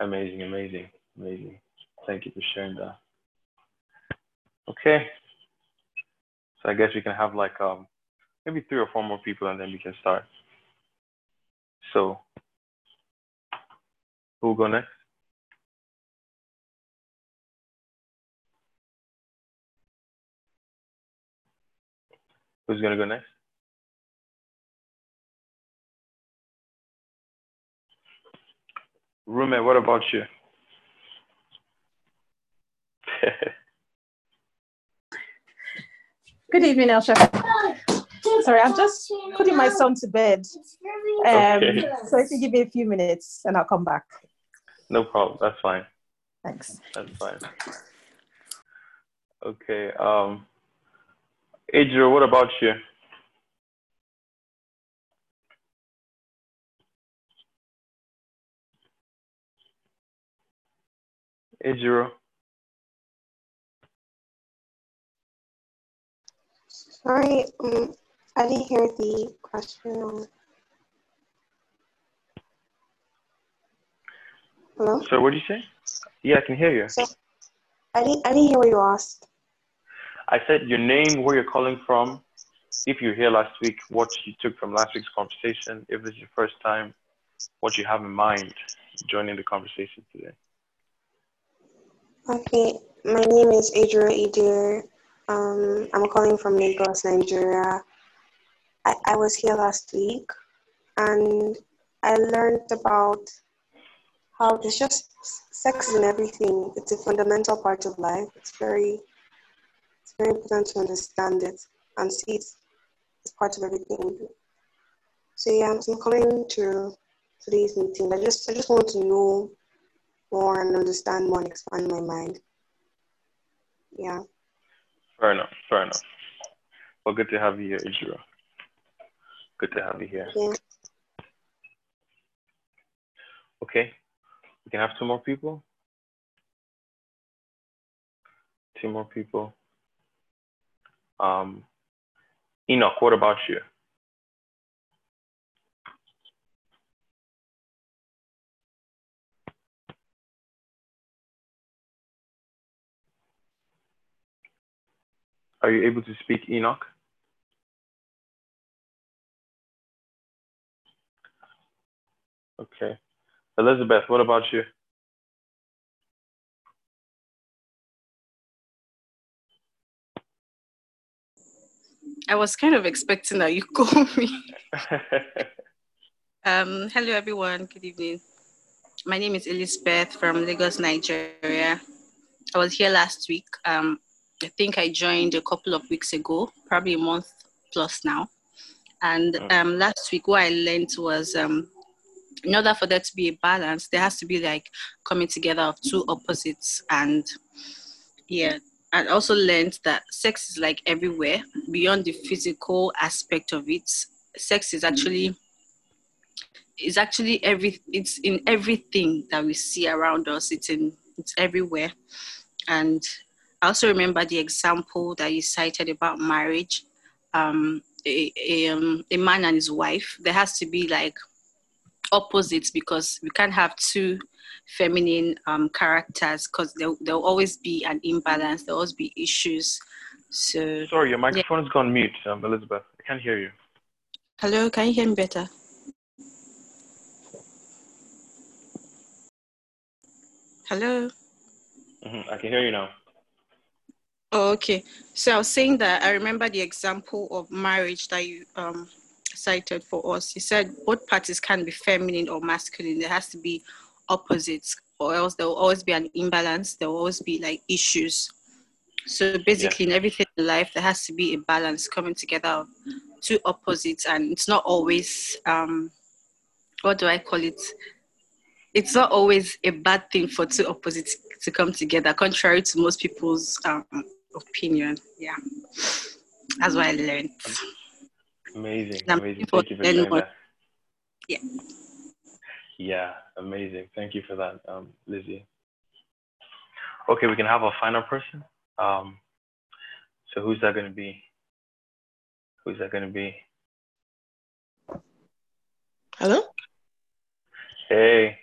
Amazing, amazing, amazing. Thank you for sharing that. Okay. So I guess we can have like um maybe three or four more people and then we can start. So who will go next? Who's gonna go next? Roommate, what about you? Good evening, Elsha. Sorry, I'm just putting my son to bed. Um, Okay. So if you give me a few minutes and I'll come back. no problem. That's fine. Thanks. That's fine. Okay. Um, Adriel, what about you? Adriel. Sorry, um, I didn't hear the question. Hello? So what did you say? Yeah, I can hear you. So, I didn't, I didn't hear what you asked. I said your name, where you're calling from, if you're here last week, what you took from last week's conversation, if this is your first time, what you have in mind joining the conversation today. Okay, my name is Adria Idir. Um, I'm calling from Lagos, Nigeria. I, I was here last week and I learned about how it's just sex in everything. It's a fundamental part of life. It's very, it's very important to understand it and see it as part of everything we do. So yeah, I'm coming to today's meeting. I just, I just want to know more and understand more and expand my mind. Yeah. Fair enough. Fair enough. Well, good to have you here, Israel. Good to have you here. Yeah. Okay. We can have two more people. Two more people. Um, Enoch, what about you? Are you able to speak, Enoch? Okay. Elizabeth, what about you? I was kind of expecting that you call me. Um, hello, everyone. Good evening. My name is Elizabeth from Lagos, Nigeria. I was here last week. Um, I think I joined a couple of weeks ago, probably a month plus now. And um, last week, what I learned was um, in order for there to be a balance, there has to be like coming together of two opposites. And yeah, I also learned that sex is like everywhere beyond the physical aspect of it. Sex is actually is actually every it's in everything that we see around us. It's in it's everywhere. And I also remember the example that you cited about marriage. Um, a, a, um, a man and his wife. There has to be like opposites because we can't have two feminine um, characters because there there'll always be an imbalance. There'll always be issues. So Sorry, your microphone has gone mute, um, Elizabeth. I can't hear you. hello, can you hear me better? Hello. hmm I can hear you now. Oh, okay. So I was saying that I remember the example of marriage that you um, cited for us. You said both parties can be feminine or masculine. There has to be opposites, or else there will always be an imbalance. There will always be like issues. So basically, in everything in life, there has to be a balance coming together of two opposites, and it's not always um, what do I call it? It's not always a bad thing for two opposites to come together, contrary to most people's um, opinion. Yeah, that's what I learned. Amazing, amazing. Thank you for to sharing that. Yeah. Yeah, amazing. Thank you for that, um, Lizzie. Okay, we can have a final person. Um, so who's that going to be? Who's that going to be? Hello? Hey,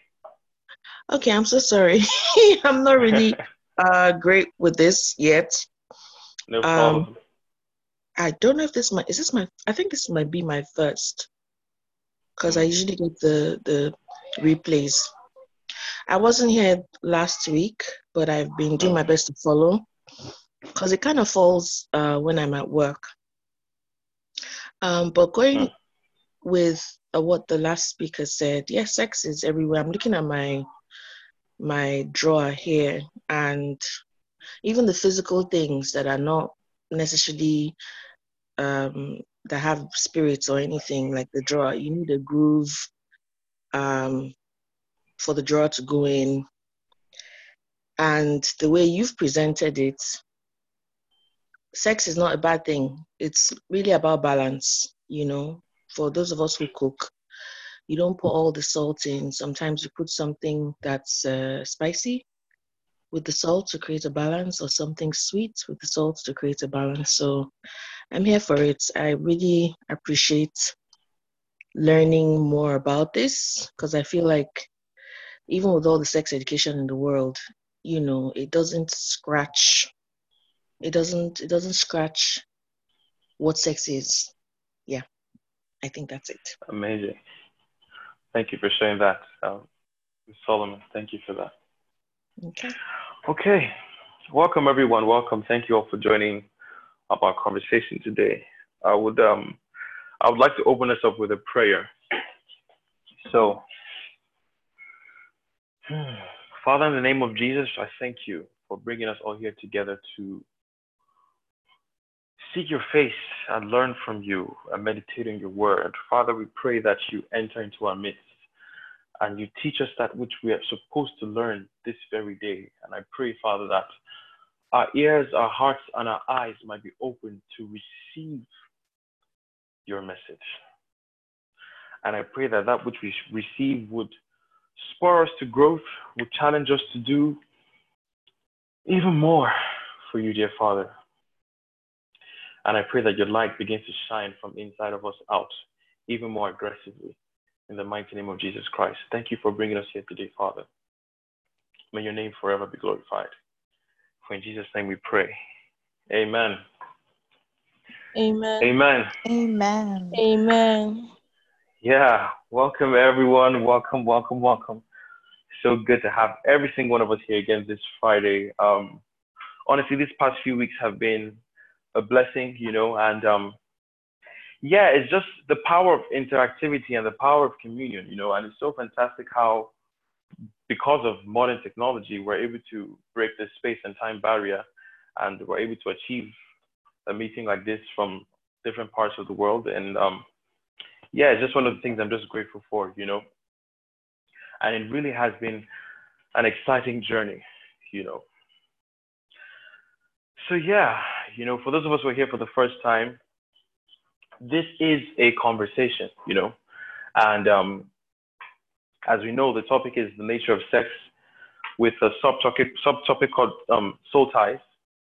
Okay, I'm so sorry. I'm not really uh, great with this yet. No um, problem. Um, I don't know if this might is this my I think this might be my first because I usually get the the replays. I wasn't here last week, but I've been doing my best to follow because it kind of falls uh, when I'm at work. Um, but going with uh, what the last speaker said, yes, yeah, sex is everywhere. I'm looking at my my drawer here, and even the physical things that are not necessarily um, that have spirits or anything like the drawer. You need a groove um, for the drawer to go in. And the way you've presented it, sex is not a bad thing. It's really about balance, you know. For those of us who cook, you don't put all the salt in. Sometimes you put something that's uh, spicy with the salt to create a balance, or something sweet with the salt to create a balance. So I'm here for it. I really appreciate learning more about this because I feel like even with all the sex education in the world, you know, it doesn't scratch it doesn't it doesn't scratch what sex is. Yeah. I think that's it. Amazing. Thank you for sharing that. Um, Solomon, thank you for that. Okay. Okay. Welcome everyone. Welcome. Thank you all for joining up our conversation today. I would um I would like to open us up with a prayer. So Father, in the name of Jesus, I thank you for bringing us all here together to seek your face and learn from you and meditate on your word. Father, we pray that you enter into our midst and you teach us that which we are supposed to learn this very day. And I pray, Father, that our ears, our hearts, and our eyes might be open to receive your message. And I pray that that which we receive would spur us to growth, would challenge us to do even more for you, dear Father. And I pray that your light begins to shine from inside of us out even more aggressively in the mighty name of Jesus Christ. Thank you for bringing us here today, Father. May your name forever be glorified. For in Jesus' name we pray. Amen. Amen. Amen. Amen. Amen. Yeah. Welcome, everyone. Welcome, welcome, welcome. So good to have every single one of us here again this Friday. Um, honestly, these past few weeks have been a blessing, you know, and um, yeah, it's just the power of interactivity and the power of communion, you know, and it's so fantastic how, because of modern technology, we're able to break the space and time barrier and we're able to achieve a meeting like this from different parts of the world. And um, yeah, it's just one of the things I'm just grateful for, you know. And it really has been an exciting journey, you know. So yeah, you know, for those of us who are here for the first time, this is a conversation, you know, and um, as we know, the topic is the nature of sex, with a subtopic subtopic called um, soul ties,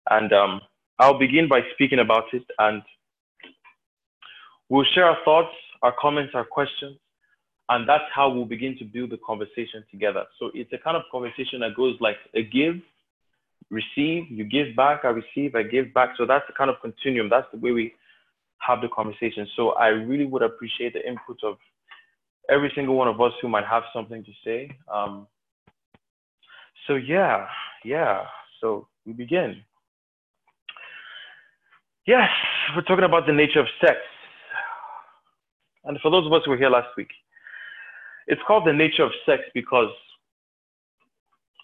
and um, I'll begin by speaking about it, and we'll share our thoughts, our comments, our questions, and that's how we'll begin to build the conversation together. So it's a kind of conversation that goes like a give receive, you give back, I receive, I give back. So that's the kind of continuum. That's the way we have the conversation. So I really would appreciate the input of every single one of us who might have something to say. Um, so yeah, yeah. So we begin. Yes, we're talking about the nature of sex. And for those of us who were here last week, it's called the nature of sex because,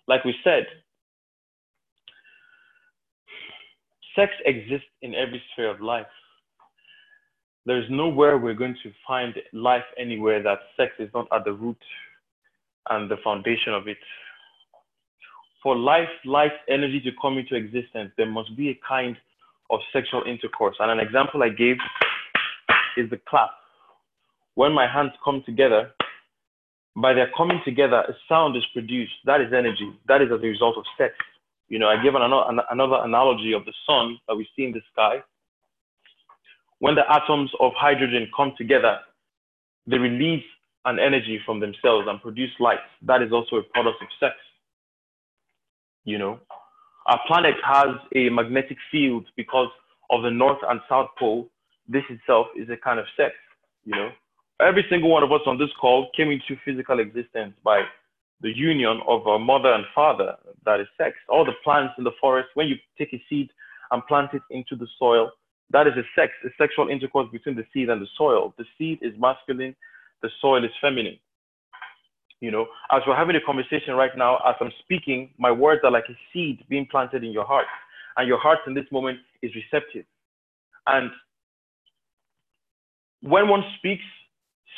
like we said, sex exists in every sphere of life. There's nowhere we're going to find life anywhere that sex is not at the root and the foundation of it. For life, life, energy to come into existence, there must be a kind of sexual intercourse. And an example I gave is the clap. When my hands come together, by their coming together, a sound is produced. That is energy. That is as a result of sex. You know, I give an, another analogy of the sun that we see in the sky. When the atoms of hydrogen come together, they release an energy from themselves and produce light. That is also a product of sex. You know, our planet has a magnetic field because of the north and south pole. This itself is a kind of sex. You know, every single one of us on this call came into physical existence by the union of our mother and father, that is sex. All the plants in the forest, when you take a seed and plant it into the soil, that is a sex, a sexual intercourse between the seed and the soil. The seed is masculine, the soil is feminine. You know, as we're having a conversation right now, as I'm speaking, my words are like a seed being planted in your heart. And your heart in this moment is receptive. And when one speaks,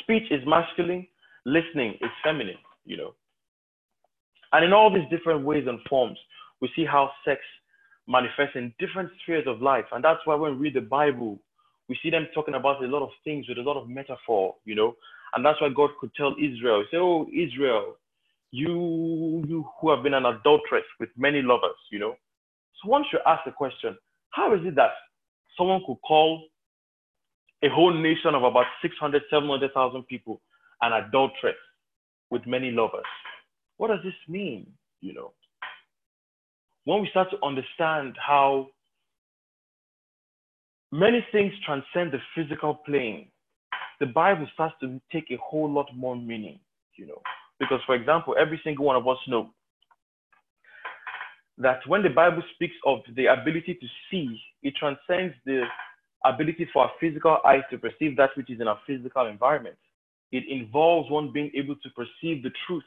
speech is masculine, listening is feminine, you know. And in all these different ways and forms, we see how sex manifests in different spheres of life. And that's why when we read the Bible, we see them talking about a lot of things with a lot of metaphor, you know. And that's why God could tell Israel, say, Oh, Israel, you, you who have been an adulteress with many lovers, you know. So one should ask the question, how is it that someone could call a whole nation of about 600, 700,000 people an adulteress with many lovers? What does this mean? You know, when we start to understand how many things transcend the physical plane, the Bible starts to take a whole lot more meaning, you know. Because, for example, every single one of us know that when the Bible speaks of the ability to see, it transcends the ability for our physical eyes to perceive that which is in our physical environment. It involves one being able to perceive the truth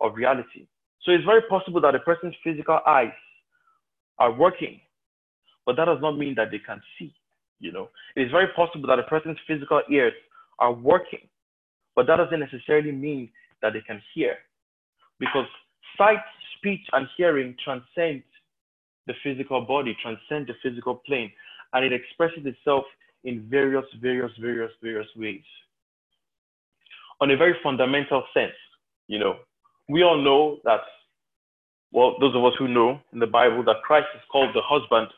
of reality. So it's very possible that a person's physical eyes are working, but that does not mean that they can see. You know, it is very possible that a person's physical ears are working, but that doesn't necessarily mean that they can hear, because sight, speech, and hearing transcend the physical body, transcend the physical plane, and it expresses itself in various, various, various, various ways. On a very fundamental sense, you know, we all know that, well, those of us who know in the Bible that Christ is called the husband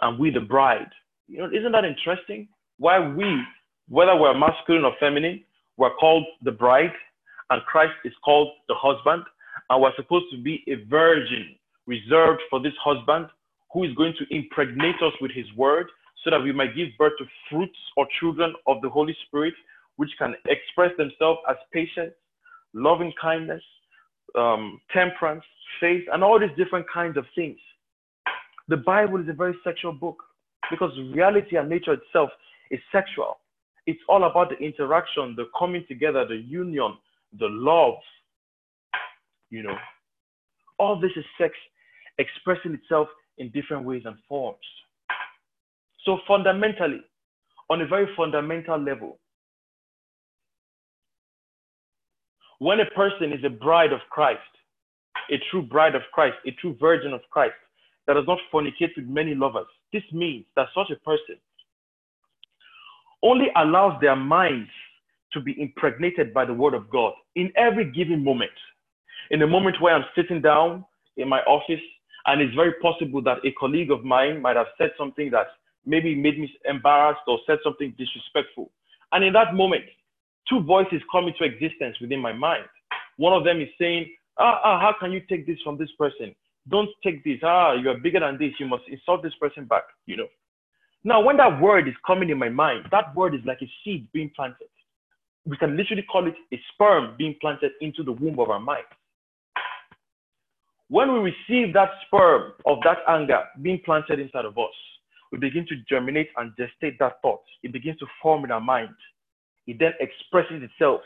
and we the bride. You know, isn't that interesting? Why we, whether we're masculine or feminine, we're called the bride and Christ is called the husband and we're supposed to be a virgin reserved for this husband who is going to impregnate us with his word so that we might give birth to fruits or children of the Holy Spirit, which can express themselves as patience, loving kindness, um, temperance, faith, and all these different kinds of things. The Bible is a very sexual book because reality and nature itself is sexual. It's all about the interaction, the coming together, the union, the love. You know, all this is sex expressing itself in different ways and forms. So, fundamentally, on a very fundamental level, When a person is a bride of Christ, a true bride of Christ, a true virgin of Christ, that does not fornicate with many lovers, this means that such a person only allows their minds to be impregnated by the word of God in every given moment. In a moment where I'm sitting down in my office, and it's very possible that a colleague of mine might have said something that maybe made me embarrassed or said something disrespectful. And in that moment, two voices come into existence within my mind. One of them is saying, ah, ah, how can you take this from this person? Don't take this. Ah, you are bigger than this. You must insult this person back, you know. Now, when that word is coming in my mind, that word is like a seed being planted. We can literally call it a sperm being planted into the womb of our mind. When we receive that sperm of that anger being planted inside of us, we begin to germinate and gestate that thought. It begins to form in our mind it then expresses itself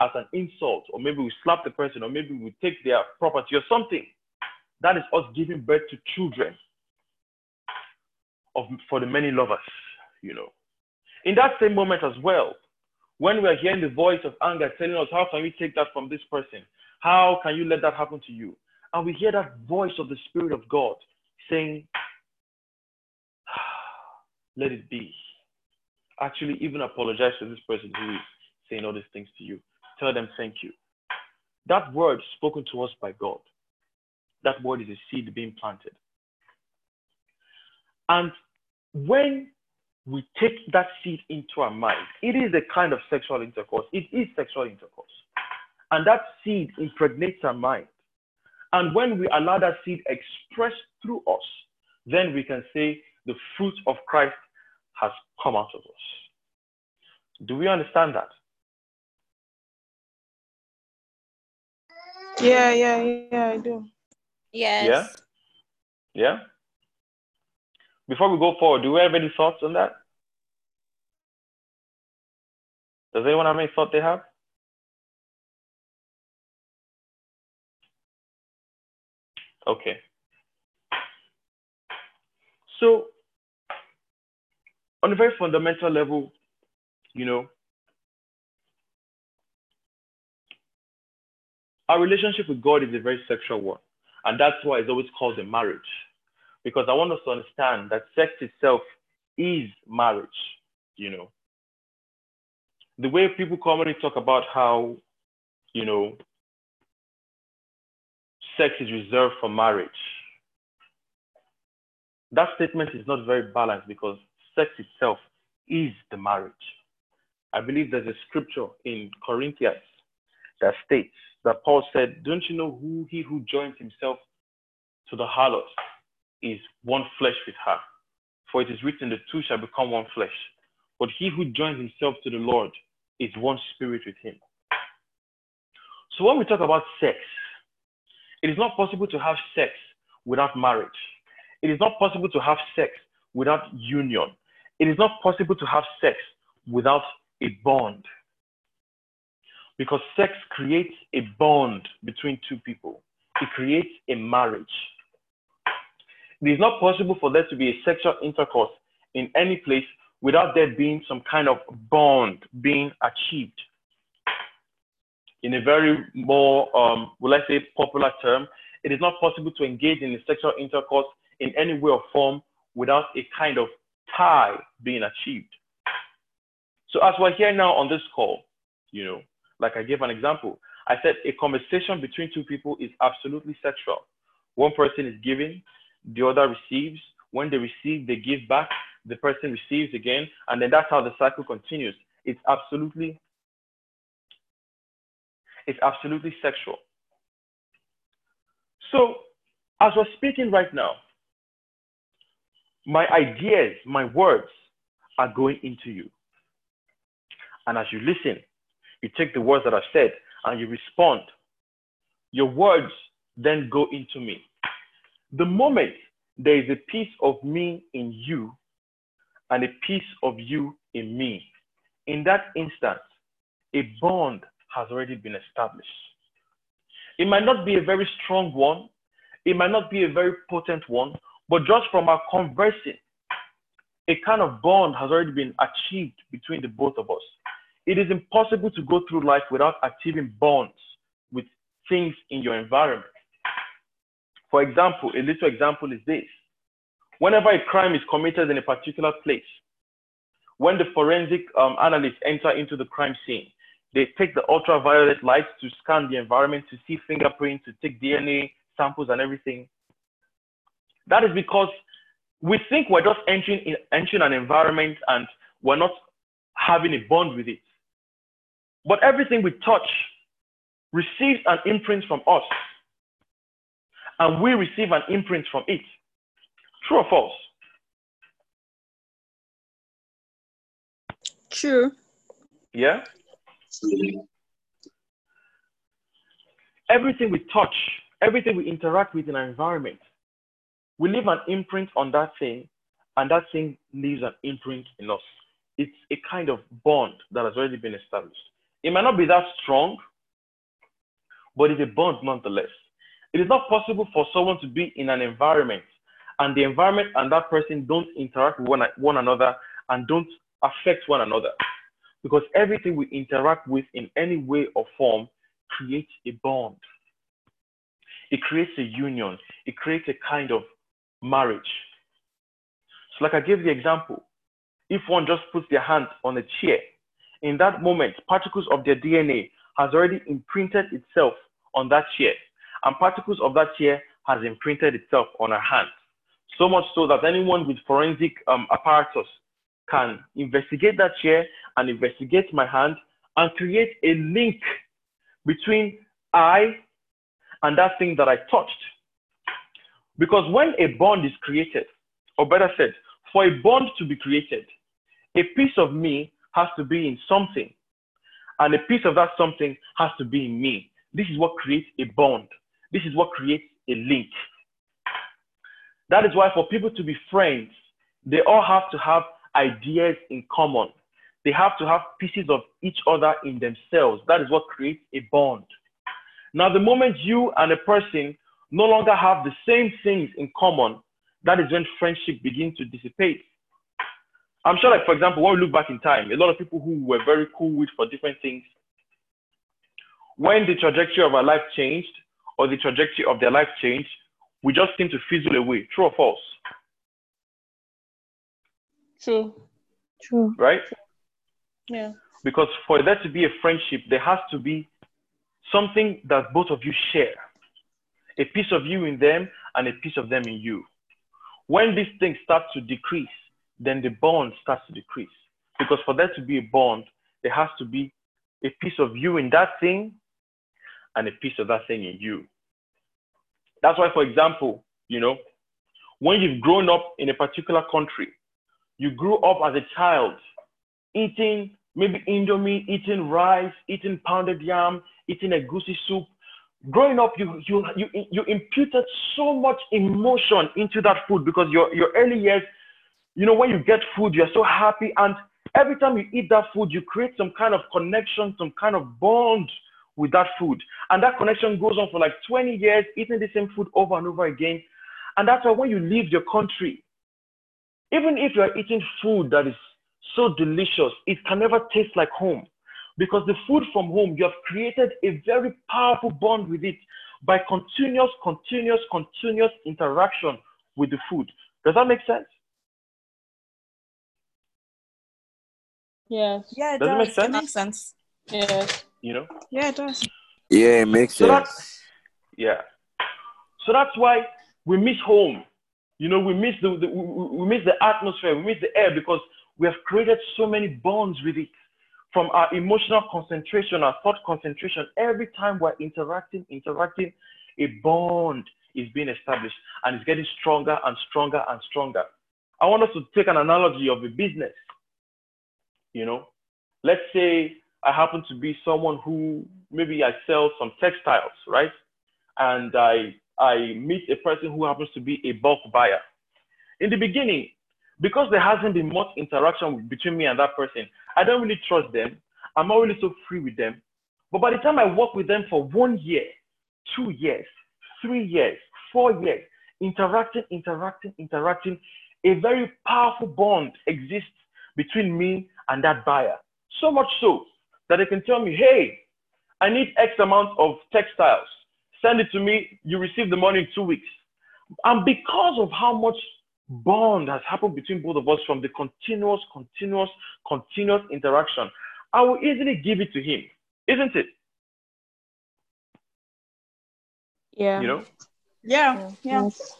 as an insult, or maybe we slap the person, or maybe we take their property or something. That is us giving birth to children of for the many lovers, you know. In that same moment as well, when we are hearing the voice of anger telling us, How can we take that from this person? How can you let that happen to you? And we hear that voice of the Spirit of God saying, ah, Let it be actually even apologize to this person who is saying all these things to you. Tell them thank you. That word spoken to us by God, that word is a seed being planted. And when we take that seed into our mind. It is a kind of sexual intercourse. It is sexual intercourse. And that seed impregnates our mind. And when we allow that seed expressed through us, then we can say the fruit of Christ has come out of us. Do we understand that? Yeah, yeah, yeah, I do. Yes. Yeah? Yeah? Before we go forward, do we have any thoughts on that? Does anyone have any thought they have? Okay. So, on a very fundamental level, you know, our relationship with God is a very sexual one. And that's why it's always called a marriage. Because I want us to understand that sex itself is marriage, you know. The way people commonly talk about how, you know, sex is reserved for marriage. That statement is not very balanced because sex itself is the marriage. I believe there's a scripture in Corinthians that states that Paul said, Don't you know who he who joins himself to the harlot is one flesh with her? For it is written, The two shall become one flesh. But he who joins himself to the Lord is one spirit with him. So when we talk about sex, it is not possible to have sex without marriage. It is not possible to have sex without union. It is not possible to have sex without a bond. Because sex creates a bond between two people, it creates a marriage. It is not possible for there to be a sexual intercourse in any place without there being some kind of bond being achieved in a very more, um, will I say, popular term, it is not possible to engage in a sexual intercourse in any way or form without a kind of tie being achieved. So as we're here now on this call, you know, like I gave an example, I said a conversation between two people is absolutely sexual. One person is giving, the other receives. When they receive, they give back, the person receives again, and then that's how the cycle continues. It's absolutely it's absolutely sexual. So, as we're speaking right now, my ideas, my words are going into you. And as you listen, you take the words that I've said and you respond. Your words then go into me. The moment there is a piece of me in you and a piece of you in me, in that instant, a bond has already been established. It might not be a very strong one, it might not be a very potent one, but just from our conversing, a kind of bond has already been achieved between the both of us. It is impossible to go through life without achieving bonds with things in your environment. For example, a little example is this. Whenever a crime is committed in a particular place, when the forensic um, analysts enter into the crime scene, they take the ultraviolet light to scan the environment to see fingerprints, to take DNA samples and everything. That is because we think we're just entering, in, entering an environment and we're not having a bond with it. But everything we touch receives an imprint from us, and we receive an imprint from it. True or false? True. Yeah? Everything we touch, everything we interact with in our environment, we leave an imprint on that thing, and that thing leaves an imprint in us. It's a kind of bond that has already been established. It might not be that strong, but it's a bond nonetheless. It is not possible for someone to be in an environment and the environment and that person don't interact with one, one another and don't affect one another because everything we interact with in any way or form creates a bond. It creates a union. It creates a kind of marriage. So, like I gave the example, if one just puts their hand on a chair, in that moment, particles of their DNA has already imprinted itself on that chair, and particles of that chair has imprinted itself on our hand. So much so that anyone with forensic um, apparatus can investigate that chair and investigate my hand and create a link between I and that thing that I touched. Because when a bond is created, or better said, for a bond to be created, a piece of me has to be in something, and a piece of that something has to be in me. This is what creates a bond. This is what creates a link. That is why for people to be friends, they all have to have ideas in common. They have to have pieces of each other in themselves. That is what creates a bond. Now, the moment you and a person no longer have the same things in common, that is when friendship begins to dissipate. I'm sure, like, for example, when we look back in time, a lot of people who were very cool with for different things, when the trajectory of our life changed or the trajectory of their life changed, we just seem to fizzle away. True or false? True. True. Right? Yeah. Because for there to be a friendship, there has to be something that both of you share a piece of you in them and a piece of them in you. When these things start to decrease, then the bond starts to decrease. Because for there to be a bond, there has to be a piece of you in that thing and a piece of that thing in you. That's why, for example, you know, when you've grown up in a particular country, you grew up as a child eating maybe indomie, eating rice, eating pounded yam, eating egusi soup. Growing up, you, you, you, you imputed so much emotion into that food because your, your early years, you know, when you get food, you're so happy. And every time you eat that food, you create some kind of connection, some kind of bond with that food. And that connection goes on for like 20 years, eating the same food over and over again. And that's why when you leave your country, even if you're eating food that is so delicious, it can never taste like home. Because the food from home, you have created a very powerful bond with it by continuous, continuous, continuous interaction with the food. Does that make sense? Yes. Yeah, it Does it make sense? It makes sense. Yes. You know? Yeah, it does. Yeah, it makes So sense. yeah. So that's why we miss home. You know, we miss the, the we, we miss the atmosphere, we miss the air because we have created so many bonds with it. From our emotional concentration, our thought concentration, every time we're interacting, interacting, a bond is being established and it's getting stronger and stronger and stronger. I want us to take an analogy of a business. You know, let's say I happen to be someone who maybe I sell some textiles, right? And I I meet a person who happens to be a bulk buyer. In the beginning, because there hasn't been much interaction between me and that person, I don't really trust them. I'm not really so free with them. But by the time I work with them for one year, two years, three years, four years, interacting, interacting, interacting, a very powerful bond exists between me and that buyer. So much so that they can tell me, hey, I need X amount of textiles. Send it to me. You receive the money in two weeks. And because of how much bond has happened between both of us from the continuous, continuous, continuous interaction, I will easily give it to him, isn't it? Yeah. You know? Yeah, yeah. Yes.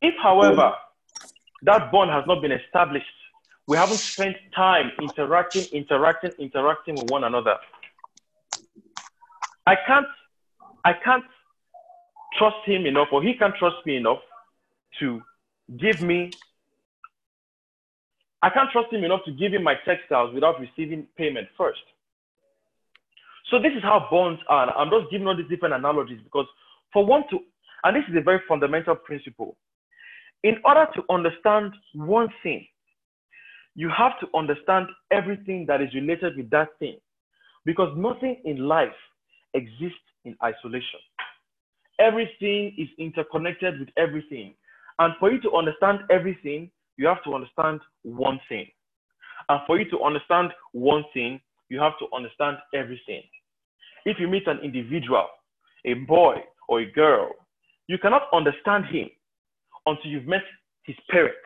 If, however, that bond has not been established, we haven't spent time interacting, interacting, interacting with one another. I can't, I can't trust him enough, or he can't trust me enough to give me. I can't trust him enough to give him my textiles without receiving payment first. So this is how bonds are. I'm just giving all these different analogies because for one to, and this is a very fundamental principle. In order to understand one thing, you have to understand everything that is related with that thing because nothing in life exists in isolation. Everything is interconnected with everything. And for you to understand everything, you have to understand one thing. And for you to understand one thing, you have to understand everything. If you meet an individual, a boy or a girl, you cannot understand him until you've met his parents,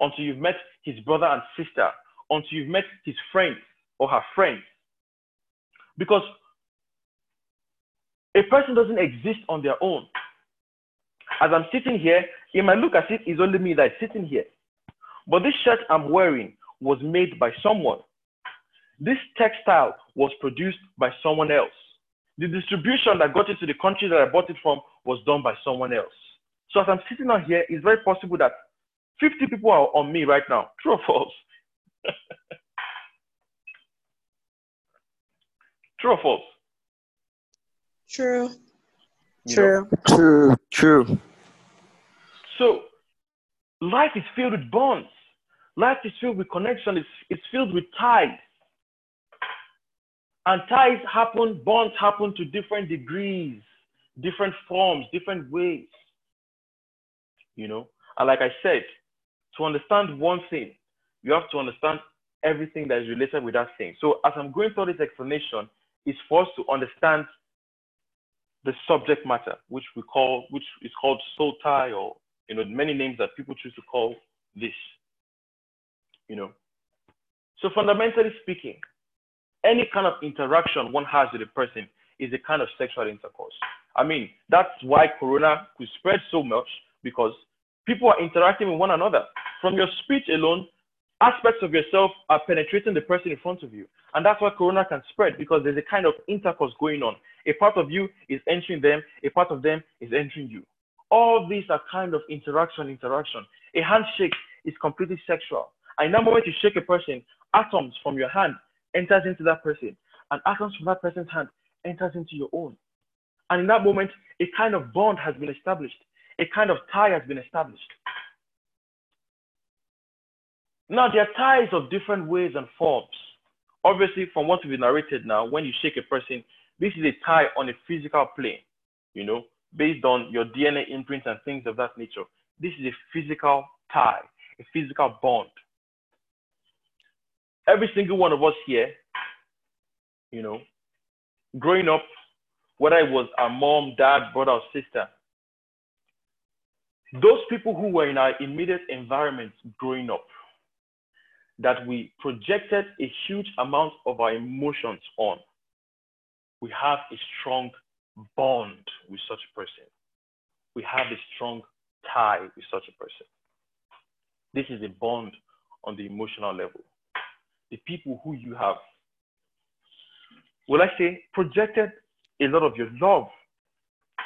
until you've met his brother and sister, until you've met his friends or her friends. Because a person doesn't exist on their own. As I'm sitting here, it might look as if it's only me that's sitting here. But this shirt I'm wearing, was made by someone. This textile was produced by someone else. The distribution that got into the country that I bought it from was done by someone else. So as I'm sitting on here, it's very possible that 50 people are on me right now. True or false? True or false? True. You True. know? True. True. So life is filled with bonds. Life is filled with connection. It's, it's filled with ties. And ties happen, bonds happen to different degrees, different forms, different ways. You know? And like I said, to understand one thing, you have to understand everything that is related with that thing. So as I'm going through this explanation, it's for us to understand the subject matter, which we call, which is called soul tie, or you know, many names that people choose to call this. You know. So fundamentally speaking, any kind of interaction one has with a person is a kind of sexual intercourse. I mean, that's why corona could spread so much because people are interacting with one another. From your speech alone, aspects of yourself are penetrating the person in front of you. And that's why corona can spread because there's a kind of intercourse going on. A part of you is entering them, a part of them is entering you. All these are kind of interaction, interaction. A handshake is completely sexual. And in that moment you shake a person, atoms from your hand enters into that person, and atoms from that person's hand enters into your own. And in that moment, a kind of bond has been established. A kind of tie has been established. Now, there are ties of different ways and forms. Obviously, from what we've narrated now, when you shake a person, this is a tie on a physical plane, you know, based on your DNA imprint and things of that nature. This is a physical tie, a physical bond. Every single one of us here, you know, growing up, whether it was our mom, dad, brother, or sister, those people who were in our immediate environment growing up, that we projected a huge amount of our emotions on, we have a strong bond with such a person. We have a strong tie with such a person. This is a bond on the emotional level. The people who you have, will I say, projected a lot of your love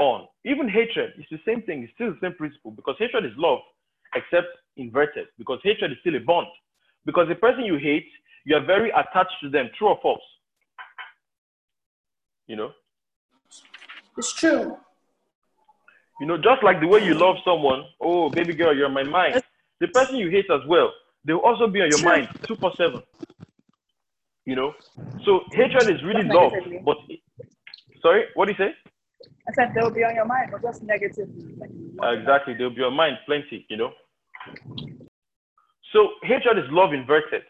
on. Even hatred, it's the same thing. It's still the same principle because hatred is love, except inverted because hatred is still a bond. Because the person you hate, you are very attached to them, true or false? You know? It's true. You know, just like the way you love someone, oh, baby girl, you're on my mind. The person you hate as well, they'll also be on your mind 247. You know? So hatred is really love. But, sorry, what do you say? I said they'll be on your mind, but just negative. Exactly, they'll be on your mind plenty, you know? So hatred is love inverted.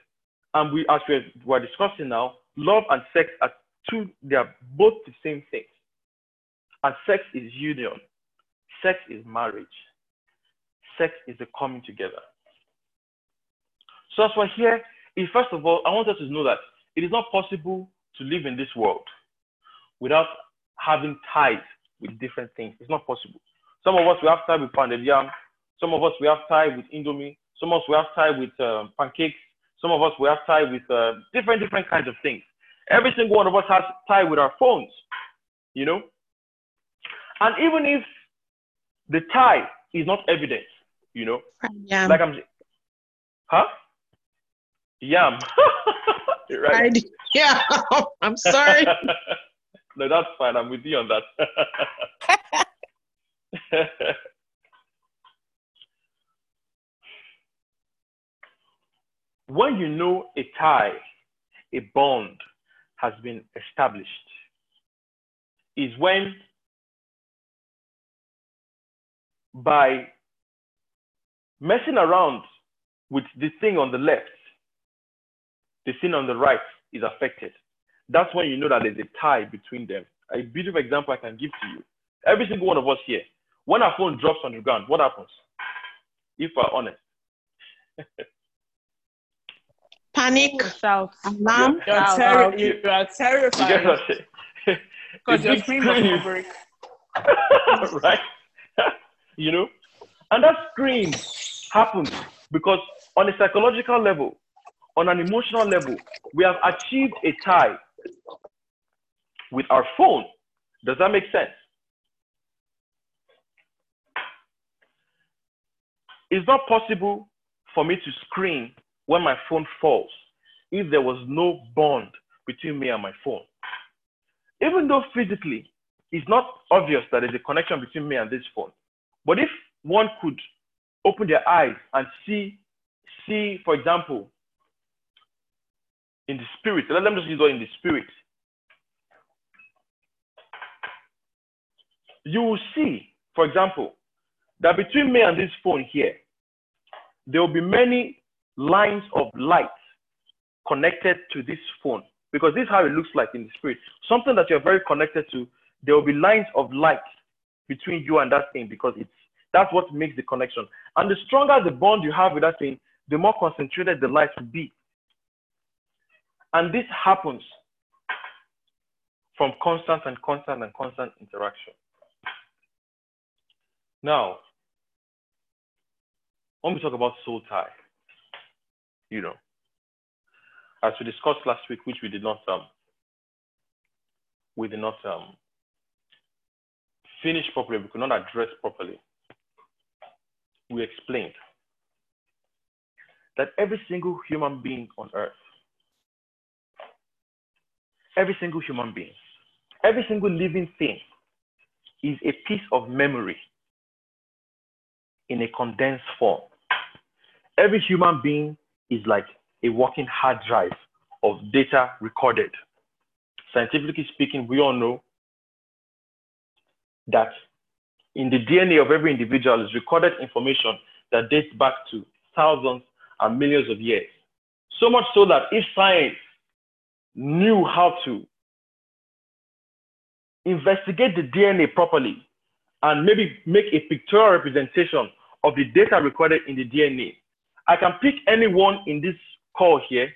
And we, as we're, we're discussing now, love and sex are two, they are both the same thing. And sex is union. Sex is marriage. Sex is the coming together. So as we're here, first of all, I want us to know that it is not possible to live in this world without having ties with different things. It's not possible. Some of us we have tie with pounded yam. Some of us we have tie with indomie. Some of us we have tie with um, pancakes. Some of us we have tie with uh, different different kinds of things. Every single one of us has tie with our phones. You know. And even if the tie is not evident, you know, Yeah. like I'm, huh? Yam. Right. I- yeah. I'm sorry. no, that's fine. I'm with you on that. when you know a tie, a bond has been established, is when by messing around with the thing on the left, the thing on the right is affected. That's when you know that there's a tie between them. A beautiful example I can give to you. Every single one of us here, when our phone drops on the ground, what happens? If we're honest. Panic, Shout. alarm. You're, Yeah. terri- you, you are You get terrified what I'm saying? because The your screen screen is- break. right? You know? And that scream happens because on a psychological level, on an emotional level, we have achieved a tie with our phone. Does that make sense? It's not possible for me to scream when my phone falls if there was no bond between me and my phone. Even though physically it's not obvious that there's a connection between me and this phone, but if one could open their eyes and see, see, for example, in the spirit, let them just use in the spirit. You will see, for example, that between me and this phone here, there will be many lines of light connected to this phone because this is how it looks like in the spirit. Something that you're very connected to, there will be lines of light between you and that thing because it's that's what makes the connection. And the stronger the bond you have with that thing, the more concentrated the light will be. And this happens from constant and constant and constant interaction. Now, when we talk about soul tie, you know, as we discussed last week, which we did not um, we did not um, finish properly, we could not address properly. We explained that every single human being on earth, every single human being, every single living thing is a piece of memory in a condensed form. Every human being is like a working hard drive of data recorded. Scientifically speaking, we all know that in the DNA of every individual is recorded information that dates back to thousands and millions of years. So much so that if science knew how to investigate the DNA properly and maybe make a pictorial representation of the data recorded in the DNA, I can pick anyone in this call here,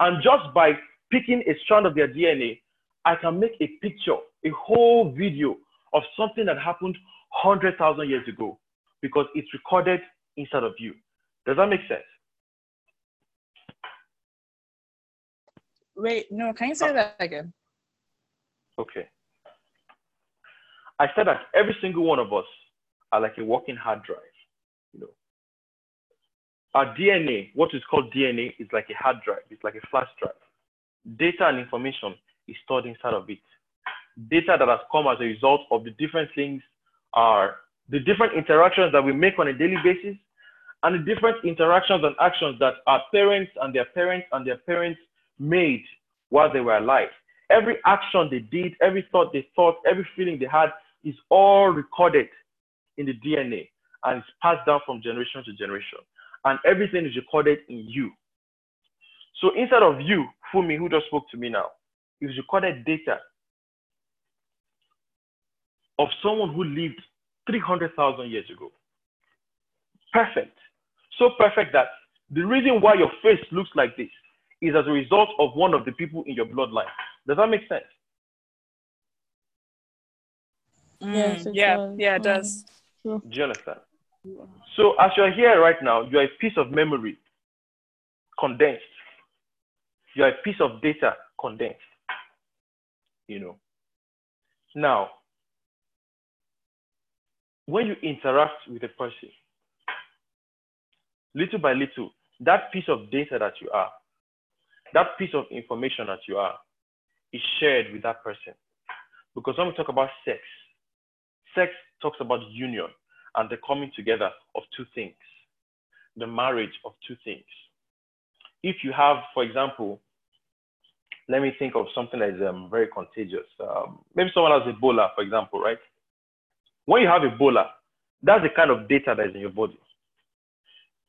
and just by picking a strand of their DNA, I can make a picture, a whole video of something that happened 100,000 years ago because it's recorded inside of you. Does that make sense? Wait, no, can you say ah. that again? Okay. I said that every single one of us are like a walking hard drive. You know, our DNA, what is called DNA, is like a hard drive. It's like a flash drive. Data and information is stored inside of it. Data that has come as a result of the different things are the different interactions that we make on a daily basis and the different interactions and actions that our parents and their parents and their parents made while they were alive. Every action they did, every thought they thought, every feeling they had is all recorded in the DNA and it's passed down from generation to generation. And everything is recorded in you. So instead of you, Fumi, who just spoke to me now, it's recorded data of someone who lived 300,000 years ago. Perfect. So perfect that the reason why your face looks like this is as a result of one of the people in your bloodline. Does that make sense? Mm, yes, yeah, does. yeah, it does. Do you understand? So as you're here right now, you're a piece of memory condensed. You're a piece of data condensed. You know. Now, when you interact with a person, little by little, that piece of data that you are, that piece of information that you are, is shared with that person. Because when we talk about sex, sex talks about union and the coming together of two things, the marriage of two things. If you have, for example, let me think of something that is um, very contagious. Um, maybe someone has Ebola, for example, right? When you have Ebola, that's the kind of data that is in your body.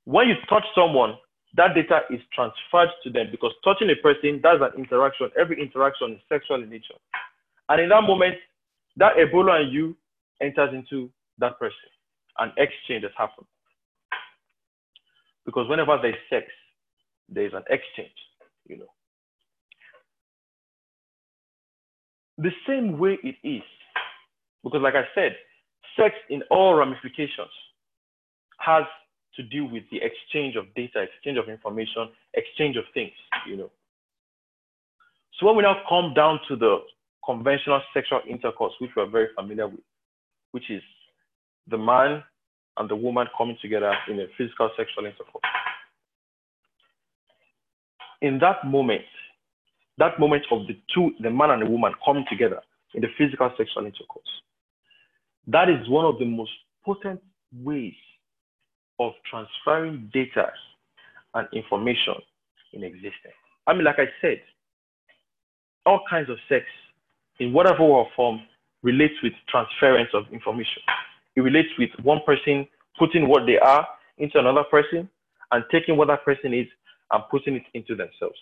When you touch someone, that data is transferred to them because touching a person, that's an interaction. Every interaction is sexual in nature. And in that moment, that Ebola and you enters into that person. An exchange has happened. Because whenever there's sex, there's an exchange, you know. The same way it is, because like I said, sex in all ramifications has to do with the exchange of data, exchange of information, exchange of things, you know. So when we now come down to the conventional sexual intercourse, which we're very familiar with, which is the man and the woman coming together in a physical sexual intercourse. In that moment, that moment of the two, the man and the woman coming together in the physical sexual intercourse, that is one of the most potent ways of transferring data and information in existence. I mean, like I said, all kinds of sex in whatever form relates with transference of information. It relates with one person putting what they are into another person and taking what that person is and putting it into themselves.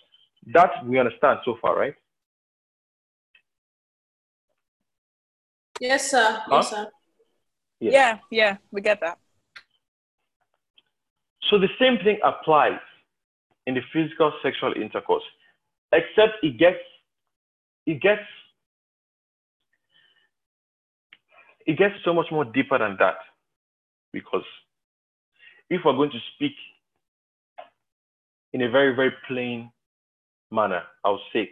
That we understand so far, right? Yes, sir. Huh? Yes, sir. Yeah. yeah, yeah, we get that. So the same thing applies in the physical sexual intercourse, except it gets it gets it gets so much more deeper than that. Because if we're going to speak in a very, very plain manner, I'll say,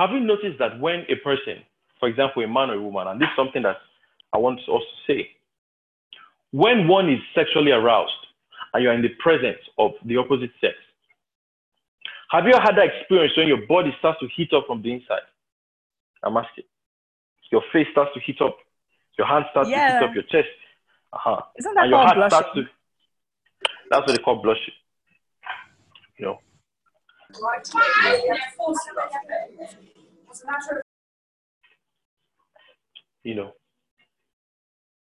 have you noticed that when a person, for example, a man or a woman, and this is something that I want us to say, when one is sexually aroused and you're in the presence of the opposite sex, have you had that experience when your body starts to heat up from the inside? I'm asking. Your face starts to heat up. Your hand starts yeah. to heat up your chest. Uh-huh. Isn't that and your heart starts to. That's what they call blushing. You know. You know.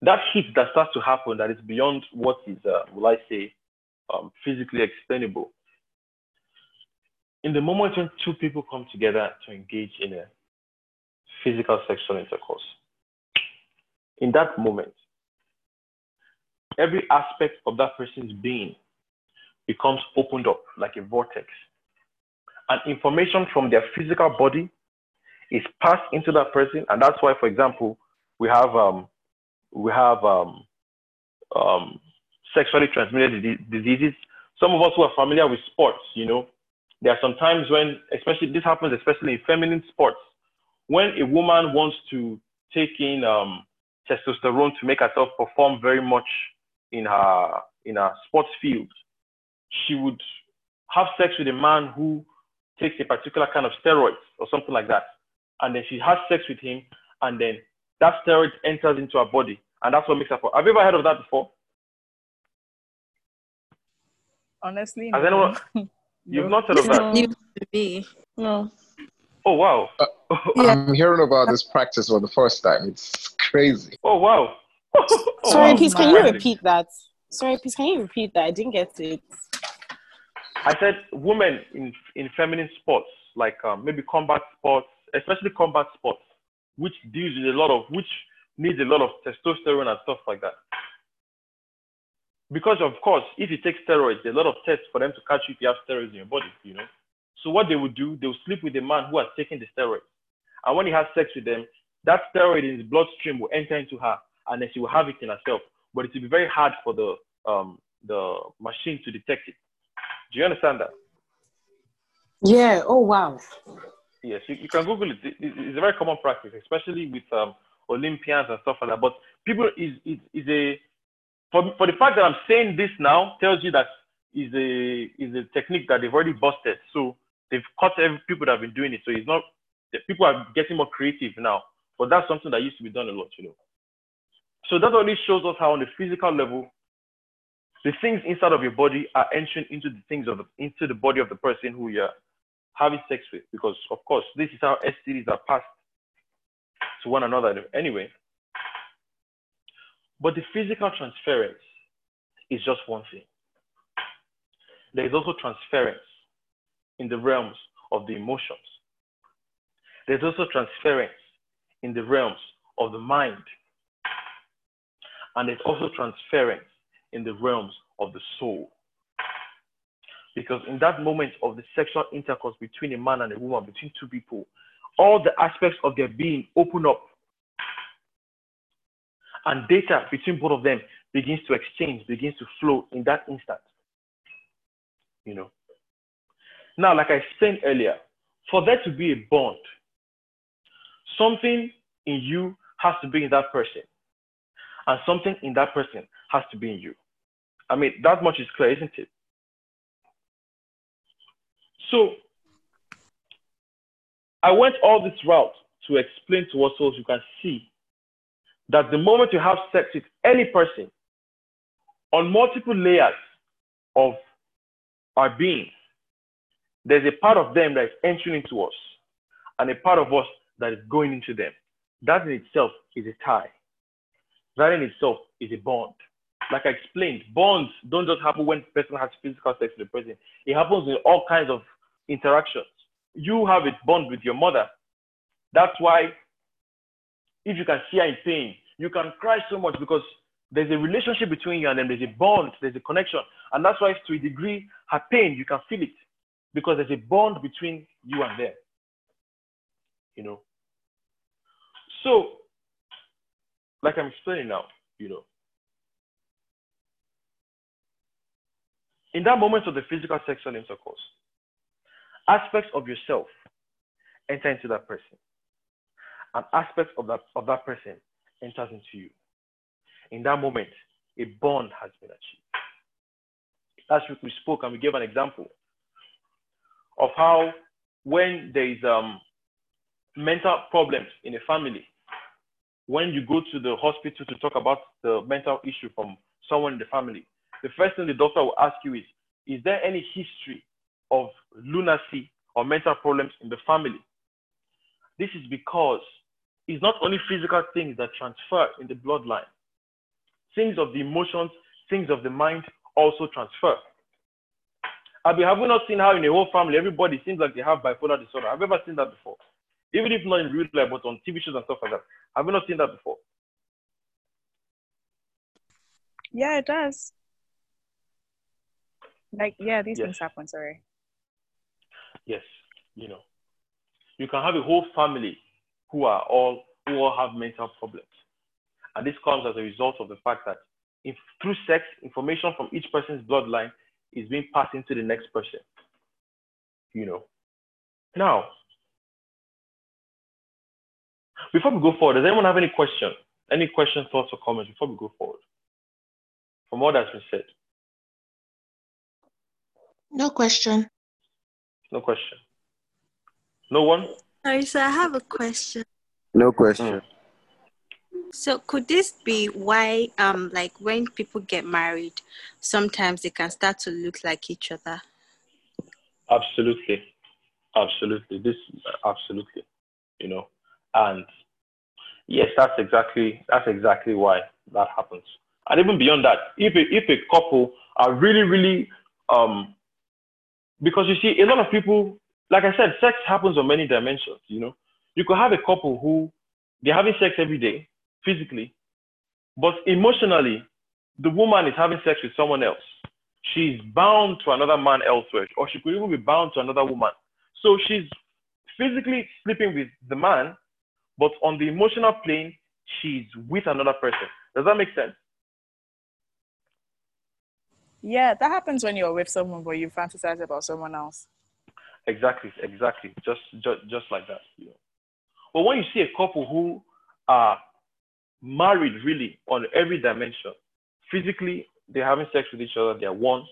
That heat that starts to happen that is beyond what is, uh, will I say, um, physically explainable. In the moment when two people come together to engage in a physical sexual intercourse. In that moment, every aspect of that person's being becomes opened up like a vortex. And information from their physical body is passed into that person. And that's why, for example, we have um, we have um, um, sexually transmitted diseases. Some of us who are familiar with sports, you know, there are some times when, especially this happens, especially in feminine sports, when a woman wants to take in um, testosterone to make herself perform very much in her in her sports field, she would have sex with a man who takes a particular kind of steroids or something like that, and then she has sex with him, and then that steroid enters into her body, and that's what makes her. fall. Have you ever heard of that before? Honestly, has no. anyone? You've not heard of that? No. no. Oh wow! Uh, yeah. I'm hearing about this practice for the first time. It's crazy. Oh wow! oh, Sorry, wow. please, can you repeat that? Sorry, please, can you repeat that? I didn't get it. I said women in in feminine sports, like um, maybe combat sports, especially combat sports, which deals with a lot of which needs a lot of testosterone and stuff like that. Because of course, if you take steroids, there's a lot of tests for them to catch you if you have steroids in your body, you know. So what they would do, they would sleep with a man who has taken the steroid. And when he has sex with them, that steroid in his bloodstream will enter into her and then she will have it in herself. But it will be very hard for the um, the machine to detect it. Do you understand that? Yeah. Oh wow. Yes, you, you can Google it. It's a very common practice, especially with um, Olympians and stuff like that. But people is is, is a for, for the fact that I'm saying this now tells you that is a is a technique that they've already busted. So they've caught every people that have been doing it. So it's not the people are getting more creative now. But that's something that used to be done a lot, you know. So that only shows us how on the physical level, the things inside of your body are entering into the things of the, into the body of the person who you're having sex with. Because of course, this is how STDs are passed to one another anyway. But the physical transference is just one thing. There is also transference in the realms of the emotions. There's also transference in the realms of the mind. And there's also transference in the realms of the soul. Because in that moment of the sexual intercourse between a man and a woman, between two people, all the aspects of their being open up. and data between both of them begins to exchange, begins to flow in that instant. You know. Now, like I explained earlier, for there to be a bond, something in you has to be in that person, and something in that person has to be in you. I mean, that much is clear, isn't it? So, I went all this route to explain to us so you can see that the moment you have sex with any person on multiple layers of our being, there's a part of them that is entering into us and a part of us that is going into them. That in itself is a tie. That in itself is a bond. Like I explained, bonds don't just happen when the person has physical sex with the person. It happens in all kinds of interactions. You have a bond with your mother. That's why if you can see her in pain, you can cry so much because there's a relationship between you and them. There's a bond, there's a connection. And that's why to a degree, her pain, you can feel it because there's a bond between you and them. You know. So, like I'm explaining now, you know, in that moment of the physical sexual intercourse, aspects of yourself enter into that person, and aspects of that of that person enters into you. In that moment, a bond has been achieved. Last week we spoke and we gave an example of how when there is um, mental problems in a family, when you go to the hospital to talk about the mental issue from someone in the family, the first thing the doctor will ask you is, is there any history of lunacy or mental problems in the family? This is because it's not only physical things that transfer in the bloodline. Things of the emotions, things of the mind also transfer. Have you not seen how in a whole family everybody seems like they have bipolar disorder? Have you ever seen that before? Even if not in real life, but on TV shows and stuff like that. Have you not seen that before? Yeah, it does. Like, yeah, these Yes. things happen, sorry. Yes, you know. You can have a whole family who are all who all have mental problems. And this comes as a result of the fact that if through sex, information from each person's bloodline is being passed into the next person. You know. Now, before we go forward, does anyone have any question? Any questions, thoughts, or comments before we go forward? From what has been said. No question. No question. No one? Sorry, so I have a question. No question. So could this be why um like when people get married, sometimes they can start to look like each other? Absolutely, absolutely. This absolutely, you know, and yes, that's exactly that's exactly why that happens. And even beyond that, if a, if a couple are really really um, because you see, a lot of people, like I said, sex happens on many dimensions. You know, you could have a couple who they're having sex every day physically, but emotionally, the woman is having sex with someone else. She's bound to another man elsewhere, or she could even be bound to another woman. So she's physically sleeping with the man, but on the emotional plane, she's with another person. Does that make sense? Yeah, that happens when you're with someone but you fantasize about someone else. Exactly, exactly. Just, just, just like that. You know. But when you see a couple who are married really on every dimension, physically they're having sex with each other, they're one.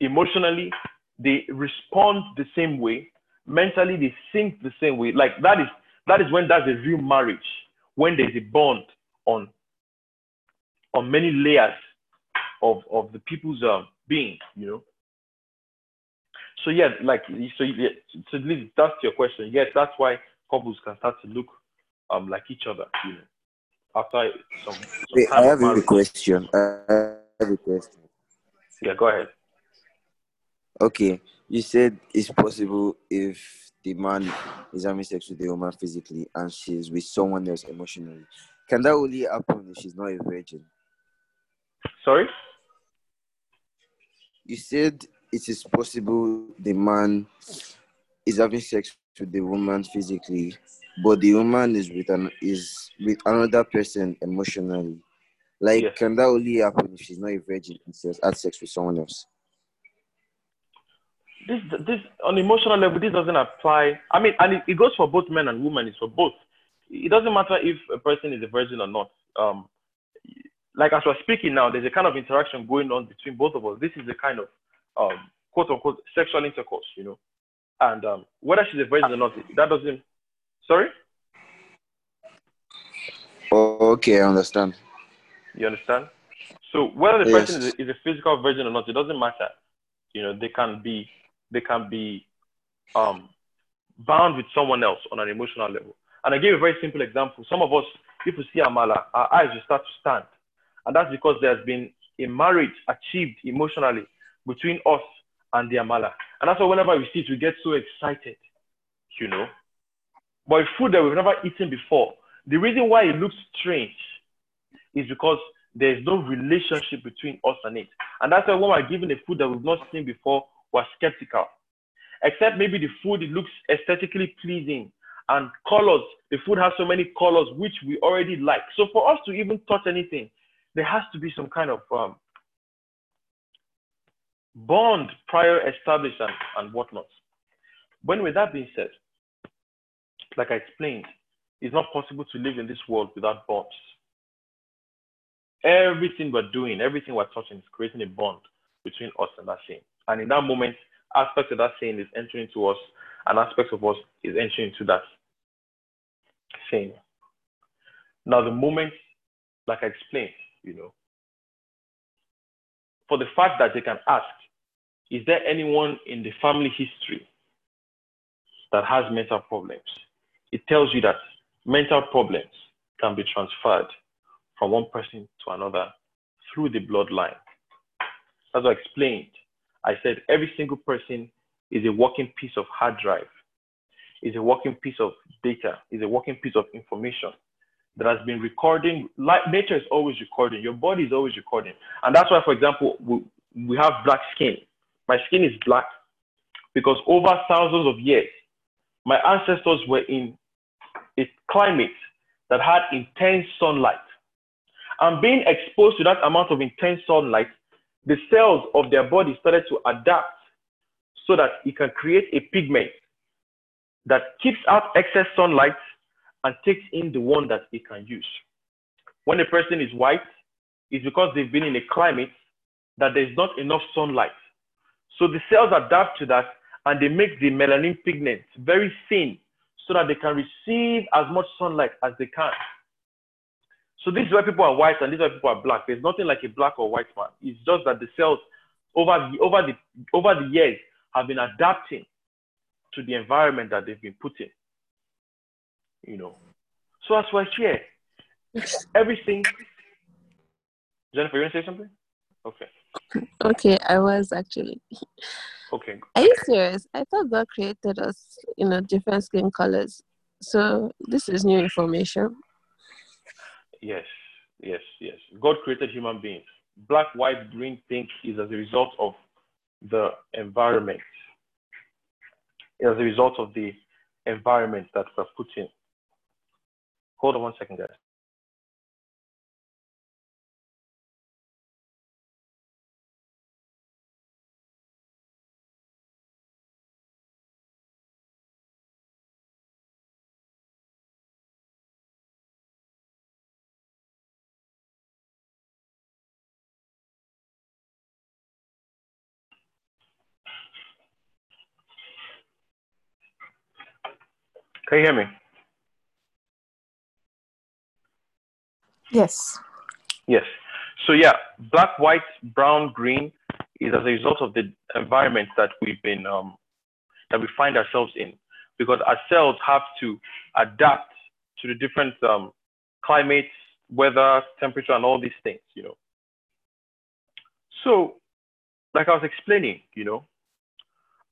Emotionally, they respond the same way. Mentally, they think the same way. Like that is that is when that's a real marriage. When there's a bond on on many layers of of the people's um, being, you know. So yeah, like so, yeah, so that's your question. Yes, that's why couples can start to look um like each other, you know, after some. some Wait, I have a question. I have a question. Yeah, go ahead. Okay, you said it's possible if the man is having sex with the woman physically and she's with someone else emotionally. Can that only happen if she's not a virgin? Sorry. You said it is possible the man is having sex with the woman physically, but the woman is with an is with another person emotionally. Like, Yes. can that only happen if she's not a virgin and she has had sex with someone else? this this on emotional level this doesn't apply i mean and it, it goes for both men and women it's for both it doesn't matter if a person is a virgin or not um like as we're speaking now there's a kind of interaction going on between both of us this is the kind of um quote unquote sexual intercourse you know and um whether she's a virgin or not that doesn't sorry Oh, okay, I understand. you understand so whether the Yes. person is a, is a physical virgin or not it doesn't matter you know they can be they can be um bound with someone else on an emotional level. And I gave a very simple example. Some of us, if we see Amala, our eyes will start to stand. And that's because there's been a marriage achieved emotionally between us and the Amala. And that's why whenever we see it, we get so excited, you know. But food that we've never eaten before, the reason why it looks strange is because there's no relationship between us and it. And that's why when we're given a food that we've not seen before, we're skeptical except maybe the food it looks aesthetically pleasing and colors the food has so many colors which we already like so for us to even touch anything there has to be some kind of um, bond prior established and, and whatnot. When with that being said like i explained it's not possible to live in this world without bonds. Everything we're doing everything we're touching is creating a bond between us and that thing. And in that moment aspect of that saying is entering into us, and aspects of us is entering into that saying. Now, the moment, like I explained, you know, for the fact that they can ask, is there anyone in the family history that has mental problems? It tells you that mental problems can be transferred from one person to another through the bloodline. As I explained, I said every single person is a working piece of hard drive, is a working piece of data, is a working piece of information that has been recording. Like nature is always recording, your body is always recording. And that's why, for example, we, we have black skin. My skin is black because over thousands of years, my ancestors were in a climate that had intense sunlight. And being exposed to that amount of intense sunlight the cells of their body started to adapt so that it can create a pigment that keeps out excess sunlight and takes in the one that it can use. When a person is white, it's because they've been in a climate that there's not enough sunlight. So the cells adapt to that and they make the melanin pigment very thin so that they can receive as much sunlight as they can. So this is why people are white and this is why people are black. There's nothing like a black or white man. It's just that the cells over the over the over the years have been adapting to the environment that they've been put in. You know. So as we're here, everything Jennifer, you want to say something? Okay. Okay, I was actually. Okay. Are you serious? I thought God created us, you know, different skin colors. So this is new information. Yes, yes, yes. God created human beings. Black, white, green, pink is as a result of the environment. As a result of the environment that we're put in. Hold on one second, guys. Can you hear me? Yes. Yes. So yeah, black, white, brown, green is as a result of the environment that we've been um, that we find ourselves in, because our cells have to adapt to the different um, climates, weather, temperature, and all these things. You know. So, like I was explaining, you know,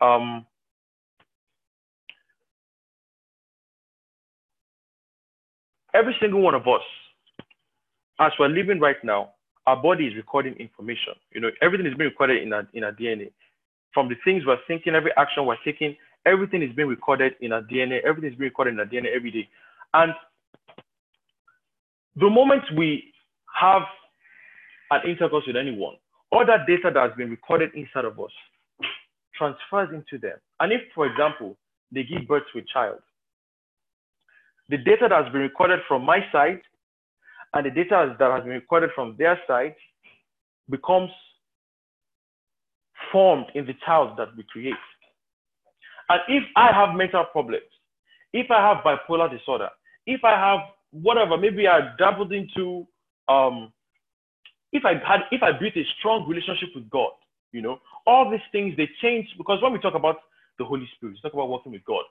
um, every single one of us as we're living right now, our body is recording information. You know, everything is being recorded in our in our DNA. From the things we're thinking, every action we're taking, everything is being recorded in our DNA. Everything is being recorded in our DNA every day. And the moment we have an intercourse with anyone, all that data that has been recorded inside of us transfers into them. And if, for example, they give birth to a child, the data that has been recorded from my side and the data that has been recorded from their side becomes formed in the child that we create. And if I have mental problems, if I have bipolar disorder, if I have whatever, maybe I dabbled into, um, if I had, if I built a strong relationship with God, you know, all these things they change because when we talk about the Holy Spirit, we talk about working with God.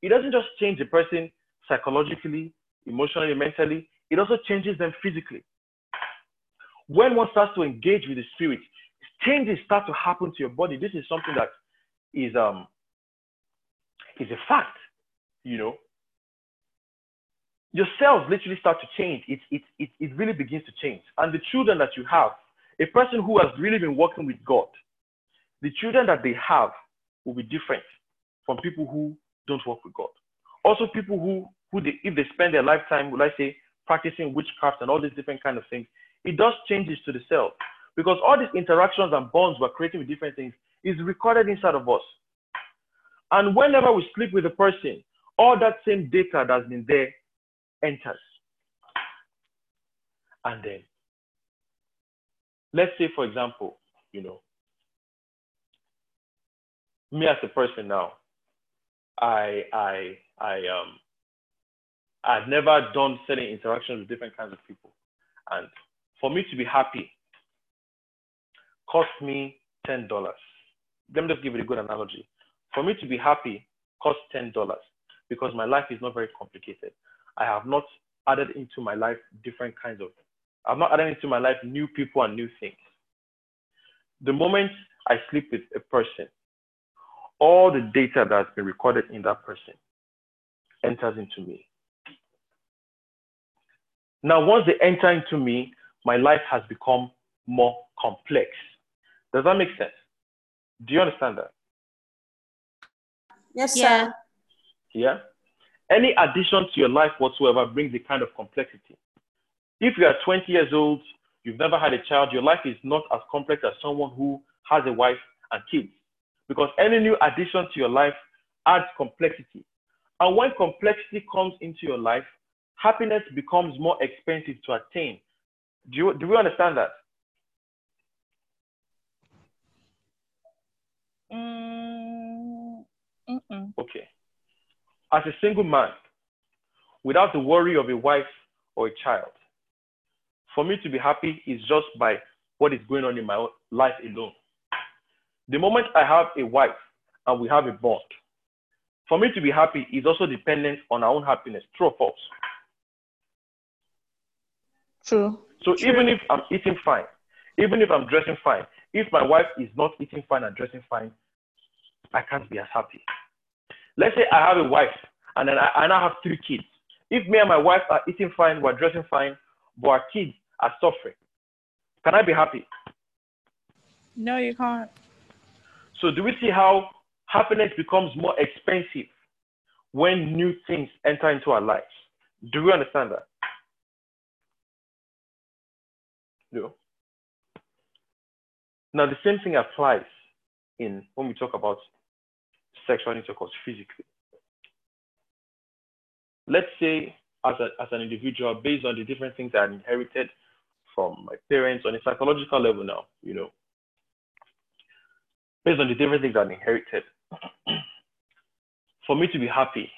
It doesn't just change the person psychologically, emotionally, mentally. It also changes them physically. When one starts to engage with the Spirit, changes start to happen to your body. This is something that is um is a fact, you know. Your cells literally start to change. It, it, it, it really begins to change. And the children that you have, a person who has really been working with God, the children that they have will be different from people who don't work with God. Also, people who, who they, if they spend their lifetime, will I say, practicing witchcraft and all these different kind of things, it does changes to the cell because all these interactions and bonds we're creating with different things is recorded inside of us. And whenever we sleep with a person, all that same data that's been there enters. And then, let's say, for example, you know, me as a person now, I, I, I, um, I've never done certain interactions with different kinds of people. And for me to be happy cost me $10. Let me just give you a good analogy. For me to be happy cost $10 because my life is not very complicated. I have not added into my life different kinds of, I've not added into my life new people and new things. The moment I sleep with a person, all the data that's been recorded in that person enters into me. Now, once they enter into me, my life has become more complex. Does that make sense? Do you understand that? Yes, Yeah. sir. Yeah? Any addition to your life whatsoever brings a kind of complexity. If you are 20 years old, you've never had a child, your life is not as complex as someone who has a wife and kids. Because any new addition to your life adds complexity. And when complexity comes into your life, happiness becomes more expensive to attain. Do you, do we understand that? Mm, mm-mm. Okay. As a single man, without the worry of a wife or a child, for me to be happy is just by what is going on in my life alone. The moment I have a wife and we have a bond, for me to be happy is also dependent on our own happiness. True or false? True. So even if I'm eating fine, even if I'm dressing fine, if my wife is not eating fine and dressing fine, I can't be as happy. Let's say I have a wife and then I, I now have three kids. If me and my wife are eating fine, we're dressing fine, but our kids are suffering, can I be happy? No, you can't. So do we see how happiness becomes more expensive when new things enter into our lives? Do we understand that? No. Now the same thing applies in when we talk about sexual intercourse physically. Let's say as, a, as an individual, based on the different things I inherited from my parents on a psychological level now, you know, based on the different things I inherited, for me to be happy,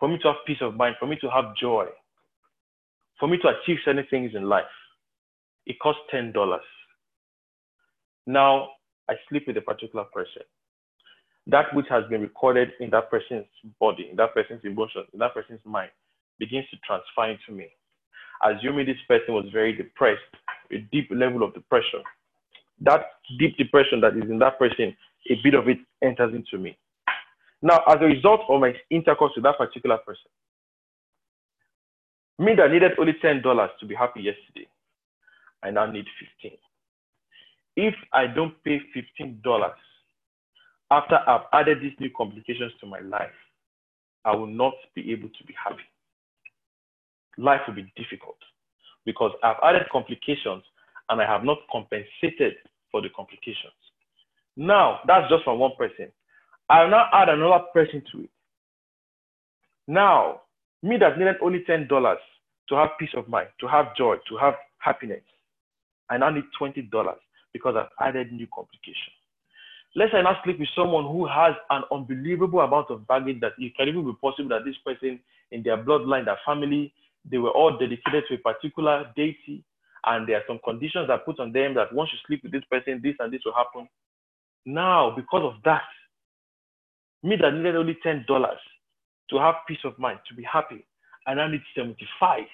for me to have peace of mind, for me to have joy, for me to achieve certain things in life, it costs ten dollars. Now I sleep with a particular person. That which has been recorded in that person's body, in that person's emotions, in that person's mind, begins to transfer into me. Assuming this person was very depressed, a deep level of depression, that deep depression that is in that person, a bit of it enters into me. Now, as a result of my intercourse with that particular person, me that needed only $10 to be happy yesterday, I now need 15. If I don't pay $15 after I've added these new complications to my life, I will not be able to be happy. Life will be difficult because I've added complications and I have not compensated for the complications. Now, that's just from one person. I'll now add another person to it. Now, me that needed only $10 to have peace of mind, to have joy, to have happiness, I now need $20 because I've added new complication. Let's say I now sleep with someone who has an unbelievable amount of baggage that it can even be possible that this person in their bloodline, their family, they were all dedicated to a particular deity, and there are some conditions that put on them that once you sleep with this person, this and this will happen. Now, because of that, me that needed only ten dollars to have peace of mind, to be happy, and I need seventy-five.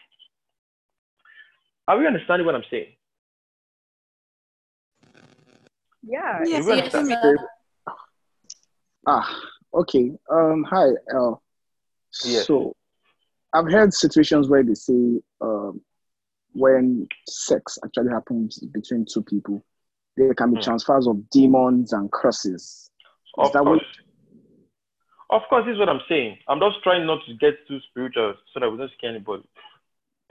Are we understanding what I'm saying? Yeah. You understand? Ah, okay. Um, hi. Uh, Yes. So, I've heard situations where they say um, when sex actually happens between two people, there can be Hmm. transfers of demons and curses. Is Of that course. what? Of course, this is what I'm saying. I'm just trying not to get too spiritual so that we don't scare anybody.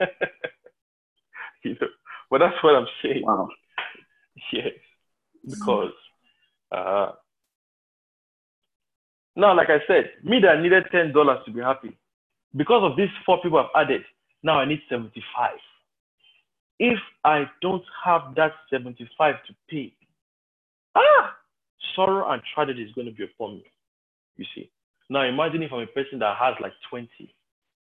you know, but that's what I'm saying. Wow. Yes, because uh, now, like I said, me that needed ten dollars to be happy, because of these four people I've added, now I need seventy-five. If I don't have that seventy-five to pay, ah, sorrow and tragedy is going to be upon me. You see. Now imagine if I'm a person that has like 20.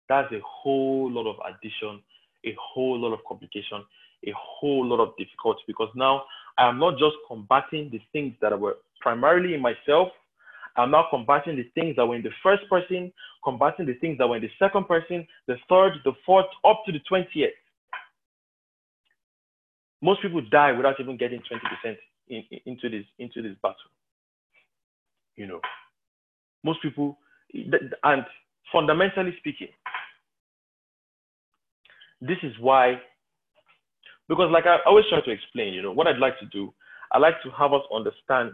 That's a whole lot of addition, a whole lot of complication, a whole lot of difficulty because now I am not just combating the things that were primarily in myself. I'm now combating the things that were in the first person, combating the things that were in the second person, the third, the fourth, up to the 20th. Most people die without even getting 20% in, in- into this into this battle. You know, most people, and fundamentally speaking, this is why, because like I always try to explain, you know, what I'd like to do, I like to have us understand.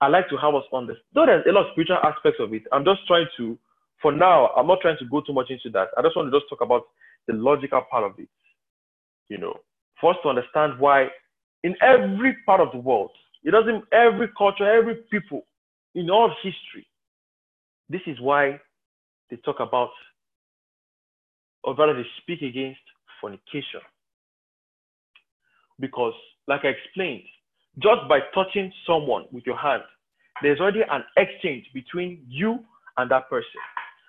I like to have us understand. Though there's a lot of spiritual aspects of it, I'm just trying to, for now, I'm not trying to go too much into that. I just want to just talk about the logical part of it, you know, for us to understand why in every part of the world, it doesn't, every culture, every people, in all history, this is why they talk about, or rather, they speak against fornication. Because, like I explained, just by touching someone with your hand, there's already an exchange between you and that person.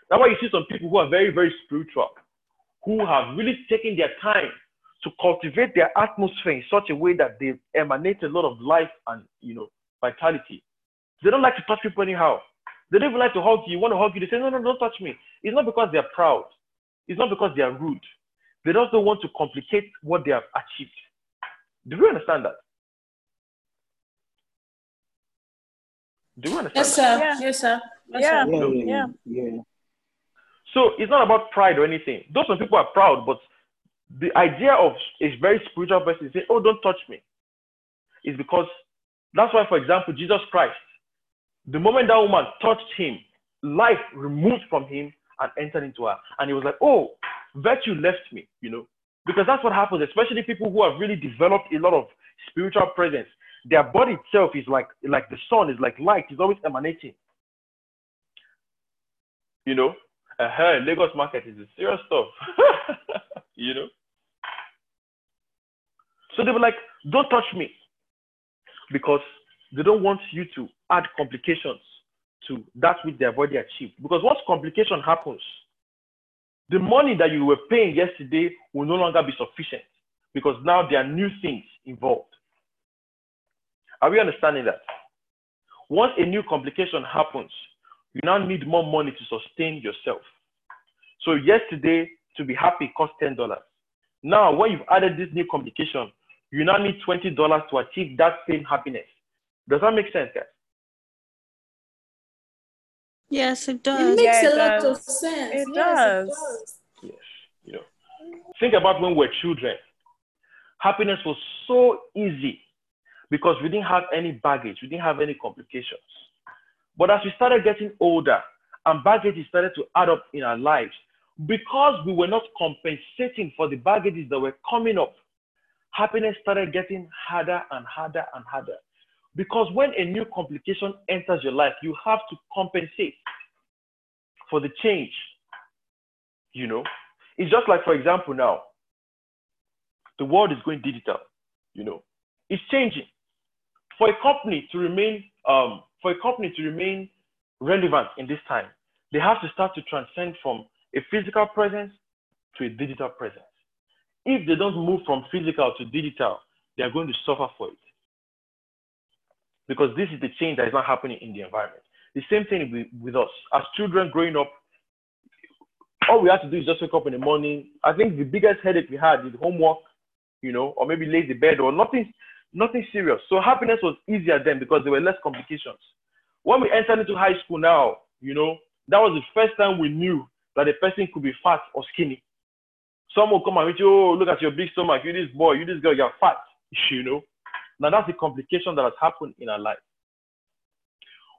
That's why you see some people who are very, very spiritual, who have really taken their time to cultivate their atmosphere in such a way that they emanate a lot of life and you know vitality. They don't like to touch people anyhow. They don't even like to hug you. You want to hug you, they say, no, no, don't touch me. It's not because they're proud. It's not because they are rude. They just don't want to complicate what they have achieved. Do you understand that? Do you understand Yes, that? sir. Yeah. Yes, sir. Yes, Yeah. sir. Yeah, yeah, Yeah. yeah. yeah. So it's not about pride or anything. Those some people are proud, but the idea of a very spiritual person saying, "Oh, don't touch me," is because that's why, for example, Jesus Christ, the moment that woman touched him, life removed from him and entered into her, and he was like, "Oh, virtue left me," you know, because that's what happens. Especially people who have really developed a lot of spiritual presence. Their body itself is like like the sun, is like light, is always emanating. You know, uh, Lagos market is a serious stuff. you know. So they were like, "Don't touch me," because they don't want you to add complications to that which have already achieved. Because once complication happens, the money that you were paying yesterday will no longer be sufficient because now there are new things involved. Are we understanding that? Once a new complication happens, you now need more money to sustain yourself. So yesterday, to be happy cost ten dollars. Now, when you've added this new complication, you now need twenty dollars to achieve that same happiness. Does that make sense, guys? Yes, it does. It makes Yeah, a it lot of sense. It yes, does. it does. Yes. You know, think about when we're children. Happiness was so easy because we didn't have any baggage, we didn't have any complications. But as we started getting older and baggage started to add up in our lives, because we were not compensating for the baggages that were coming up, happiness started getting harder and harder and harder. Because when a new complication enters your life, you have to compensate for the change. You know, it's just like, for example, now, the world is going digital. You know, it's changing. For a company to remain, um, for a company to remain relevant in this time, they have to start to transcend from a physical presence to a digital presence. If they don't move from physical to digital, they are going to suffer for it. Because this is the change that is not happening in the environment. The same thing with, with us. As children growing up, all we had to do is just wake up in the morning. I think the biggest headache we had is homework, you know, or maybe lay the bed or nothing, nothing serious. So happiness was easier then because there were less complications. When we entered into high school now, you know, that was the first time we knew that a person could be fat or skinny. Some will come and with you, oh, look at your big stomach, you this boy, you this girl, you're fat, you know. Now that's the complication that has happened in our life.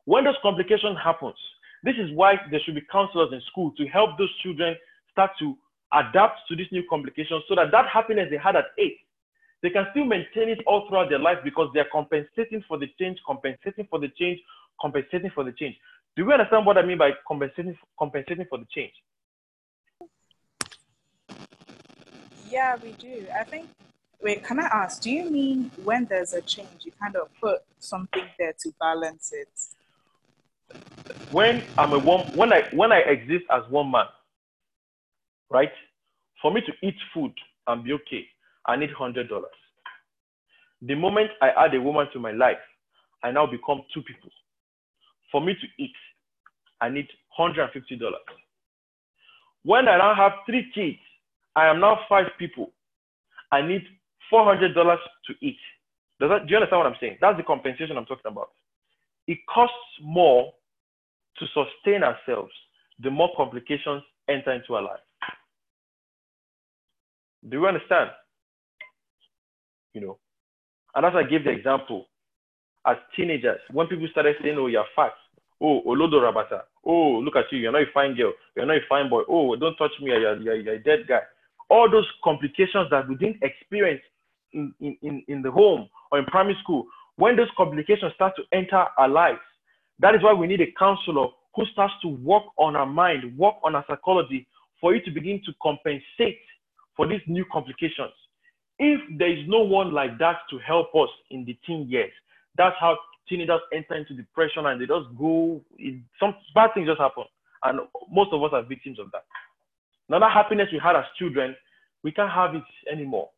When those complications happens, this is why there should be counselors in school to help those children start to adapt to this new complication so that that happiness they had at eight, they can still maintain it all throughout their life because they're compensating for the change, compensating for the change, compensating for the change. Do we understand what I mean by compensating, compensating for the change? Yeah, we do. I think. Wait, can I ask? Do you mean when there's a change, you kind of put something there to balance it? When I'm a one, when I when I exist as one man, right? For me to eat food and be okay, I need hundred dollars. The moment I add a woman to my life, I now become two people. For me to eat, I need hundred and fifty dollars. When I now have three kids, I am now five people. I need $400 to eat. Does that, do you understand what I'm saying? That's the compensation I'm talking about. It costs more to sustain ourselves, the more complications enter into our life. Do you understand? You know, and as I gave the example, as teenagers, when people started saying, "Oh, you're fat," "Oh, Olodo Rabata," "Oh, look at you, you're not a fine girl," "You're not a fine boy," "Oh, don't touch me, you're, you're, you're a dead guy." All those complications that we didn't experience in, in, in the home or in primary school, when those complications start to enter our lives, that is why we need a counselor who starts to work on our mind, work on our psychology for you to begin to compensate for these new complications. If there is no one like that to help us in the teen years, that's how teenagers enter into depression and they just go, it, some bad things just happen. And most of us are victims of that. Now that happiness we had as children, we can't have it anymore,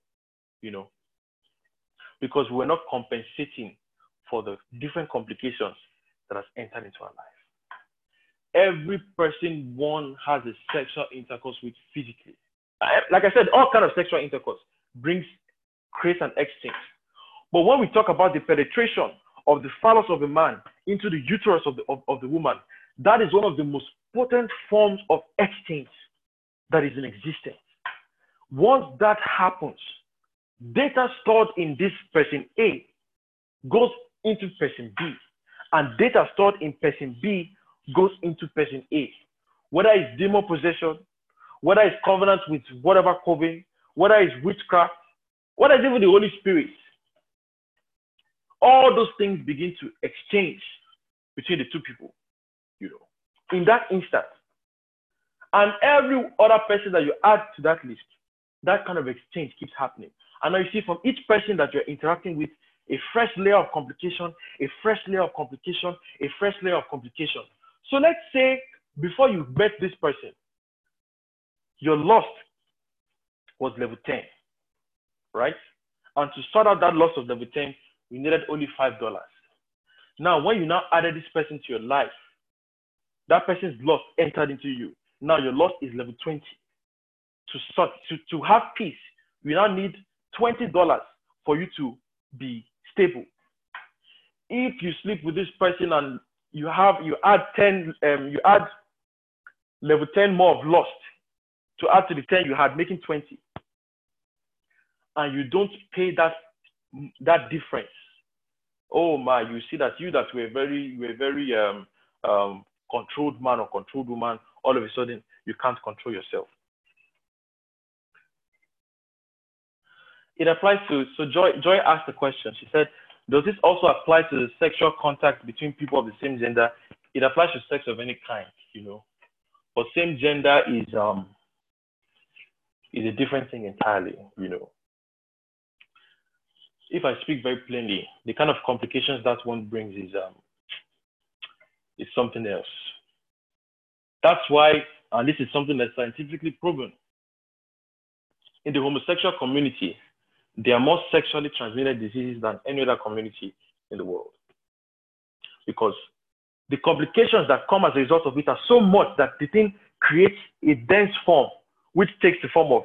you know because we're not compensating for the different complications that has entered into our life. Every person one has a sexual intercourse with physically. Eh, like I said, all kind of sexual intercourse brings creates an exchange. But when we talk about the penetration of the phallus of a man into the uterus of the, of, of the woman, that is one of the most potent forms of exchange that is in existence. Once that happens, data stored in this person A goes into person B, and data stored in person B goes into person A. Whether it's demon possession, whether it's covenant with whatever coven, whether it's witchcraft, whether it's even the Holy Spirit, all those things begin to exchange between the two people, you know, in that instant. And every other person that you add to that list, that kind of exchange keeps happening. And now you see from each person that you're interacting with, a fresh layer of complication, a fresh layer of complication, a fresh layer of complication. So let's say before you met this person, your loss was level 10, right? And to sort out that loss of level 10, you needed only $5. Now, when you now added this person to your life, that person's loss entered into you. Now your loss is level 20. To start, to, to have peace, you now need $20 for you to be stable. If you sleep with this person and you have you add 10 um, you add level 10 more of lost to add to the 10 you had making 20 and you don't pay that that difference oh my you see that you that were very you were very um, um, controlled man or controlled woman all of a sudden you can't control yourself it applies to so Joy Joy asked the question. She said, Does this also apply to the sexual contact between people of the same gender? It applies to sex of any kind, you know. But same gender is um is a different thing entirely, you know. If I speak very plainly, the kind of complications that one brings is um is something else. That's why, and this is something that's scientifically proven. In the homosexual community, there are more sexually transmitted diseases than any other community in the world. Because the complications that come as a result of it are so much that the thing creates a dense form, which takes the form of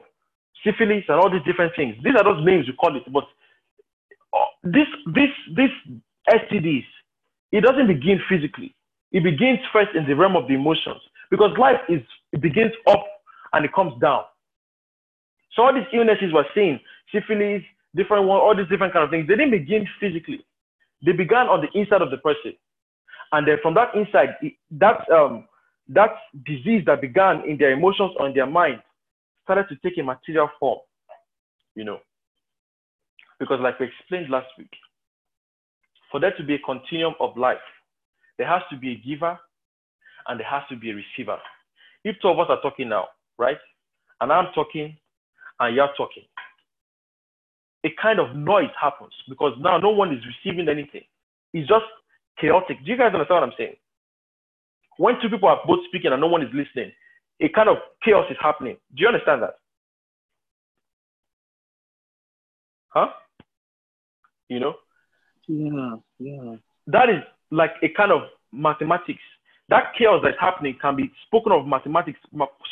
syphilis and all these different things. These are those names you call it, but uh, this, this, this STDs, it doesn't begin physically. It begins first in the realm of the emotions because life is, it begins up and it comes down. So all these illnesses we're seeing, syphilis, different one, all these different kind of things, they didn't begin physically. They began on the inside of the person. And then from that inside, that, um, that disease that began in their emotions or in their mind started to take a material form, you know. Because like we explained last week, for there to be a continuum of life, there has to be a giver and there has to be a receiver. If two of us are talking now, right? And I'm talking and you're talking, a kind of noise happens because now no one is receiving anything. It's just chaotic. Do you guys understand what I'm saying? When two people are both speaking and no one is listening, a kind of chaos is happening. Do you understand that? Huh? You know? Yeah, yeah. That is like a kind of mathematics. That chaos that's happening can be spoken of mathematics,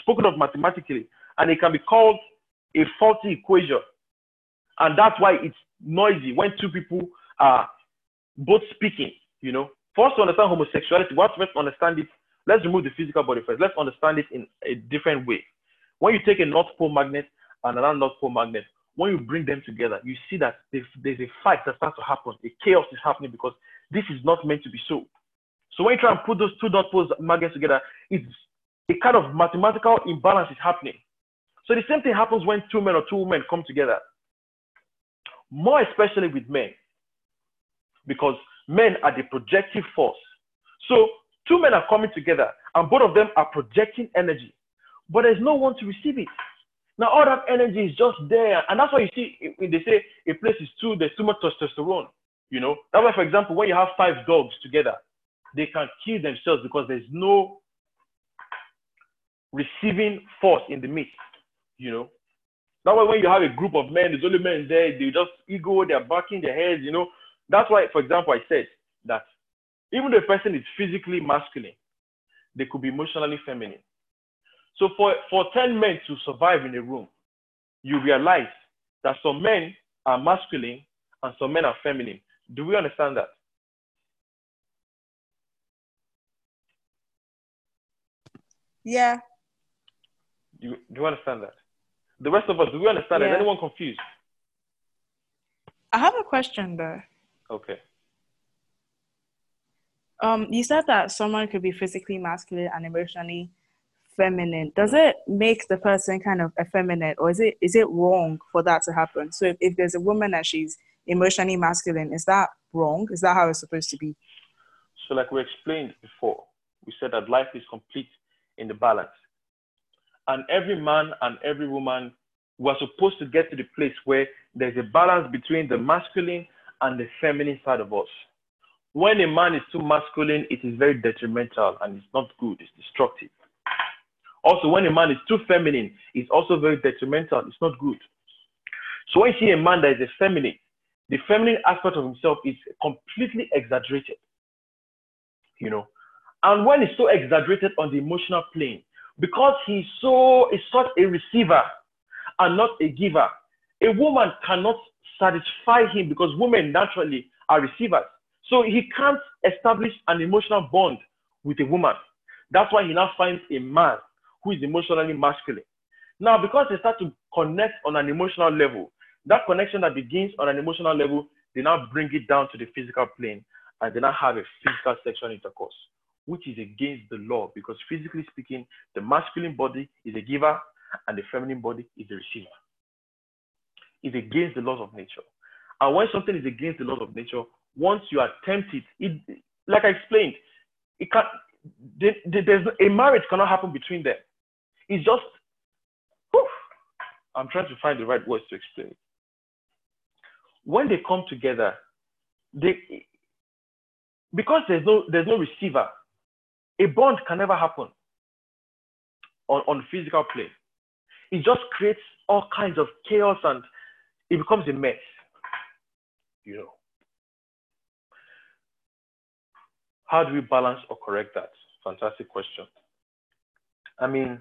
spoken of mathematically, and it can be called a faulty equation. And that's why it's noisy when two people are both speaking, you know. Us to understand homosexuality, we have to understand it. Let's remove the physical body first. Let's understand it in a different way. When you take a North Pole magnet and another North Pole magnet, when you bring them together, you see that there's, there's a fight that starts to happen. A chaos is happening because this is not meant to be so. So when you try and put those two North Pole magnets together, it's a kind of mathematical imbalance is happening. So the same thing happens when two men or two women come together more especially with men, because men are the projective force. So two men are coming together, and both of them are projecting energy, but there's no one to receive it. Now all that energy is just there, and that's why you see when they say a place is too there's too much testosterone. You know that's why, for example, when you have five dogs together, they can kill themselves because there's no receiving force in the midst. You know, that way, when you have a group of men, there's only men there, they just ego, they're backing their heads, you know. That's why, for example, I said that even though a person is physically masculine, they could be emotionally feminine. So for, for 10 men to survive in a room, you realize that some men are masculine and some men are feminine. Do we understand that? Yeah. You, do you understand that? The rest of us, do we understand? Yeah. Is anyone confused? I have a question though. Okay. Um, you said that someone could be physically masculine and emotionally feminine. Does it make the person kind of effeminate, or is it is it wrong for that to happen? So if, if there's a woman and she's emotionally masculine, is that wrong? Is that how it's supposed to be? So, like we explained before, we said that life is complete in the balance and every man and every woman were supposed to get to the place where there's a balance between the masculine and the feminine side of us. When a man is too masculine, it is very detrimental and it's not good, it's destructive. Also, when a man is too feminine, it's also very detrimental, it's not good. So when you see a man that is feminine, the feminine aspect of himself is completely exaggerated. You know, and when it's so exaggerated on the emotional plane, because he's so is such a receiver and not a giver. A woman cannot satisfy him because women naturally are receivers. So he can't establish an emotional bond with a woman. That's why he now finds a man who is emotionally masculine. Now, because they start to connect on an emotional level, that connection that begins on an emotional level, they now bring it down to the physical plane and they now have a physical sexual intercourse which is against the law because physically speaking, the masculine body is a giver and the feminine body is a receiver. It's against the laws of nature. And when something is against the laws of nature, once you attempt it, it like I explained, it can there's a marriage cannot happen between them. It's just whew, I'm trying to find the right words to explain it. When they come together, they because there's no there's no receiver, a bond can never happen on, on physical plane. It just creates all kinds of chaos and it becomes a mess. You know. How do we balance or correct that? Fantastic question. I mean,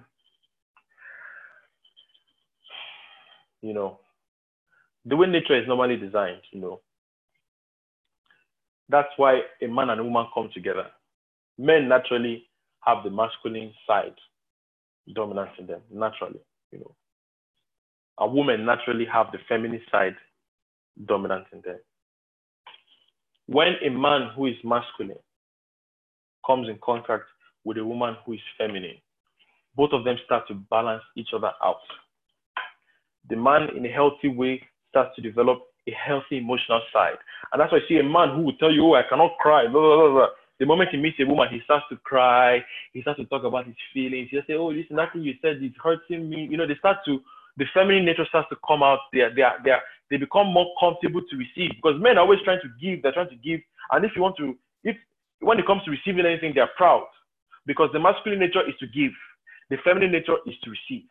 you know, the way nature is normally designed, you know, that's why a man and a woman come together. Men naturally have the masculine side dominant in them, naturally, you know. A woman naturally have the feminine side dominant in them. When a man who is masculine comes in contact with a woman who is feminine, both of them start to balance each other out. The man, in a healthy way, starts to develop a healthy emotional side. And that's why I see a man who will tell you, Oh, I cannot cry. Blah, blah, blah, the moment he meets a woman, he starts to cry. He starts to talk about his feelings. He'll say, Oh, listen, nothing you said is hurting me. You know, they start to, the feminine nature starts to come out. They, are, they, are, they, are, they become more comfortable to receive because men are always trying to give. They're trying to give. And if you want to, if when it comes to receiving anything, they're proud because the masculine nature is to give, the feminine nature is to receive.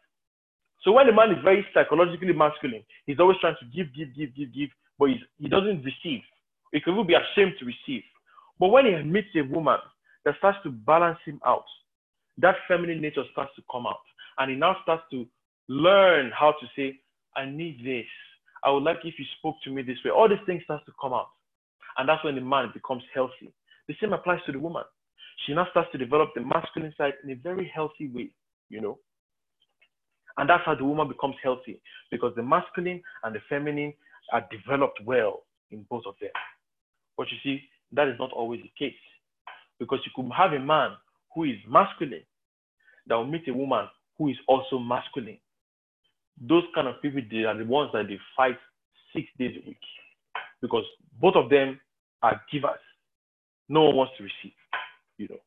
So when a man is very psychologically masculine, he's always trying to give, give, give, give, give, but he doesn't receive. He can be ashamed to receive. But when he meets a woman that starts to balance him out, that feminine nature starts to come out. And he now starts to learn how to say, I need this. I would like if you spoke to me this way. All these things starts to come out. And that's when the man becomes healthy. The same applies to the woman. She now starts to develop the masculine side in a very healthy way, you know. And that's how the woman becomes healthy because the masculine and the feminine are developed well in both of them. But you see, that is not always the case because you could have a man who is masculine that will meet a woman who is also masculine. Those kind of people, they are the ones that they fight six days a week because both of them are givers. No one wants to receive, you know.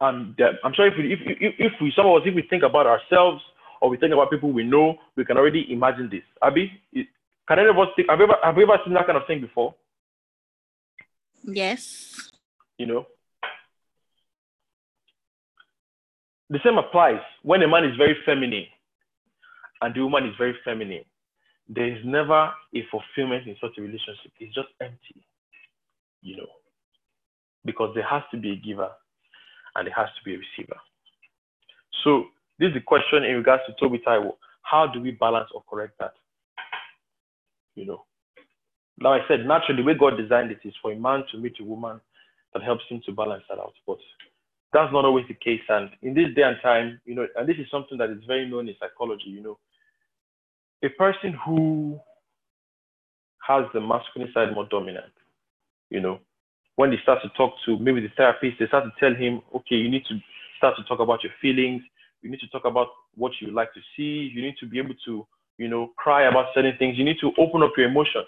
And uh, I'm sure if we, if, if, if we, some of us, if we think about ourselves or we think about people we know, we can already imagine this. Abby, can any of us think, have you ever, have you ever seen that kind of thing before? Yes. You know? The same applies when a man is very feminine and the woman is very feminine. There is never a fulfillment in such a relationship. It's just empty, you know, because there has to be a giver and there has to be a receiver. So this is the question in regards to Toby Taiwo. How do we balance or correct that? You know, now I said naturally the way God designed it is for a man to meet a woman that helps him to balance that out. But that's not always the case. And in this day and time, you know, and this is something that is very known in psychology, you know, a person who has the masculine side more dominant, you know, when they start to talk to maybe the therapist, they start to tell him, okay, you need to start to talk about your feelings. You need to talk about what you like to see. You need to be able to, you know, cry about certain things. You need to open up your emotions.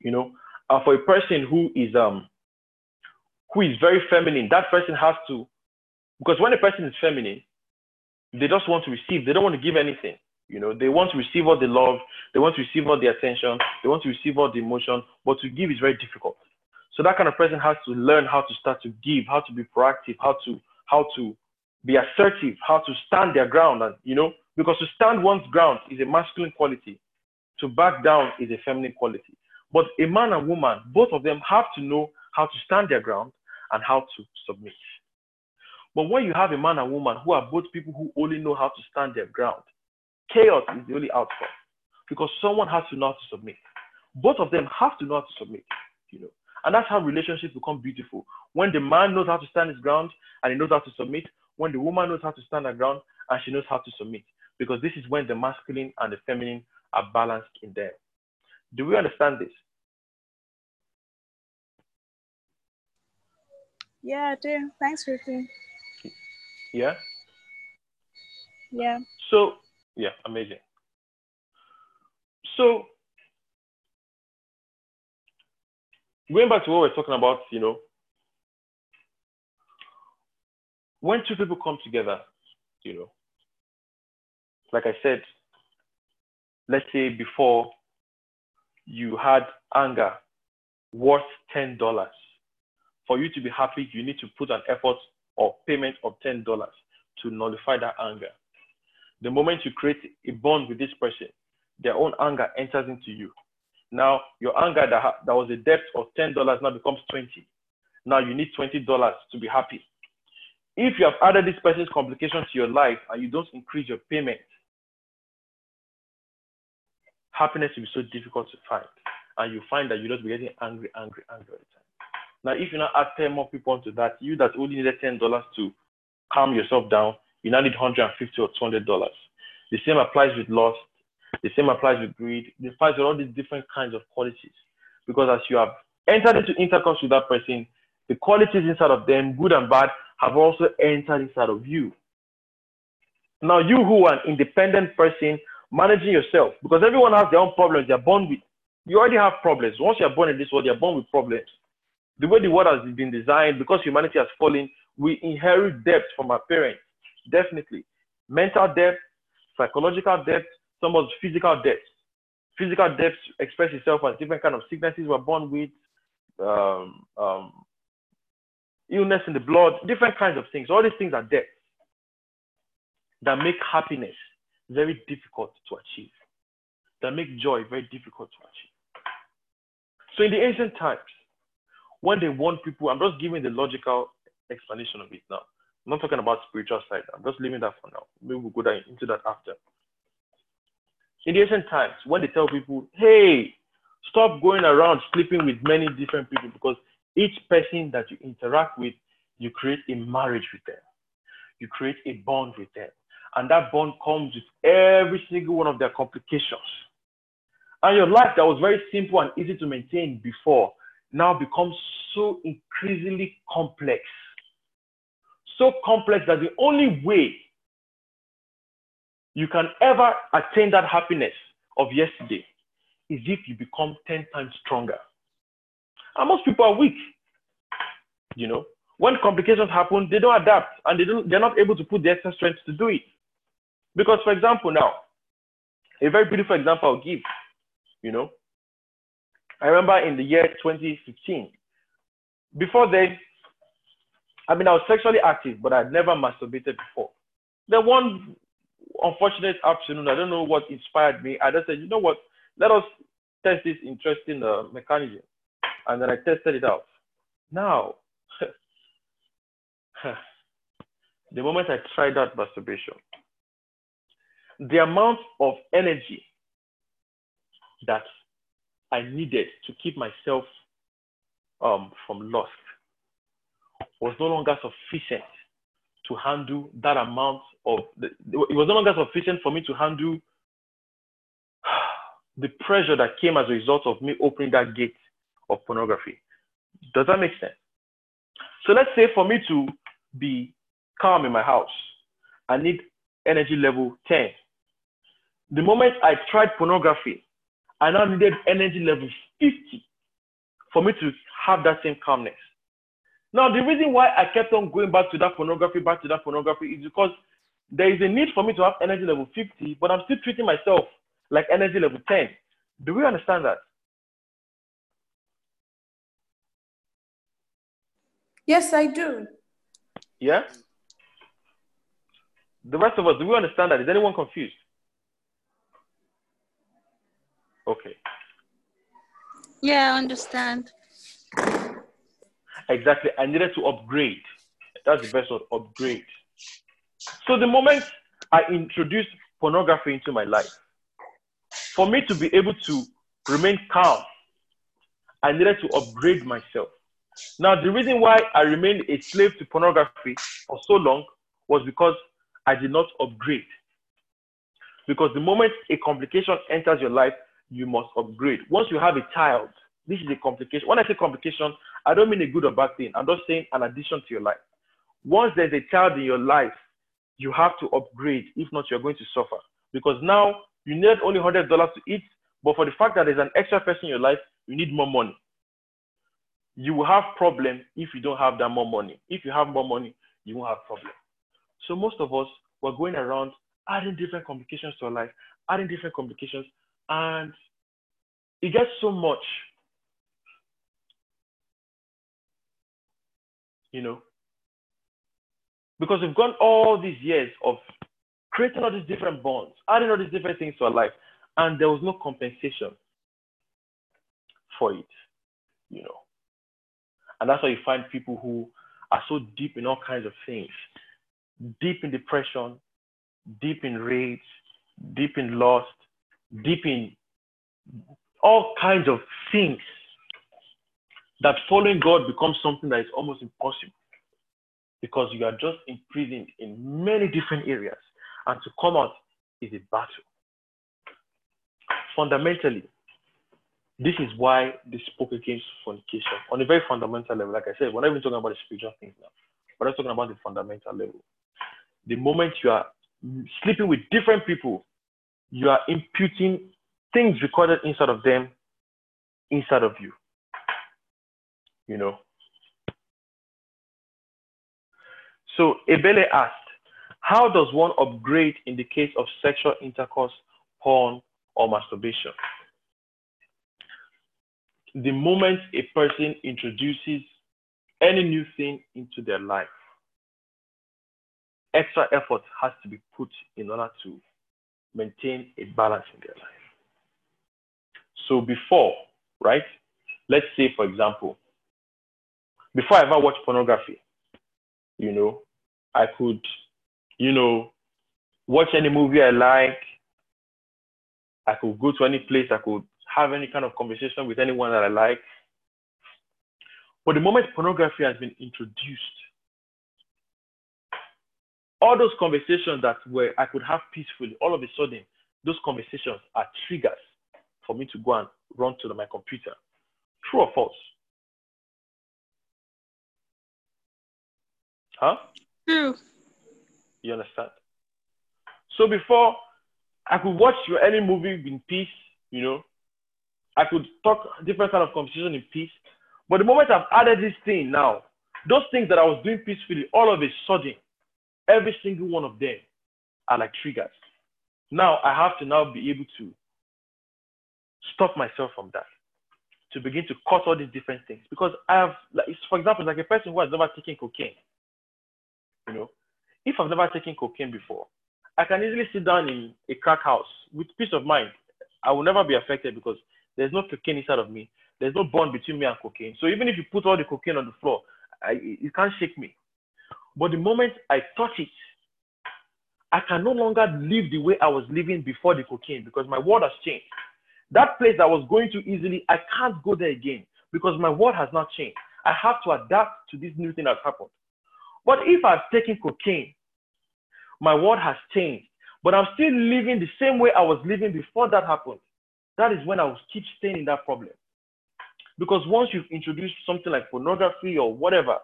You know, uh, for a person who is um who is very feminine, that person has to because when a person is feminine, they just want to receive. They don't want to give anything. You know, they want to receive all the love, they want to receive all the attention, they want to receive all the emotion, but to give is very difficult. So that kind of person has to learn how to start to give, how to be proactive, how to how to be assertive, how to stand their ground, and you know, because to stand one's ground is a masculine quality, to back down is a feminine quality. But a man and woman, both of them have to know how to stand their ground and how to submit. But when you have a man and woman who are both people who only know how to stand their ground, chaos is the only outcome because someone has to know how to submit. Both of them have to know how to submit, you know. And that's how relationships become beautiful. When the man knows how to stand his ground and he knows how to submit, when the woman knows how to stand her ground and she knows how to submit, because this is when the masculine and the feminine are balanced in them. Do we understand this? Yeah, I do. Thanks, Ruthie. Yeah. Yeah. So Yeah, amazing. So going back to what we're talking about, you know, when two people come together, you know, like I said, let's say before you had anger worth $10. For you to be happy, you need to put an effort or payment of $10 to nullify that anger. The moment you create a bond with this person, their own anger enters into you. Now, your anger that, ha- that was a debt of $10 now becomes 20. Now you need $20 to be happy. If you have added this person's complication to your life and you don't increase your payment, happiness will be so difficult to find. And you find that you just be getting angry, angry, angry all the time. Now, if you now add 10 more people onto that, you that only needed $10 to calm yourself down, you now need 150 or $200. The same applies with lust. The same applies with greed. It applies with all these different kinds of qualities. Because as you have entered into intercourse with that person, the qualities inside of them, good and bad, have also entered inside of you. Now, you who are an independent person, managing yourself, because everyone has their own problems they're born with. You already have problems. Once you're born in this world, you're born with problems. The way the world has been designed, because humanity has fallen, we inherit debt from our parents. Definitely. Mental debt, psychological debt, some of physical debt. Physical debt express itself as different kind of sicknesses we're born with, um, um, illness in the blood, different kinds of things. All these things are debt that make happiness very difficult to achieve, that make joy very difficult to achieve. So in the ancient times, when they want people, I'm just giving the logical explanation of it now. I'm not talking about spiritual side. I'm just leaving that for now. Maybe we'll go down into that after. In the ancient times, when they tell people, hey, stop going around sleeping with many different people because each person that you interact with, you create a marriage with them. You create a bond with them. And that bond comes with every single one of their complications. And your life that was very simple and easy to maintain before now becomes so increasingly complex. So complex that the only way you can ever attain that happiness of yesterday is if you become 10 times stronger. And most people are weak. You know, when complications happen, they don't adapt and they don't, they're not able to put the extra strength to do it. Because, for example, now, a very beautiful example I'll give, you know, I remember in the year 2015, before then, I mean, I was sexually active, but I'd never masturbated before. Then one unfortunate afternoon, I don't know what inspired me. I just said, you know what, let us test this interesting uh, mechanism. And then I tested it out. Now, the moment I tried that masturbation, the amount of energy that I needed to keep myself um, from lust was no longer sufficient to handle that amount of the, it was no longer sufficient for me to handle the pressure that came as a result of me opening that gate of pornography. Does that make sense? So let's say for me to be calm in my house, I need energy level 10. The moment I tried pornography, I now needed energy level 50 for me to have that same calmness. Now, the reason why I kept on going back to that pornography, back to that pornography is because there is a need for me to have energy level 50, but I'm still treating myself like energy level 10. Do we understand that? Yes, I do. Yeah? The rest of us, do we understand that? Is anyone confused? Okay. Yeah, I understand. Exactly. I needed to upgrade. That's the best word, upgrade. So the moment I introduced pornography into my life, for me to be able to remain calm, I needed to upgrade myself. Now, the reason why I remained a slave to pornography for so long was because I did not upgrade. Because the moment a complication enters your life, you must upgrade. Once you have a child, this is a complication. When I say complication, I don't mean a good or bad thing. I'm just saying an addition to your life. Once there's a child in your life, you have to upgrade. If not, you're going to suffer. because now you need only hundred dollars to eat, but for the fact that there's an extra person in your life, you need more money. You will have problem if you don't have that more money. If you have more money, you won't have problem. So most of us were going around adding different complications to our life, adding different complications, and it gets so much. You know, because we've gone all these years of creating all these different bonds, adding all these different things to our life, and there was no compensation for it, you know. And that's why you find people who are so deep in all kinds of things, deep in depression, deep in rage, deep in lust, deep in all kinds of things that following God becomes something that is almost impossible because you are just imprisoned in many different areas and to come out is a battle. Fundamentally, this is why they spoke against fornication on a very fundamental level. Like I said, we're not even talking about the spiritual things now. We're just talking about the fundamental level. The moment you are sleeping with different people, you are imputing things recorded inside of them inside of you. You know. So Ebele asked, how does one upgrade in the case of sexual intercourse, porn, or masturbation? The moment a person introduces any new thing into their life, extra effort has to be put in order to maintain a balance in their life. So before, right? Let's say, for example, before I ever watch pornography, you know, I could, you know, watch any movie I like. I could go to any place. I could have any kind of conversation with anyone that I like. But the moment pornography has been introduced, all those conversations that were I could have peacefully, all of a sudden, those conversations are triggers for me to go and run to my computer. True or false? Huh? True. You understand? So before I could watch any movie in peace, you know, I could talk different kind of conversation in peace. But the moment I've added this thing now, those things that I was doing peacefully, all of a sudden, every single one of them are like triggers. Now I have to now be able to stop myself from that, to begin to cut all these different things. Because I have, like, for example, like a person who has never taken cocaine. You know, if I've never taken cocaine before, I can easily sit down in a crack house with peace of mind. I will never be affected because there's no cocaine inside of me. There's no bond between me and cocaine. So even if you put all the cocaine on the floor, I, it can't shake me. But the moment I touch it, I can no longer live the way I was living before the cocaine because my world has changed. That place I was going to easily, I can't go there again because my world has not changed. I have to adapt to this new thing that's happened. But if I've taken cocaine, my world has changed, but I'm still living the same way I was living before that happened. That is when I will keep staying in that problem. Because once you've introduced something like pornography or whatever,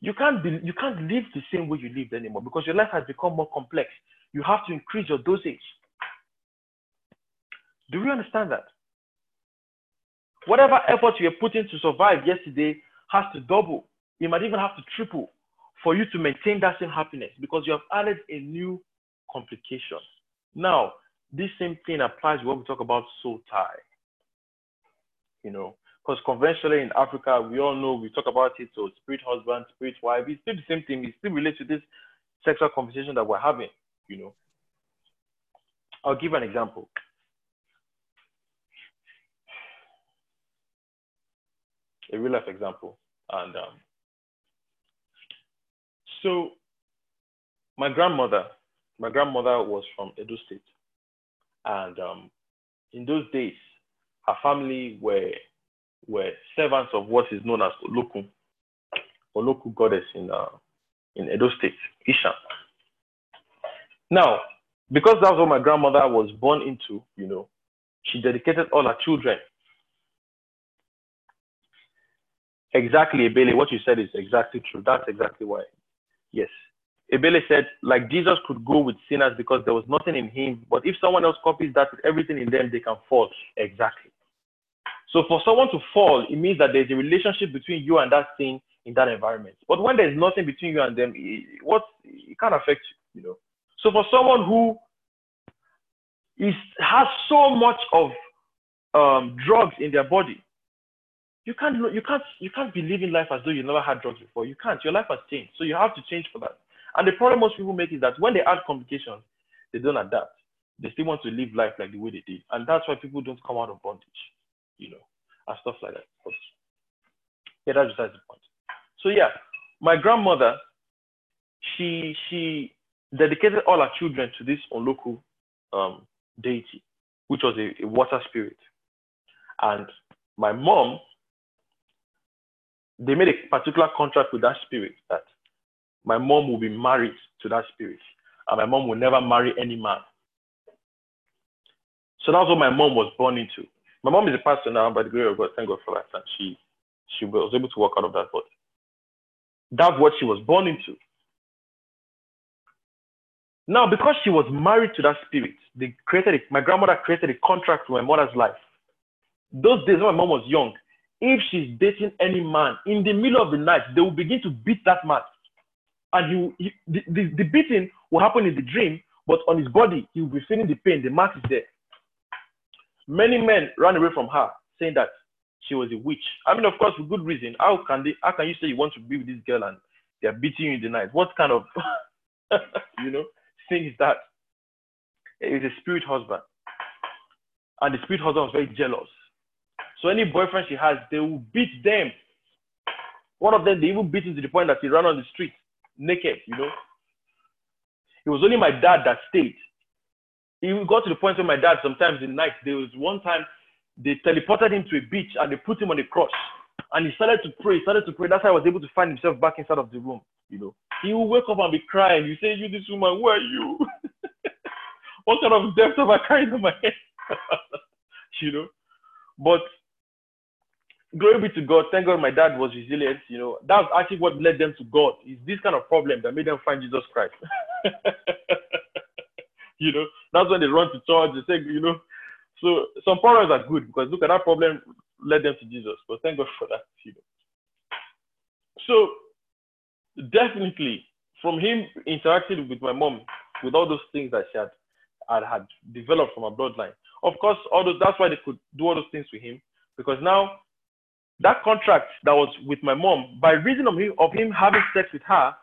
you can't be, you can't live the same way you lived anymore because your life has become more complex. You have to increase your dosage. Do you understand that? Whatever effort you are putting to survive yesterday has to double. You might even have to triple for you to maintain that same happiness because you have added a new complication. Now, this same thing applies when we talk about soul tie. You know, because conventionally in Africa, we all know we talk about it. So spirit husband, spirit wife, it's still the same thing. It still relates to this sexual conversation that we're having. You know, I'll give an example. A real life example, and um, so my grandmother, my grandmother was from Edo State, and um, in those days, her family were were servants of what is known as Olokun, Olokun goddess in, uh, in Edo State, Isha. Now, because that's what my grandmother was born into, you know, she dedicated all her children. Exactly, Ebele, what you said is exactly true. That's exactly why. Yes. Ebele said, like Jesus could go with sinners because there was nothing in him. But if someone else copies that with everything in them, they can fall. Exactly. So for someone to fall, it means that there's a relationship between you and that thing in that environment. But when there's nothing between you and them, it, what it can't affect you, you know. So for someone who is has so much of um, drugs in their body, you can't you can't you can't be living life as though you never had drugs before. You can't. Your life has changed, so you have to change for that. And the problem most people make is that when they add complications, they don't adapt. They still want to live life like the way they did, and that's why people don't come out of bondage, you know, and stuff like that. But yeah, that's besides the point. So yeah, my grandmother, she she dedicated all her children to this Olokun um, deity, which was a, a water spirit, and my mom they made a particular contract with that spirit that my mom will be married to that spirit and my mom will never marry any man. So that's what my mom was born into. My mom is a pastor now, by the grace of God, thank God for that. And she she was able to work out of that, but that's what she was born into. Now, because she was married to that spirit, they created a, my grandmother created a contract with my mother's life. Those days when my mom was young, if she's dating any man in the middle of the night, they will begin to beat that man. And he the, the, the, beating will happen in the dream, but on his body, he will be feeling the pain. The mark is there. Many men ran away from her, saying that she was a witch. I mean, of course, for good reason. How can they? How can you say you want to be with this girl and they are beating you in the night? What kind of, you know, thing is that? It's a spirit husband, and the spirit husband was very jealous. So any boyfriend she has, they will beat them. One of them, they even beat him to the point that he ran on the street naked, you know. It was only my dad that stayed. He got to the point where my dad, sometimes in the night, there was one time they teleported him to a beach and they put him on a cross. And he started to pray, started to pray. That's how I was able to find himself back inside of the room, you know. He will wake up and be crying. You say, You, this woman, who are you? what kind of depth have I carried on my head? you know. But glory be to God. Thank God my dad was resilient. You know, that's actually what led them to God. Is this kind of problem that made them find Jesus Christ. you know, that's when they run to church. They say, you know, so some problems are good because look at that problem led them to Jesus. But thank God for that. You know. So definitely from him interacting with my mom with all those things that she had, had, had developed from a bloodline. Of course, all those that's why they could do all those things with him because now that contract that was with my mom, by reason of him, of him having sex with her,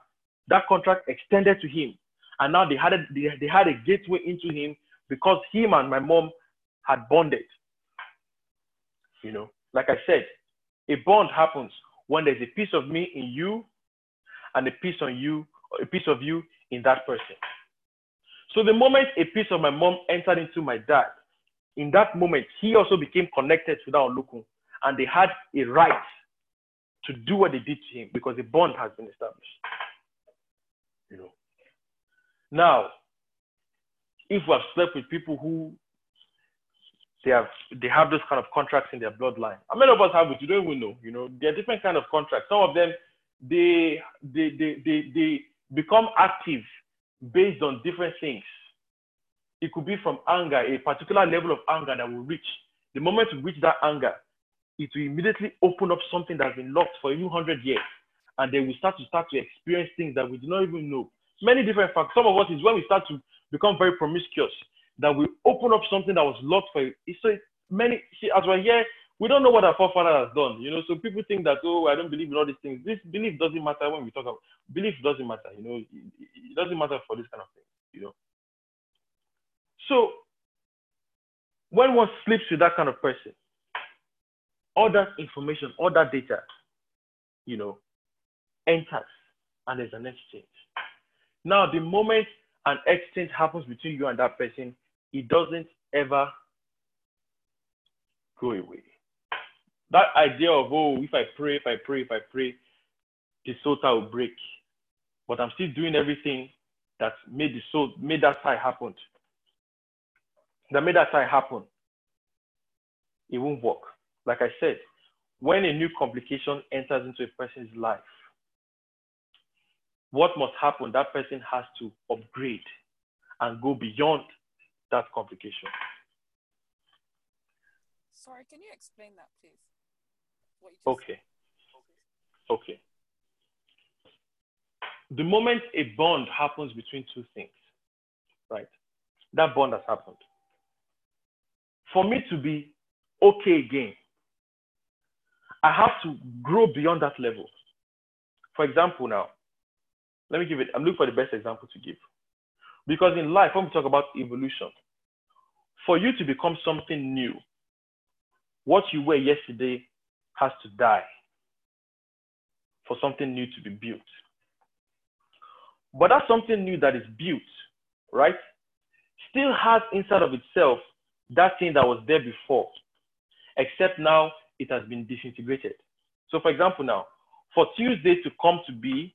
that contract extended to him. And now they had, a, they, they had a gateway into him because him and my mom had bonded. You know, like I said, a bond happens when there's a piece of me in you and a piece on you, a piece of you in that person. So the moment a piece of my mom entered into my dad, in that moment, he also became connected to that Olokun and they had a right to do what they did to him because a bond has been established. You know. Now, if we have slept with people who they have they have those kind of contracts in their bloodline. How many of us have it? You don't even know. You know, there are different kind of contracts. Some of them they they they they, they become active based on different things. It could be from anger, a particular level of anger that will reach. The moment we reach that anger, it will immediately open up something that's been locked for few hundred years. And they will start to start to experience things that we do not even know. Many different facts. Some of us is when we start to become very promiscuous, that we open up something that was locked for you. so many see, as we're here, we don't know what our forefather has done. You know, so people think that, oh, I don't believe in all these things. This belief doesn't matter when we talk about belief doesn't matter, you know, it doesn't matter for this kind of thing, you know. So when one sleeps with that kind of person, all that information, all that data, you know, enters and there's an exchange. Now, the moment an exchange happens between you and that person, it doesn't ever go away. That idea of, oh, if I pray, if I pray, if I pray, the soul tie will break. But I'm still doing everything that made the soul, made that tie happen. That made that tie happen. It won't work like I said, when a new complication enters into a person's life, what must happen? That person has to upgrade and go beyond that complication. Sorry, can you explain that, please? Okay. Okay. The moment a bond happens between two things, right? That bond has happened. For me to be okay again, I have to grow beyond that level. For example, now, let me give it, I'm looking for the best example to give. Because in life, when we talk about evolution, for you to become something new, what you were yesterday has to die for something new to be built. But that something new that is built, right, still has inside of itself that thing that was there before, except now it has been disintegrated. So, for example, now, for Tuesday to come to be,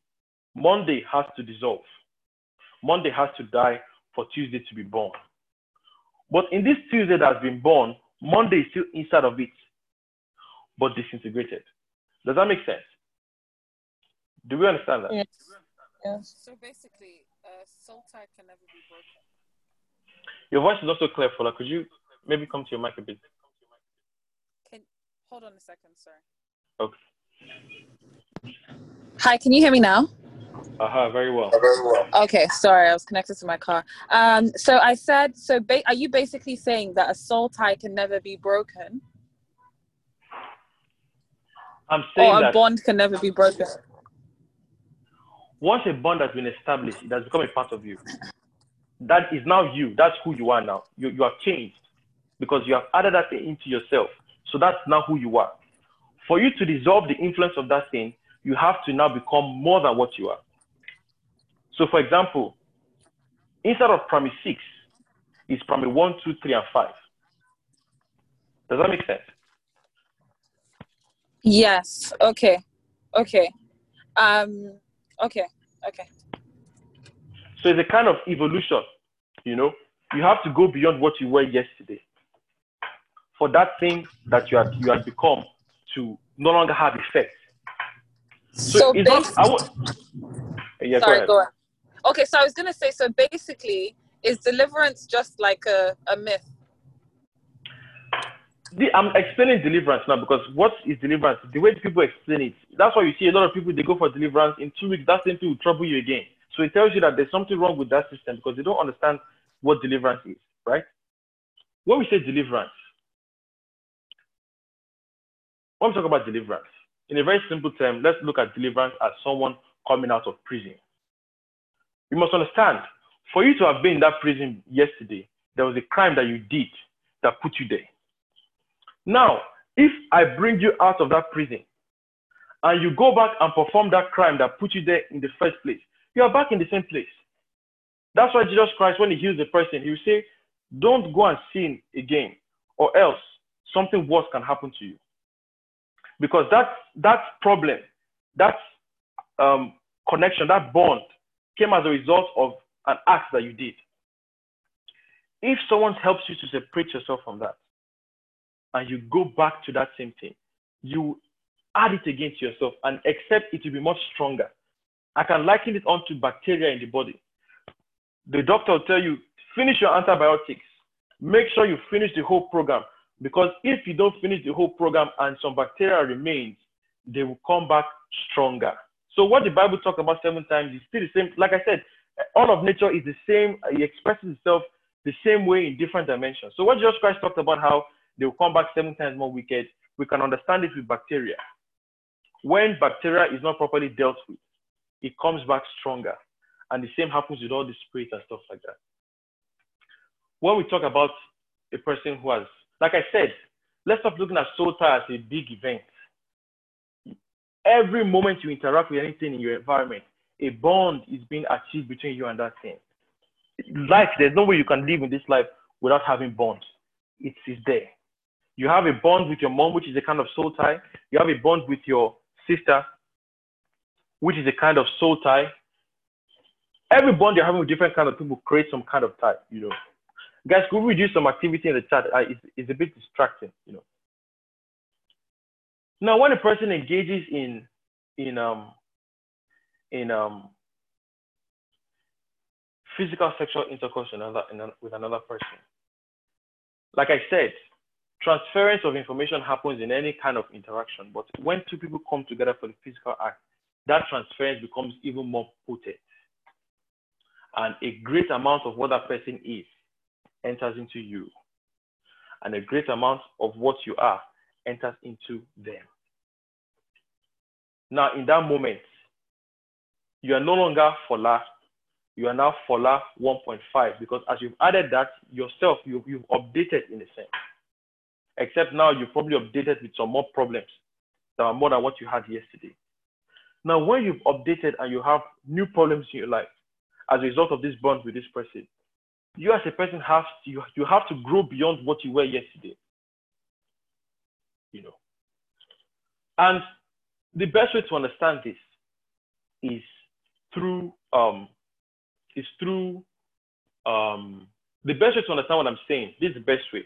Monday has to dissolve. Monday has to die for Tuesday to be born. But in this Tuesday that has been born, Monday is still inside of it, but disintegrated. Does that make sense? Do we understand that? Yes. yes. So basically, uh, soul tie can never be broken. Your voice is also clear, Fola. Could you maybe come to your mic a bit? Can hold on a second, sir. Okay. Hi, can you hear me now? Uh-huh, very well. Very well. Okay, sorry, I was connected to my car. Um, so I said, so ba- are you basically saying that a soul tie can never be broken? I'm saying or a that bond can never be broken. once a bond has been established, it has become a part of you. That is now you. That's who you are now. You, you have changed because you have added that thing into yourself. So that's now who you are. For you to dissolve the influence of that thing, you have to now become more than what you are. So, for example, instead of primary six, it's primary one, two, three, and five. Does that make sense? Yes. Okay. Okay. Um. Okay. Okay. So it's a kind of evolution, you know. You have to go beyond what you were yesterday for that thing that you had you had become to no longer have effect. So, So it's not. I want. Yeah, go ahead. Go. Okay. So I was gonna say. So basically, is deliverance just like a, a myth? The- I'm explaining deliverance now because what is deliverance? The way people explain it. That's why you see a lot of people they go for deliverance in two weeks. That same thing will trouble you again. So it tells you that there's something wrong with that system because they don't understand what deliverance is, right? When we say deliverance, when we talk about deliverance, in a very simple term, let's look at deliverance as someone coming out of prison. You must understand, for you to have been in that prison yesterday, there was a crime that you did that put you there. Now, if I bring you out of that prison and you go back and perform that crime that put you there in the first place, you are back in the same place. That's why Jesus Christ, when he heals a person, he will say, Don't go and sin again, or else something worse can happen to you. Because that, that problem, that um, connection, that bond came as a result of an act that you did. If someone helps you to separate yourself from that, and you go back to that same thing, you add it again to yourself and accept it to be much stronger. I can liken it onto bacteria in the body. The doctor will tell you, finish your antibiotics. Make sure you finish the whole program. Because if you don't finish the whole program and some bacteria remains, they will come back stronger. So what the Bible talks about seven times is still the same. Like I said, all of nature is the same. It expresses itself the same way in different dimensions. So what Jesus Christ talked about how they will come back seven times more wicked, we can understand it with bacteria. When bacteria is not properly dealt with, it comes back stronger. And the same happens with all the spirits and stuff like that. When we talk about a person who has, like I said, let's stop looking at soul tie as a big event. Every moment you interact with anything in your environment, a bond is being achieved between you and that thing. Life, there's no way you can live in this life without having bonds. It is there. You have a bond with your mom, which is a kind of soul tie. You have a bond with your sister, which is a kind of soul tie. Every bond you're having with different kind of people creates some kind of tie, you know. Guys, could we do some activity in the chat? Uh, it's, it's a bit distracting, you know. Now, when a person engages in in um in um physical sexual intercourse with another, with another person. Like I said, transference of information happens in any kind of interaction, but when two people come together for the physical act, that transference becomes even more potent. And a great amount of what that person is enters into you. And a great amount of what you are enters into them. Now, in that moment, you are no longer Fola, you are now Fola 1.5 because as you've added that yourself, you've, you've updated in a sense. Except now you've probably updated with some more problems that are more than what you had yesterday. Now, when you've updated and you have new problems in your life as a result of this bond with this person, you as a person have to, you, you have to grow beyond what you were yesterday. You know. And the best way to understand this is through um is through um the best way to understand what I'm saying. This is the best way.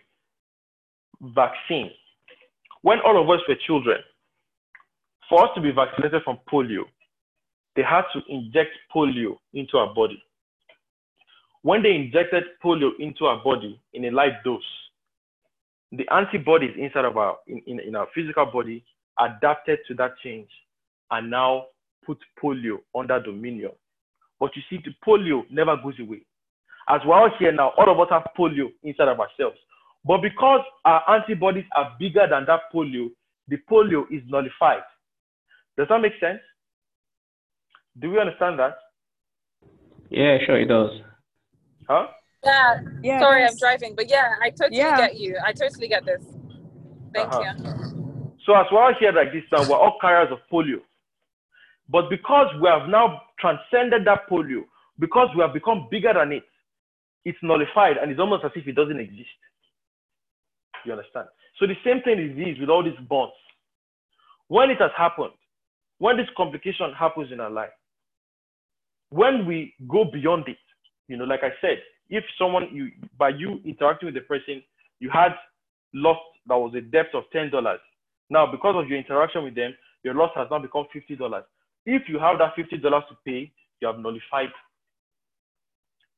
Vaccine. When all of us were children, for us to be vaccinated from polio, they had to inject polio into our body. When they injected polio into our body in a light dose, the antibodies inside of our in, in, in our physical body adapted to that change and now put polio under dominion. But you see, the polio never goes away. As we're all here now, all of us have polio inside of ourselves. But because our antibodies are bigger than that polio, the polio is nullified. Does that make sense? Do we understand that? Yeah, sure it does. Huh? Yeah. Yeah, Sorry, I'm driving, but yeah, I totally Yeah. get you. I totally get this. Thank Uh-huh. you. So as we're all here like this now, we're all carriers of polio. But because we have now transcended that polio, because we have become bigger than it, it's nullified and it's almost as if it doesn't exist. You understand? So the same thing is this with all these bonds. When it has happened, when this complication happens in our life, when we go beyond it, you know, like I said, if someone you by you interacting with the person, you had lost that was a debt of ten dollars. Now, because of your interaction with them, your loss has now become fifty dollars. If you have that fifty dollars to pay, you have nullified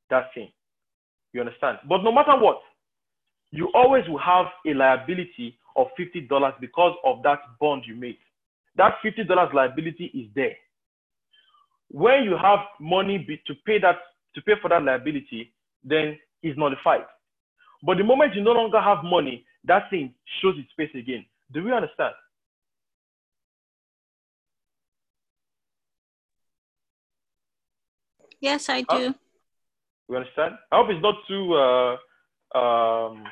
that thing. You understand? But no matter what, you always will have a liability of fifty dollars because of that bond you made. That fifty dollars liability is there. When you have money to pay that to pay for that liability, then it's nullified. But the moment you no longer have money, that thing shows its face again. Do we understand? Yes, I Huh? do. We understand? I hope it's not too uh, um,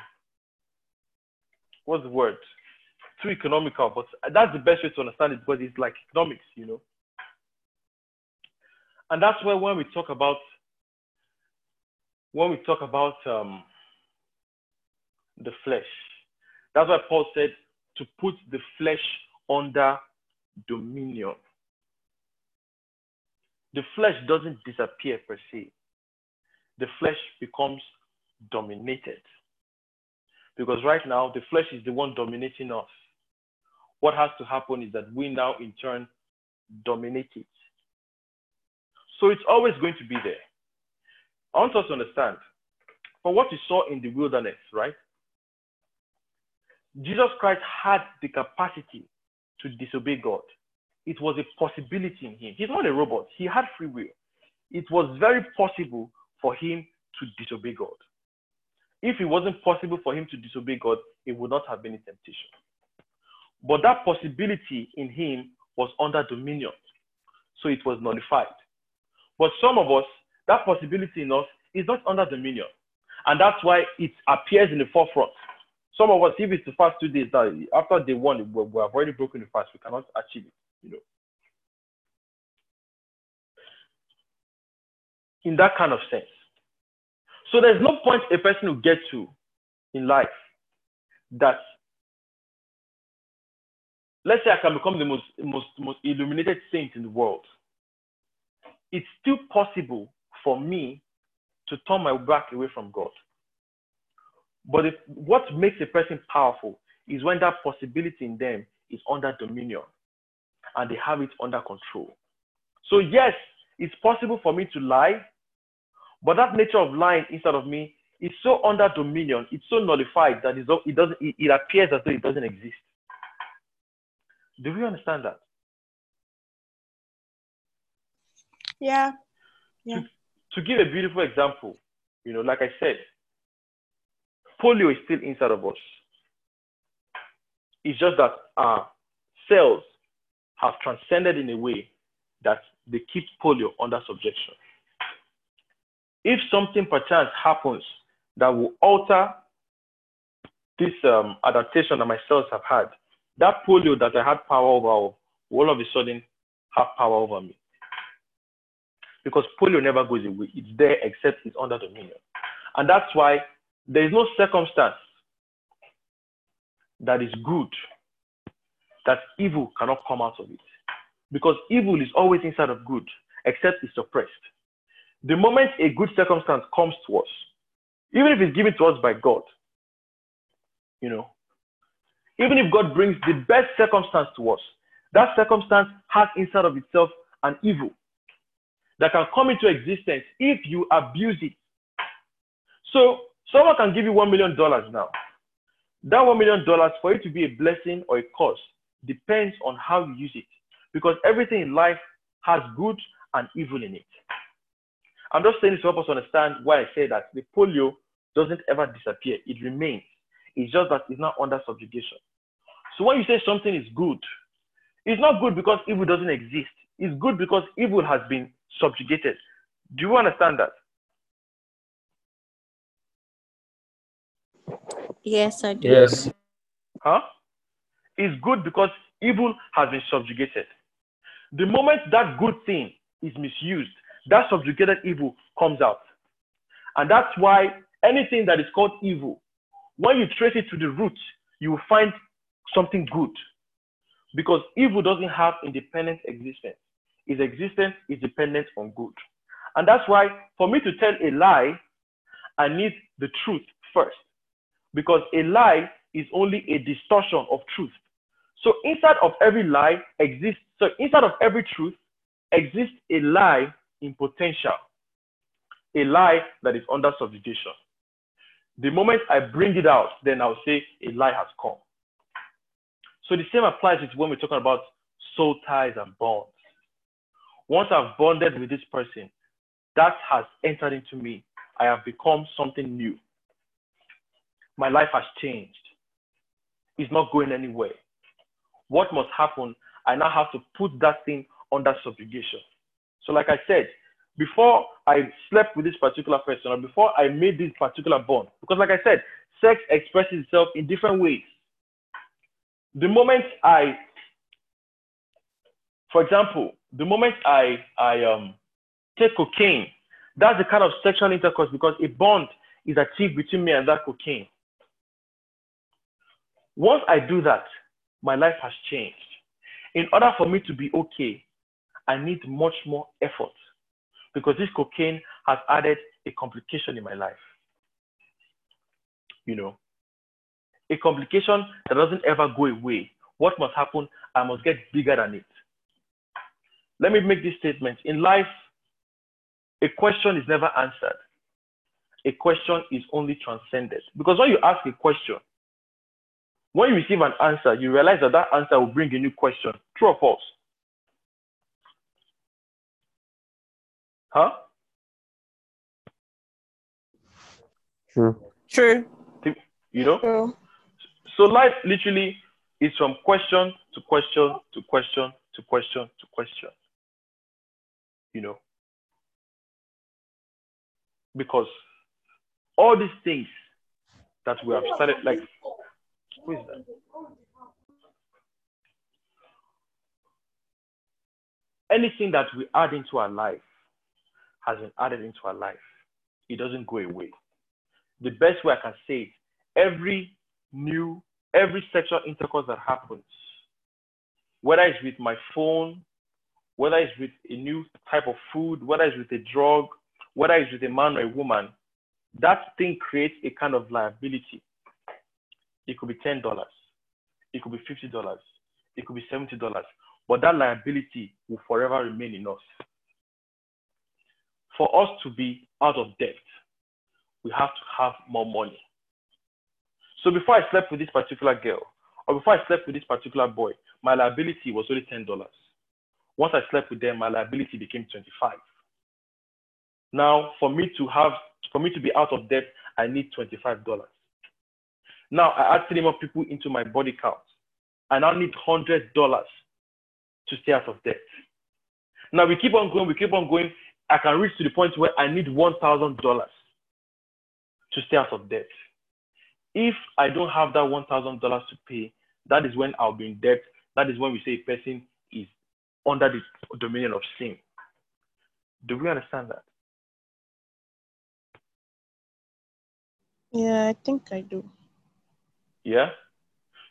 what's the word? Too economical, but that's the best way to understand it because it's like economics, you know. And that's where when we talk about when we talk about um, the flesh, that's why Paul said to put the flesh under dominion. The flesh doesn't disappear per se the flesh becomes dominated. Because right now, the flesh is the one dominating us. What has to happen is that we now, in turn, dominate it. So it's always going to be there. I want us to understand for what you saw in the wilderness, right? Jesus Christ had the capacity to disobey God. It was a possibility in him. He's not a robot, he had free will. It was very possible for him to disobey God. If it wasn't possible for him to disobey God, it would not have been a temptation. But that possibility in him was under dominion, so it was nullified. But some of us, that possibility in us is not under dominion, and that's why it appears in the forefront. Some of us, if it's the fast two days, now after day one, we we have already broken the fast. We cannot achieve it. You know. in that kind of sense. So there's no point a person will get to in life that let's say I can become the most most most illuminated saint in the world. It's still possible for me to turn my back away from God. But if, what makes a person powerful is when that possibility in them is under dominion and they have it under control. So yes, it's possible for me to lie, But that nature of lying inside of me is so under dominion, it's so nullified that it doesn't, it, it appears as though it doesn't exist. Do we understand that? Yeah. Yeah. To, give a beautiful example, you know, like I said, polio is still inside of us. It's just that our cells have transcended in a way that they keep polio under subjection. If something perchance happens that will alter this um, adaptation that my cells have had, that polio that I had power over will all of a sudden have power over me. Because polio never goes away. It's there except it's under dominion. And that's why there is no circumstance that is good that evil cannot come out of it. Because evil is always inside of good, except it's suppressed. The moment a good circumstance comes to us, even if it's given to us by God, you know, even if God brings the best circumstance to us, that circumstance has inside of itself an evil that can come into existence if you abuse it. So someone can give you $1 million now. That $1 million for it to be a blessing or a curse depends on how you use it. Because everything in life has good and evil in it. I'm just saying this to help us understand why I say that the polio doesn't ever disappear. It remains. It's just that it's not under subjugation. So when you say something is good, it's not good because evil doesn't exist. It's good because evil has been subjugated. Do you understand that? Yes, I do. Yes. Huh? It's good because evil has been subjugated. The moment that good thing is misused, that subjugated evil comes out. And that's why anything that is called evil, when you trace it to the root, you will find something good. Because evil doesn't have independent existence. Its existence is dependent on good. And that's why for me to tell a lie, I need the truth first. Because a lie is only a distortion of truth. So inside of every lie exists, so inside of every truth exists a lie in potential, a lie that is under subjugation. The moment I bring it out, then I'll say a lie has come. So the same applies to when we're talking about soul ties and bonds. Once I've bonded with this person, that has entered into me. I have become something new. My life has changed. It's not going anywhere. What must happen? I now have to put that thing under subjugation. So, like I said, before I slept with this particular person or before I made this particular bond, because, like I said, sex expresses itself in different ways. The moment I, for example, the moment I, I um, take cocaine, that's the kind of sexual intercourse because a bond is achieved between me and that cocaine. Once I do that, my life has changed. In order for me to be okay, I need much more effort because this cocaine has added a complication in my life. You know, a complication that doesn't ever go away. What must happen? I must get bigger than it. Let me make this statement. In life, a question is never answered. A question is only transcended. Because when you ask a question, when you receive an answer, you realize that that answer will bring a new question. True or false? Huh? True. True. You know? True. So life literally is from question to question to question to question to question. You know? Because all these things that we have started, like, who is that? Anything that we add into our life has been added into our life. It doesn't go away. The best way I can say it, every new, every sexual intercourse that happens, whether it's with my phone, whether it's with a new type of food, whether it's with a drug, whether it's with a man or a woman, that thing creates a kind of liability. It could be $10, it could be $50, it could be $70, but that liability will forever remain in us for us to be out of debt, we have to have more money. So before I slept with this particular girl, or before I slept with this particular boy, my liability was only $10. Once I slept with them, my liability became 25. Now, for me to have, for me to be out of debt, I need $25. Now I add three more people into my body count. I now need $100 to stay out of debt. Now we keep on going, we keep on going. I can reach to the point where I need $1,000 to stay out of debt. If I don't have that $1,000 to pay, that is when I'll be in debt. That is when we say a person is under the dominion of sin. Do we understand that? Yeah, I think I do. Yeah?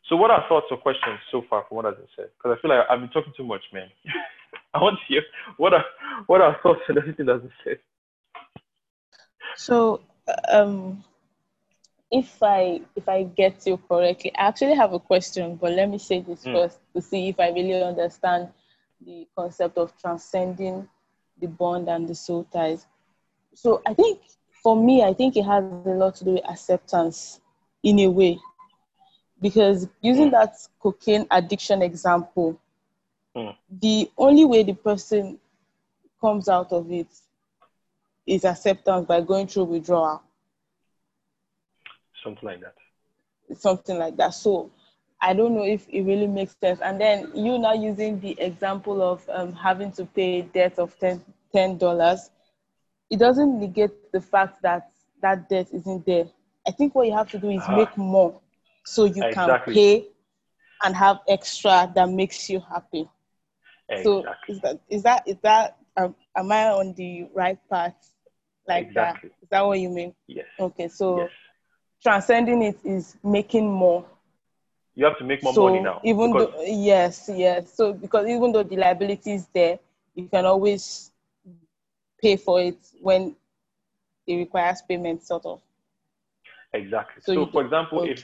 So what are thoughts or questions so far from what has been said? Because I feel like I've been talking too much, man. I want to hear what are what are thoughts on everything that's been said. So, um, if I if I get you correctly, I actually have a question, but let me say this Mm. first to see if I really understand the concept of transcending the bond and the soul ties. So I think for me, I think it has a lot to do with acceptance in a way. Because using that cocaine addiction example, Mm. the only way the person comes out of it is acceptance by going through withdrawal, Something like that. something like that. So I don't know if it really makes sense. And then you now using the example of um, having to pay debt of ten ten dollars, it doesn't negate the fact that that debt isn't there. I think what you have to do is Ah. make more so you Exactly. can pay and have extra that makes you happy. So is that is that is that um, am I on the right path like Exactly. that? Is that what you mean? Yes. Okay, so Yes. transcending it is making more. You have to make more so money now. even because though yes, yes. So because even though the liability is there, you can always pay for it when it requires payment, sort of. Exactly. So So, for example, okay. if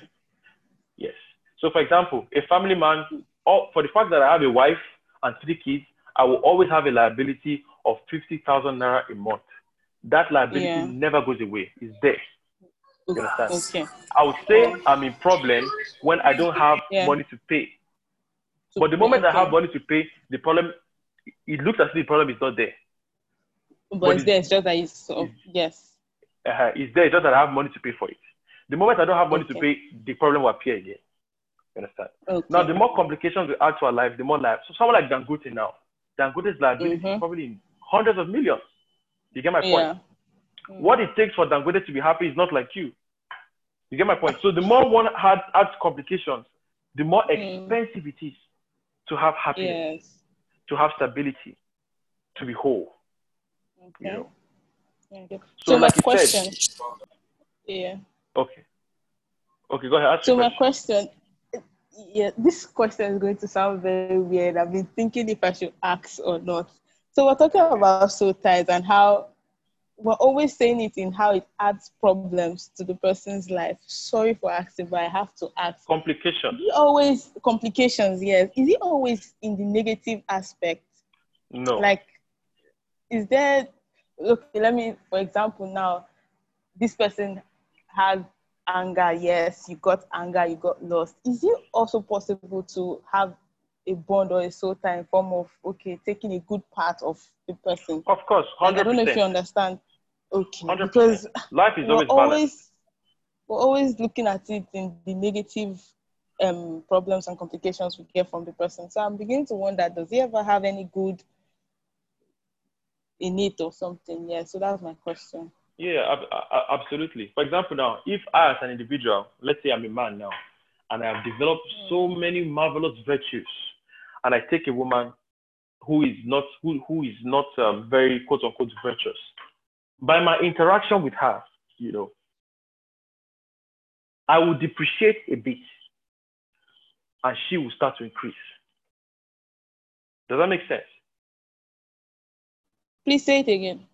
yes, so for example, a family man, or for the fact that I have a wife and three kids, I will always have a liability of fifty thousand naira a month. That liability Yeah. never goes away. It's there. Okay. I would say I'm in problem when I don't have Yeah. money to pay. To But the moment I have money to pay, the problem it looks as if the problem is not there. But, but it's it's- there, it's just that it's of, yes. Uh, it's there, it's just that I have money to pay for it. The moment I don't have money to pay, the problem will appear again. You understand? Okay. Now, the more complications we add to our life, the more life. So, someone like Dangote now, Dangote's liability is probably in hundreds of millions. You get my point? Yeah. What it takes for Dangote to be happy is not like you. You get my point? So, the more one had, adds complications, the more mm. expensive it is to have happiness, Yes. to have stability, to be whole. Okay. You know? Okay. So, So, my like you question. said, Yeah. okay. Okay, go ahead. Ask So my question. question, yeah, this question is going to sound very weird. I've been thinking if I should ask or not. So we're talking about soul ties and how we're always saying it in how it adds problems to the person's life. Sorry for asking, but I have to ask. Complications. Is it always complications? Yes. Is it always in the negative aspect? No. Like, is there? Look, let me, for example, now this person has anger. Yes, you got anger, you got lost. Is it also possible to have a bond or a soul tie in form of okay, taking a good part of the person? Of course, hundred Like, I don't know if you understand. Okay, Hundred because. Life is always balanced. always we're always looking at it in the negative um, problems and complications we get from the person. So I'm beginning to wonder, does he ever have any good in it or something? Yeah. So that's my question. Yeah, absolutely. For example, now, if I, as an individual, let's say I'm a man now, and I have developed so many marvelous virtues, and I take a woman who is not who, who is not um, very quote unquote virtuous, by my interaction with her, you know, I will depreciate a bit, and she will start to increase. Does that make sense? Please say it again.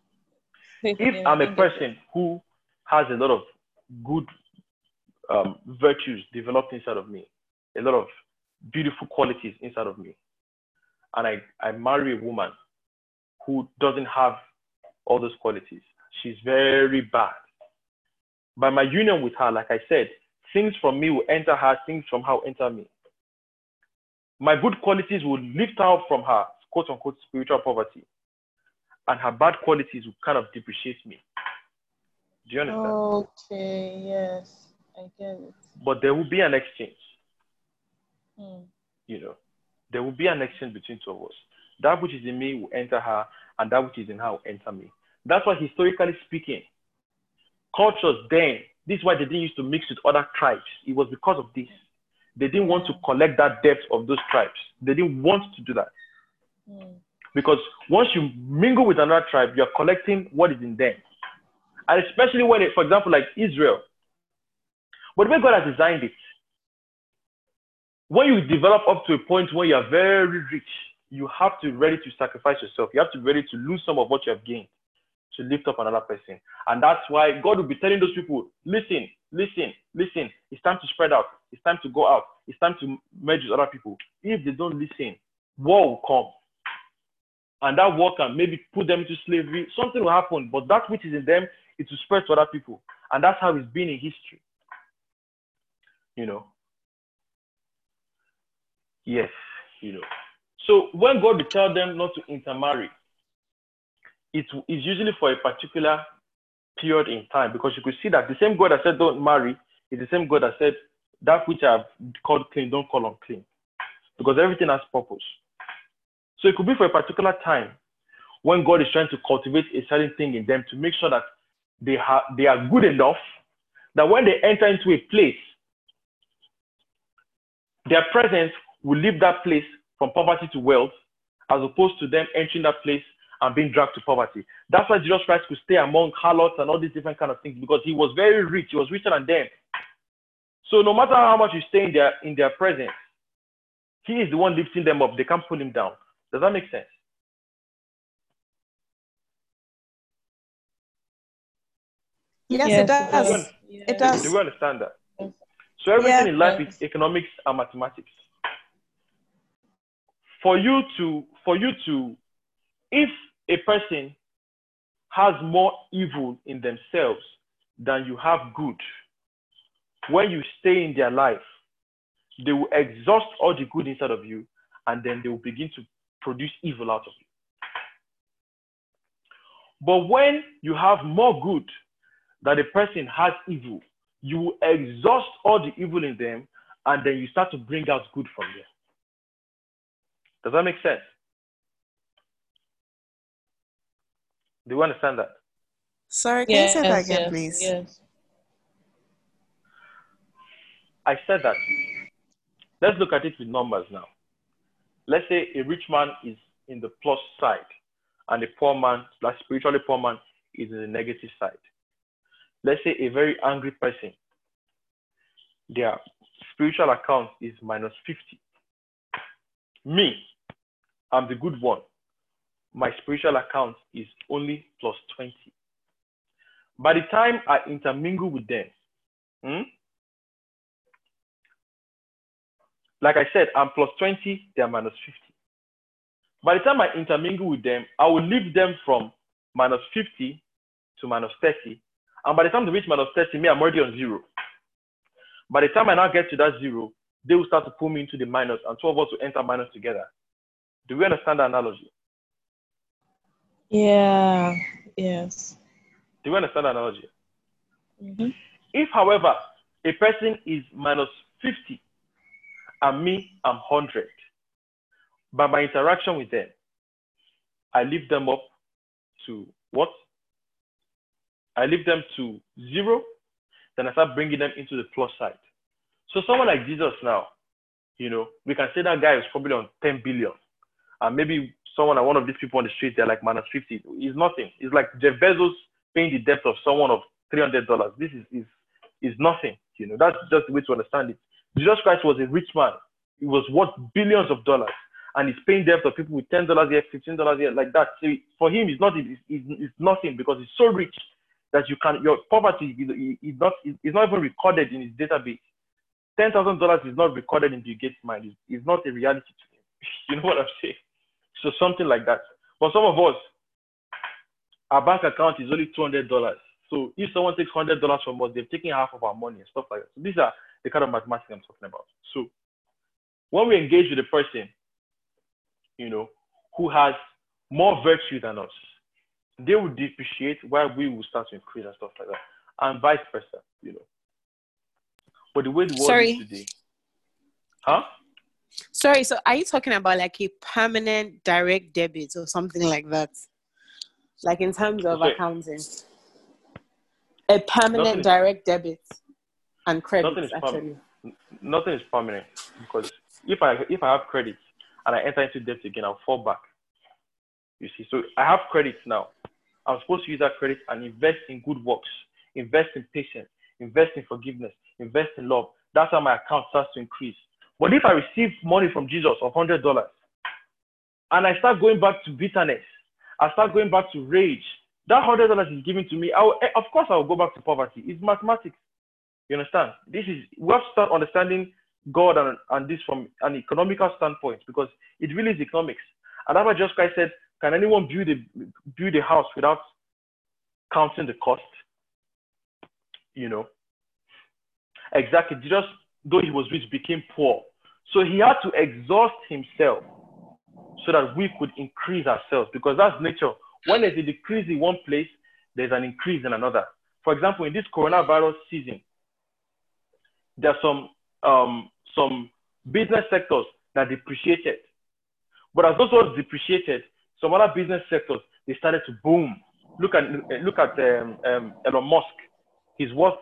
Say it if again. I'm a didn't get it. person who has a lot of good um, virtues developed inside of me, a lot of beautiful qualities inside of me, and I, I marry a woman who doesn't have all those qualities, she's very bad. By my union with her, like I said, things from me will enter her, things from her will enter me. My good qualities will lift her up from her quote unquote spiritual poverty, and her bad qualities will kind of depreciate me. Do you understand? Okay, yes, I get it. But there will be an exchange. Hmm. You know, there will be an exchange between two of us. That which is in me will enter her, and that which is in her will enter me. That's why, historically speaking, cultures then, this is why they didn't used to mix with other tribes. It was because of this. They didn't want to collect that debt of those tribes. They didn't want to do that. Hmm. Because once you mingle with another tribe, you're collecting what is in them. And especially when, it, for example, like Israel. But the way God has designed it, when you develop up to a point where you are very rich, you have to be ready to sacrifice yourself. You have to be ready to lose some of what you have gained to lift up another person. And that's why God will be telling those people, listen, listen, listen. It's time to spread out. It's time to go out. It's time to merge with other people. If they don't listen, war will come. And that war can maybe put them into slavery. Something will happen, but that which is in them, it will spread to other people. And that's how it's been in history. You know. Yes, you know. So when God will tell them not to intermarry, it is usually for a particular period in time because you could see that the same God that said don't marry is the same God that said that which I've called clean, don't call unclean. Because everything has purpose. So it could be for a particular time when God is trying to cultivate a certain thing in them to make sure that they, have, they are good enough that when they enter into a place, their presence will leave that place from poverty to wealth, as opposed to them entering that place and being dragged to poverty. That's why Jesus Christ could stay among harlots and all these different kind of things because he was very rich. He was richer than them. So no matter how much you stay in their in their presence, he is the one lifting them up. They can't pull him down. Does that make sense? Yes, Yes, it does. it does. It does. Do you understand that? So everything Yeah. in life is economics and mathematics. For you to, for you to, if a person has more evil in themselves than you have good, when you stay in their life, they will exhaust all the good inside of you, and then they will begin to produce evil out of you. But when you have more good that a person has evil, you will exhaust all the evil in them and then you start to bring out good from them. Does that make sense? Do you understand that? Sorry, can you say that Yes, again, yes, please? yes. I said that. Let's look at it with numbers now. Let's say a rich man is in the plus side and a poor man, like spiritually poor man, is in the negative side. Let's say a very angry person, their spiritual account is minus 50. Me, I'm the good one. My spiritual account is only plus 20. By the time I intermingle with them, hmm, like I said, I'm plus 20, they're minus 50. By the time I intermingle with them, I will leave them from minus 50 to minus 30. And by the time they reach minus 30, me, I'm already on zero. By the time I now get to that zero, they will start to pull me into the minus, and two of us will enter minus together. Do we understand the analogy? Yeah. Yes. Do you understand the analogy? hmm If, however, a person is minus 50 and me, I'm 100, by my interaction with them, I lift them up to what? I lift them to zero, then I start bringing them into the plus side. So someone like Jesus now, you know, we can say that guy is probably on 10 billion. And maybe someone, one of these people on the street, they're like minus 50. It's nothing. It's like Jeff Bezos paying the debt of someone of $300. This is, is, is nothing. You know, that's just the way to understand it. Jesus Christ was a rich man. He was worth billions of dollars. And he's paying debt of people with $10 here, $15 here, like that. So for him, it's, not, it's, it's nothing because he's so rich that you can, your poverty is, is, not, is not even recorded in his database. $10,000 is not recorded in Bill Gates' mind. It's, it's not a reality to him. You know what I'm saying? So something like that. For some of us, our bank account is only two hundred dollars. So if someone takes hundred dollars from us, they've taken half of our money and stuff like that. So these are the kind of mathematics I'm talking about. So when we engage with a person, you know, who has more virtue than us, they will depreciate while we will start to increase and stuff like that, and vice versa, you know. But the way the world Sorry. is today, huh? Sorry, so are you talking about like a permanent direct debit or something like that? Like in terms of Sorry. accounting? A permanent Nothing direct debit and credit, nothing is actually. permanent. Nothing is permanent because if I if I have credit and I enter into debt again, I'll fall back. You see, so I have credit now. I'm supposed to use that credit and invest in good works, invest in patience, invest in forgiveness, invest in love. That's how my account starts to increase. But if I receive money from Jesus of hundred dollars and I start going back to bitterness, I start going back to rage. That hundred dollars is given to me. I will, eh, of course, I will go back to poverty. It's mathematics. You understand? This is we have to start understanding God and, and this from an economical standpoint because it really is economics. And that's why Jesus Christ said, "Can anyone build a build a house without counting the cost?" You know. Exactly. Jesus, though he was rich, became poor. So he had to exhaust himself so that we could increase ourselves because that's nature. When there's a decrease in one place, there's an increase in another. For example, in this coronavirus season, there's some um, some business sectors that depreciated. But as those ones depreciated, some other business sectors they started to boom. Look at look at um, um, Elon Musk. He's worth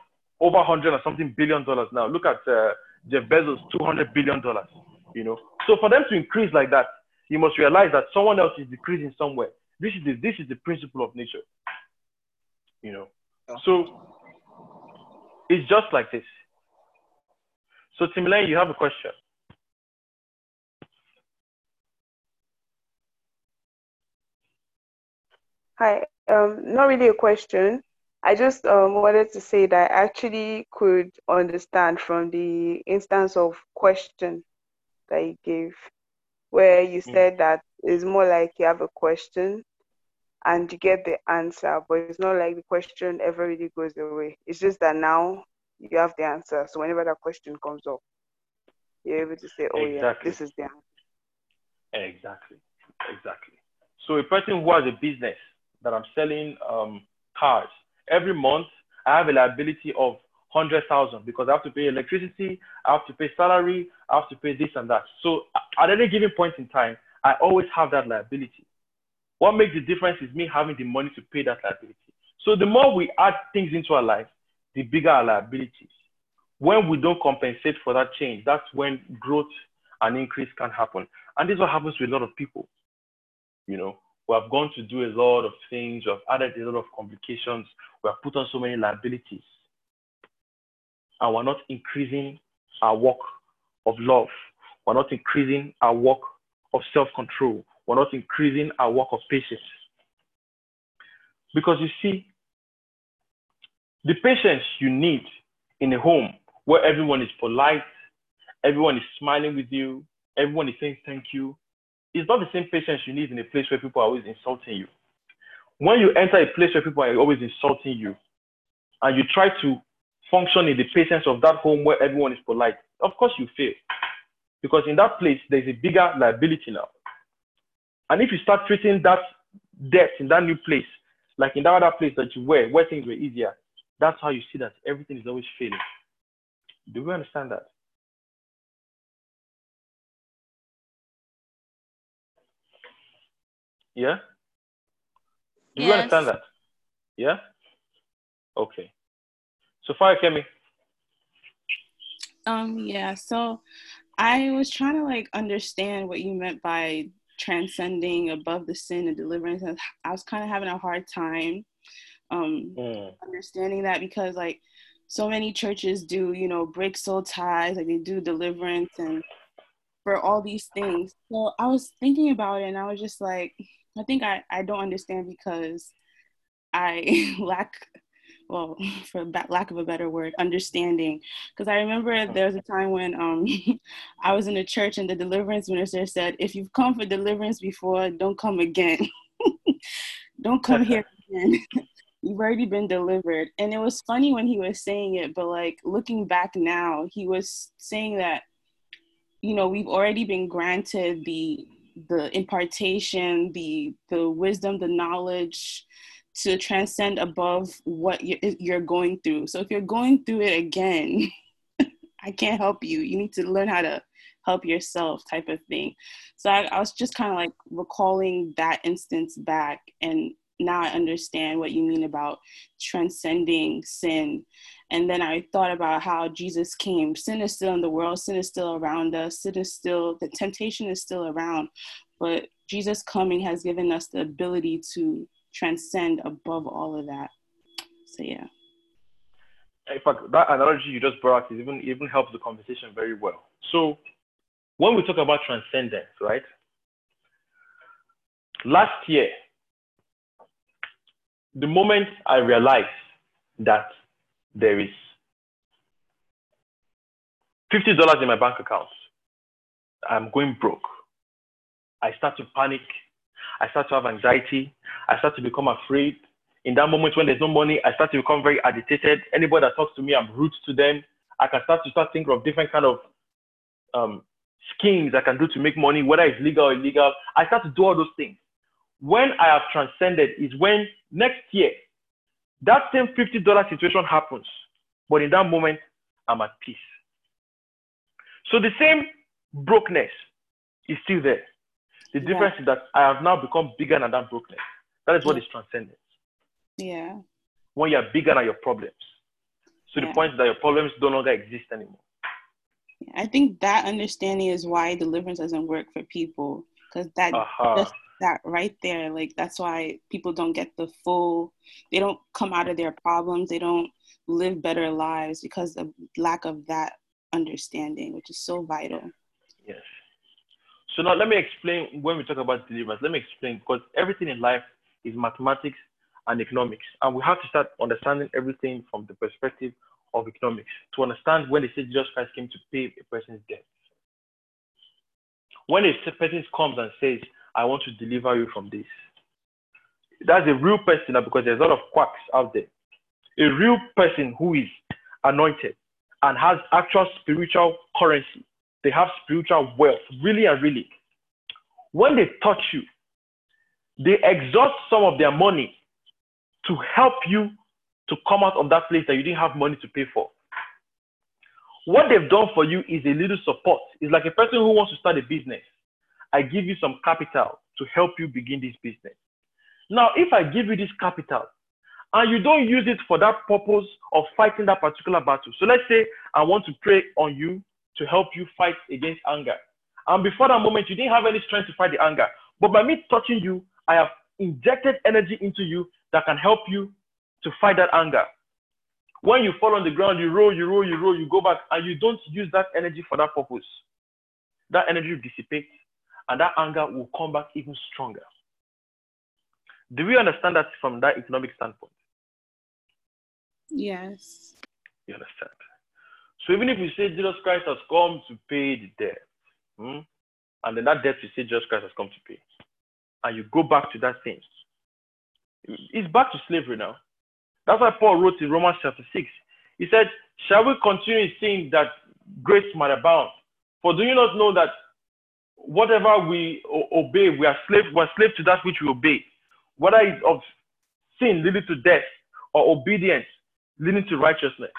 over 100 or something billion dollars now. Look at uh, Jeff Bezos, 200 billion dollars. You know, so for them to increase like that, you must realize that someone else is decreasing somewhere. This is the this is the principle of nature. You know, so it's just like this. So Timlay, you have a question. Hi, um, not really a question. I just um, wanted to say that I actually could understand from the instance of question that you gave, where you said that it's more like you have a question and you get the answer, but it's not like the question ever really goes away. It's just that now you have the answer. So whenever that question comes up, you're able to say, oh, yeah, this is the answer. Exactly. Exactly. So a person who has a business that I'm selling um, cars every month, I have a liability of hundred thousand because I have to pay electricity, I have to pay salary, I have to pay this and that. So at any given point in time, I always have that liability. What makes the difference is me having the money to pay that liability. So the more we add things into our life, the bigger our liabilities. When we don't compensate for that change, that's when growth and increase can happen. And this is what happens to a lot of people. You know, we have gone to do a lot of things, we have added a lot of complications, we have put on so many liabilities. And we're not increasing our work of love. We're not increasing our work of self control. We're not increasing our work of patience. Because you see, the patience you need in a home where everyone is polite, everyone is smiling with you, everyone is saying thank you, is not the same patience you need in a place where people are always insulting you. When you enter a place where people are always insulting you, and you try to function in the patience of that home where everyone is polite, of course you fail. Because in that place, there's a bigger liability now. And if you start treating that debt in that new place, like in that other place that you were, where things were easier, that's how you see that everything is always failing. Do we understand that? Yeah? Do you understand that? Yeah? Okay. So far, Kemi. Um, yeah, so I was trying to like understand what you meant by transcending above the sin and deliverance. And I was kind of having a hard time um Mm. understanding that because like so many churches do, you know, break soul ties, like they do deliverance and for all these things. So I was thinking about it and I was just like, I think I, I don't understand because I lack, well, for lack of a better word, understanding. Because I remember there was a time when um, I was in a church and the deliverance minister said, if you've come for deliverance before, don't come again. don't come here again. you've already been delivered. And it was funny when he was saying it, but like looking back now, he was saying that, you know, we've already been granted the the impartation, the the wisdom, the knowledge to transcend above what you're going through. So if you're going through it again, I can't help you. You need to learn how to help yourself, type of thing. So I, I was just kind of like recalling that instance back and now I understand what you mean about transcending sin. And then I thought about how Jesus came. Sin is still in the world, sin is still around us, sin is still, the temptation is still around. But Jesus coming has given us the ability to transcend above all of that. So, yeah. In fact, that analogy you just brought is even even helps the conversation very well. So, when we talk about transcendence, right? Last year, the moment I realized that there is $50 in my bank account, I'm going broke. I start to panic. I start to have anxiety. I start to become afraid. In that moment when there's no money, I start to become very agitated. Anybody that talks to me, I'm rude to them. I can start to start thinking of different kind of um, schemes I can do to make money, whether it's legal or illegal. I start to do all those things. When I have transcended is when next year that same $50 situation happens, but in that moment, I'm at peace. So the same brokenness is still there. The difference yeah. is that I have now become bigger than that brokenness. That is what is transcendence. Yeah. When you're bigger than your problems. So yeah. the point is that your problems no longer exist anymore. I think that understanding is why deliverance doesn't work for people because that uh-huh. That right there, like that's why people don't get the full. They don't come out of their problems. They don't live better lives because of lack of that understanding, which is so vital. Yes. So now let me explain when we talk about deliverance. Let me explain because everything in life is mathematics and economics, and we have to start understanding everything from the perspective of economics to understand when they say Jesus Christ came to pay a person's debt. When a person comes and says, I want to deliver you from this, that's a real person because there's a lot of quacks out there. A real person who is anointed and has actual spiritual currency. They have spiritual wealth, really and really. When they touch you, they exhaust some of their money to help you to come out of that place that you didn't have money to pay for. What they've done for you is a little support. It's like a person who wants to start a business. I give you some capital to help you begin this business. Now, if I give you this capital and you don't use it for that purpose of fighting that particular battle, so let's say I want to pray on you to help you fight against anger. And before that moment, you didn't have any strength to fight the anger. But by me touching you, I have injected energy into you that can help you to fight that anger. When you fall on the ground, you roll, you roll, you roll, you go back, and you don't use that energy for that purpose. That energy will dissipate, and that anger will come back even stronger. Do we understand that from that economic standpoint? Yes. You understand? So even if we say Jesus Christ has come to pay the debt, hmm, and then that debt we say Jesus Christ has come to pay, and you go back to that thing, it's back to slavery now. That's why Paul wrote in Romans chapter 6. He said, Shall we continue in sin that grace might abound? For do you not know that whatever we obey, we are slave, we are slave to that which we obey, whether it's of sin leading to death or obedience leading to righteousness.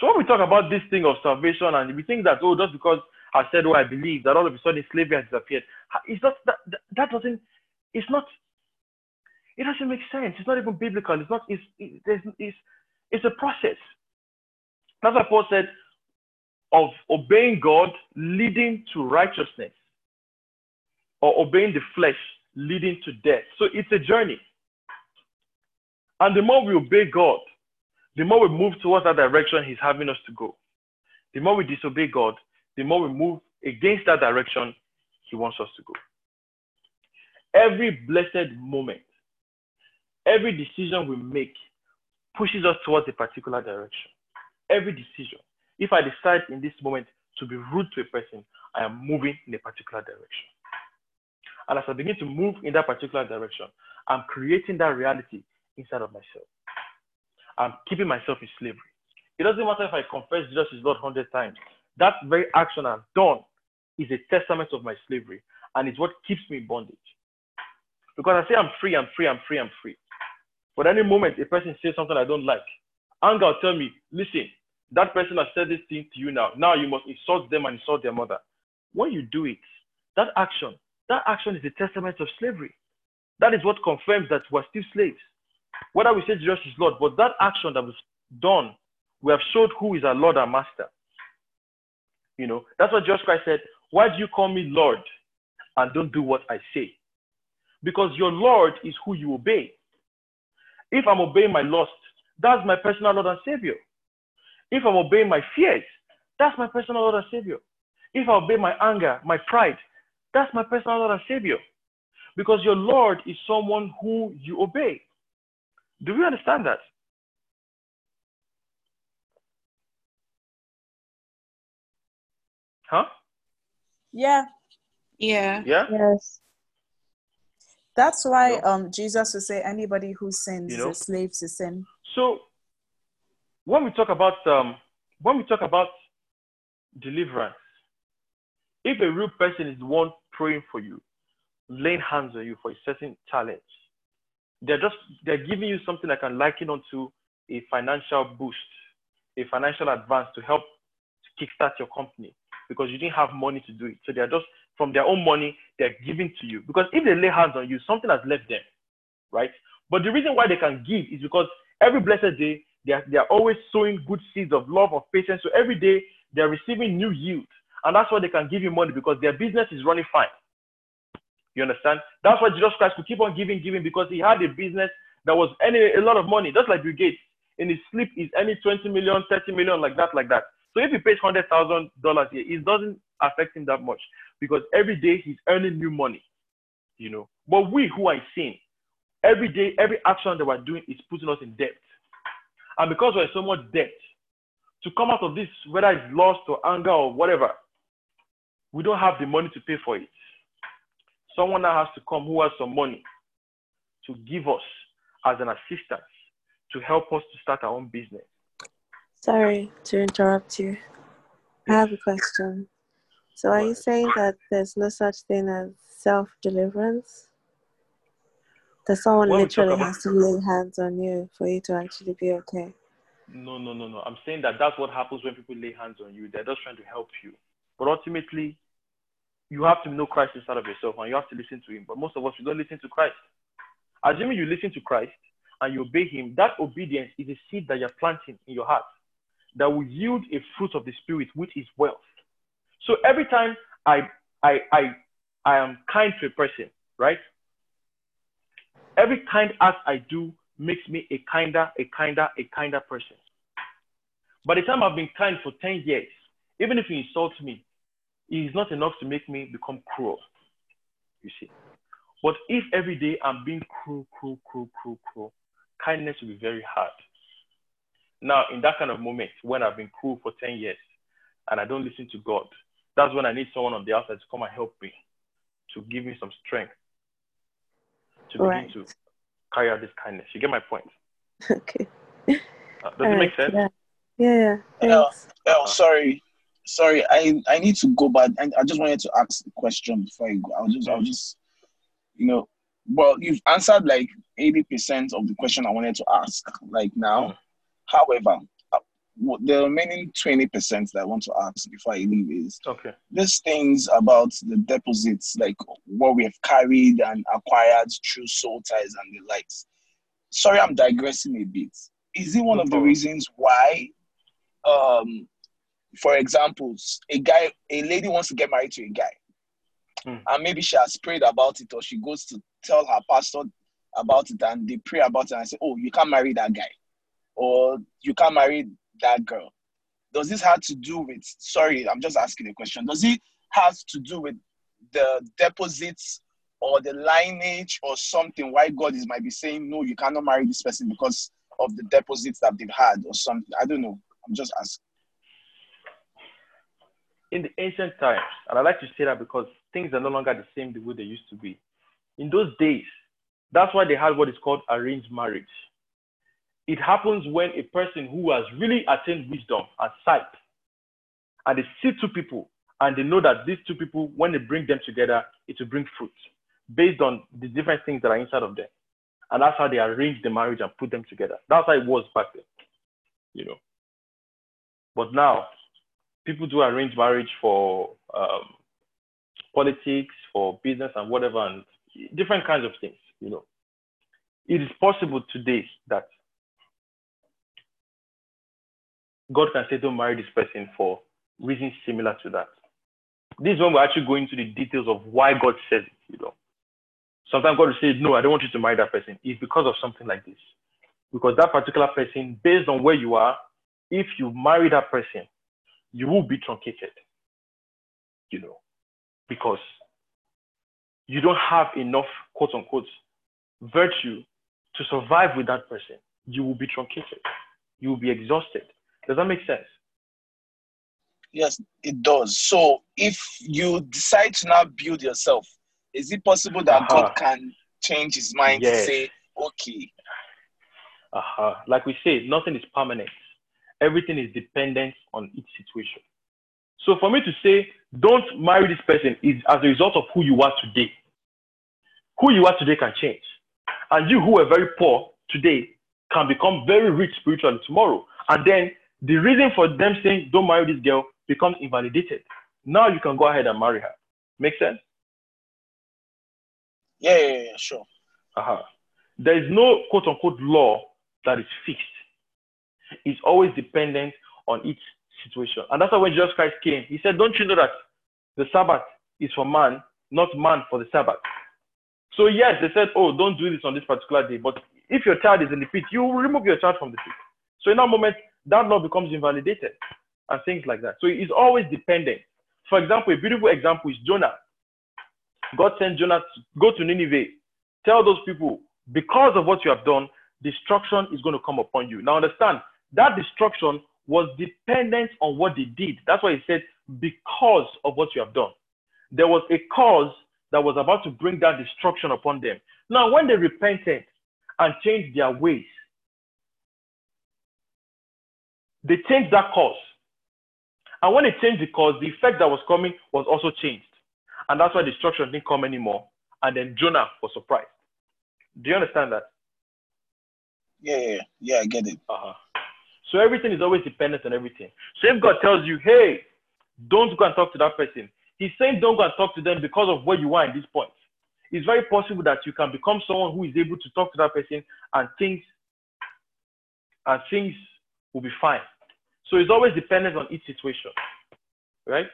So when we talk about this thing of salvation and we think that, oh, just because I said what I believe, that all of a sudden slavery has disappeared, it's not, that, that doesn't, it's not it doesn't make sense. It's not even biblical. It's not. It's it's it's, it's a process. That's why Paul said of obeying God leading to righteousness, or obeying the flesh leading to death. So it's a journey. And the more we obey God, the more we move towards that direction He's having us to go. The more we disobey God, the more we move against that direction He wants us to go. Every blessed moment Every decision we make pushes us towards a particular direction. Every decision. If I decide in this moment to be rude to a person, I am moving in a particular direction. And as I begin to move in that particular direction, I'm creating that reality inside of myself. I'm keeping myself in slavery. It doesn't matter if I confess Jesus is Lord 100 times. That very action I've done is a testament of my slavery, and it's what keeps me in bondage. Because I say I'm free, I'm free, I'm free, I'm free. But any moment a person says something I don't like, anger will tell me, listen, that person has said this thing to you now. Now you must insult them and insult their mother. When you do it, that action, that action is a testament of slavery. That is what confirms that we're still slaves. Whether we say Jesus is Lord, but that action that was done, we have showed who is our Lord and Master. You know, that's what Jesus Christ said. Why do you call me Lord and don't do what I say? Because your Lord is who you obey. If I'm obeying my lust, that's my personal Lord and Savior. If I'm obeying my fears, that's my personal Lord and Savior. If I obey my anger, my pride, that's my personal Lord and Savior. Because your Lord is someone who you obey. Do we understand that? Huh? Yeah. Yeah. Yeah? Yes. That's why um Jesus would say anybody who sins You is a slave to sin. So when we talk about um, when we talk about deliverance, if a real person is the one praying for you, laying hands on you for a certain challenge, they're just they're giving you something I can liken onto a financial boost, a financial advance to help to kickstart your company because you didn't have money to do it. So they're just from their own money they're giving to you because if they lay hands on you, something has left them, right? But the reason why they can give is because every blessed day they are, they are always sowing good seeds of love, of patience. So every day they're receiving new yield. And that's why they can give you money because their business is running fine. You understand? That's why Jesus Christ could keep on giving, giving because he had a business that was earning a lot of money, just like Bill Gates. In his sleep, he's earning 20 million, 30 million, like that, like that. So if he pays $100,000 a year, it doesn't affect him that much because every day he's earning new money, you know. But we who are in sin, every day, every action that we're doing is putting us in debt. And because we're so much debt, to come out of this, whether it's lust or anger or whatever, we don't have the money to pay for it. Someone now has to come who has some money to give us as an assistance to help us to start our own business. Sorry to interrupt you. I have a question. So, are you saying that there's no such thing as self deliverance? That someone When literally about- has to lay hands on you for you to actually be okay? No, no, no, no. I'm saying that that's what happens when people lay hands on you. They're just trying to help you. But ultimately, you have to know Christ inside of yourself and you have to listen to Him. But most of us, we don't listen to Christ. Assuming you listen to Christ and you obey Him, that obedience is a seed that you're planting in your heart that will yield a fruit of the Spirit, which is wealth. So every time I, I, I, I am kind to a person, right? Every kind act I do makes me a kinder, a kinder, a kinder person. By the time I've been kind for 10 years, even if you insult me, it is not enough to make me become cruel. You see. But if every day I'm being cruel, cruel, cruel, cruel, cruel, kindness will be very hard. Now, in that kind of moment, when I've been cruel for 10 years and I don't listen to God, that's when I need someone on the outside to come and help me, to give me some strength, to begin Right. to carry out this kindness. You get my point? Okay. Uh, does it make sense? Yeah. Yeah. Oh, oh, sorry, sorry. I I need to go, but I, I just wanted to ask a question before I go. I'll just I'll just you know, well, you've answered like eighty percent of the question I wanted to ask. Like now, however, uh, what- the remaining twenty percent that I want to ask before I leave is Okay. these things about the deposits, like what we have carried and acquired through soul ties and the likes. Sorry, I'm digressing a bit. Is it one of the reasons why, um, for example, a guy, a lady wants to get married to a guy, and maybe she has prayed about it, or she goes to tell her pastor about it, and they pray about it and say, "Oh, you can't marry that guy," or "You can't marry that girl." Does this have to do with? Sorry, I'm just asking a question. Does it have to do with the deposits or the lineage or something? Why God is might be saying, "No, you cannot marry this person because of the deposits that they've had or something." I don't know. I'm just asking. in the ancient times, and I like to say that because things are no longer the same the way they used to be. In those days, That's why they had what is called arranged marriage. It happens when a person who has really attained wisdom and sight, and they see two people, and they know that these two people, when they bring them together, it will bring fruit based on the different things that are inside of them. And that's how they arrange the marriage and put them together. That's how it was back then, you know. But now, people do arrange marriage for um, politics, for business, and whatever, and different kinds of things, you know. It is possible today that God can say, don't marry this person for reasons similar to that. This is when we're actually going into the details of why God says it, you know. Sometimes God will say, no, I don't want you to marry that person. It's because of something like this. Because that particular person, based on where you are, if you marry that person, you will be truncated, you know, because you don't have enough, quote unquote, virtue to survive with that person. You will be truncated. You will be exhausted. Does that make sense? Yes, it does. So if you decide to now build yourself, is it possible that uh-huh. God can change his mind yes. to say, okay? Uh-huh. Like we say, nothing is permanent. Everything is dependent on each situation. So for me to say, don't marry this person is as a result of who you are today. Who you are today can change. And you who are very poor today can become very rich spiritually tomorrow. And then the reason for them saying don't marry this girl becomes invalidated. Now you can go ahead and marry her. Make sense? Yeah, yeah, yeah, sure. Uh-huh. There is no quote unquote law that is fixed. It's always dependent on each situation. And that's why when Jesus Christ came, he said, Don't you know that the Sabbath is for man, not man for the Sabbath? So, yes, they said, Oh, don't do this on this particular day. But if your child is in the pit, you remove your child from the pit. So, in that moment, that law becomes invalidated and things like that. So, it's always dependent. For example, a beautiful example is Jonah. God sent Jonah to go to Nineveh, tell those people, because of what you have done, destruction is going to come upon you. Now, understand that destruction was dependent on what they did. That's why he said, because of what you have done. There was a cause that was about to bring that destruction upon them. Now, when they repented and changed their ways, they changed that cause. And when they changed the cause, the effect that was coming was also changed. And that's why destruction didn't come anymore. And then Jonah was surprised. Do you understand that? Yeah, yeah, yeah, I get it. Uh-huh. So everything is always dependent on everything. So if God tells you, hey, don't go and talk to that person, He's saying don't go and talk to them because of where you are in this point. It's very possible that you can become someone who is able to talk to that person and things and things will be fine. So it's always dependent on each situation. Right?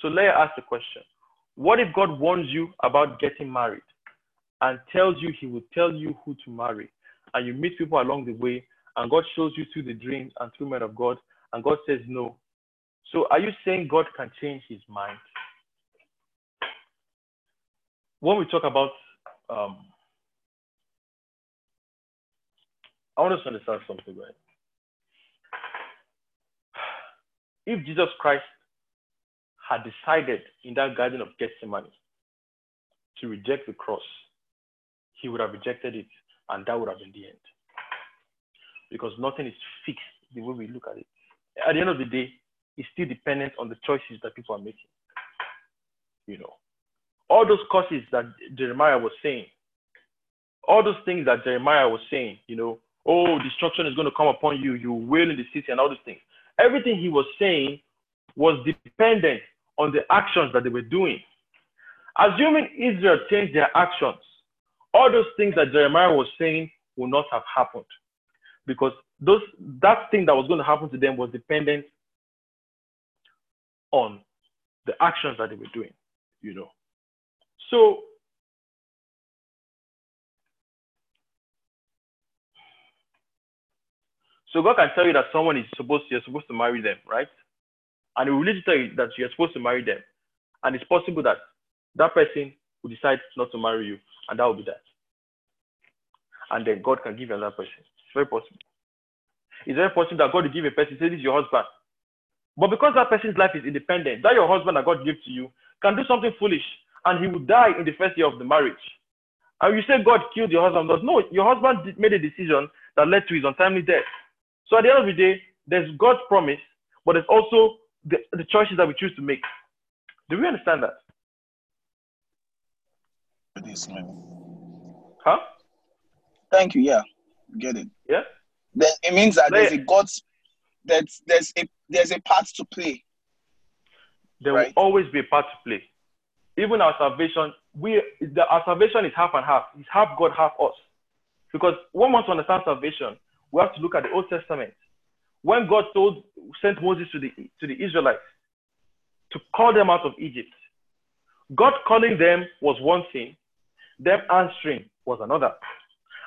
So let me ask the question. What if God warns you about getting married and tells you he will tell you who to marry and you meet people along the way and God shows you through the dreams and through men of God, and God says no. So are you saying God can change his mind? When we talk about, um, I want us to understand something, right? If Jesus Christ had decided in that garden of Gethsemane to reject the cross, he would have rejected it, and that would have been the end because nothing is fixed the way we look at it. At the end of the day, it's still dependent on the choices that people are making. You know, all those causes that Jeremiah was saying, all those things that Jeremiah was saying, you know, oh, destruction is going to come upon you, you will in the city, and all those things. Everything he was saying was dependent on the actions that they were doing. Assuming Israel changed their actions, all those things that Jeremiah was saying would not have happened because those that thing that was going to happen to them was dependent on the actions that they were doing, you know. So So God can tell you that someone is supposed to, you're supposed to marry them, right? And He will literally tell you that you're supposed to marry them. And it's possible that that person will decide not to marry you, and that will be that. And then God can give you another person. It's very possible. It's very possible that God will give a person, say, This is your husband. But because that person's life is independent, that your husband that God gave to you can do something foolish and he will die in the first year of the marriage. And you say God killed your husband. Does no, your husband made a decision that led to his untimely death. So at the end of the day, there's God's promise, but there's also the, the choices that we choose to make. Do we understand that? Huh? Thank you. Yeah, get it. Yeah. Then it means that there's a God's there's there's a there's a part to play. There right? will always be a part to play. Even our salvation, we the, our salvation is half and half. It's half God, half us. Because one wants to understand salvation, we have to look at the Old Testament. When God told sent Moses to the to the Israelites to call them out of Egypt, God calling them was one thing, them answering was another.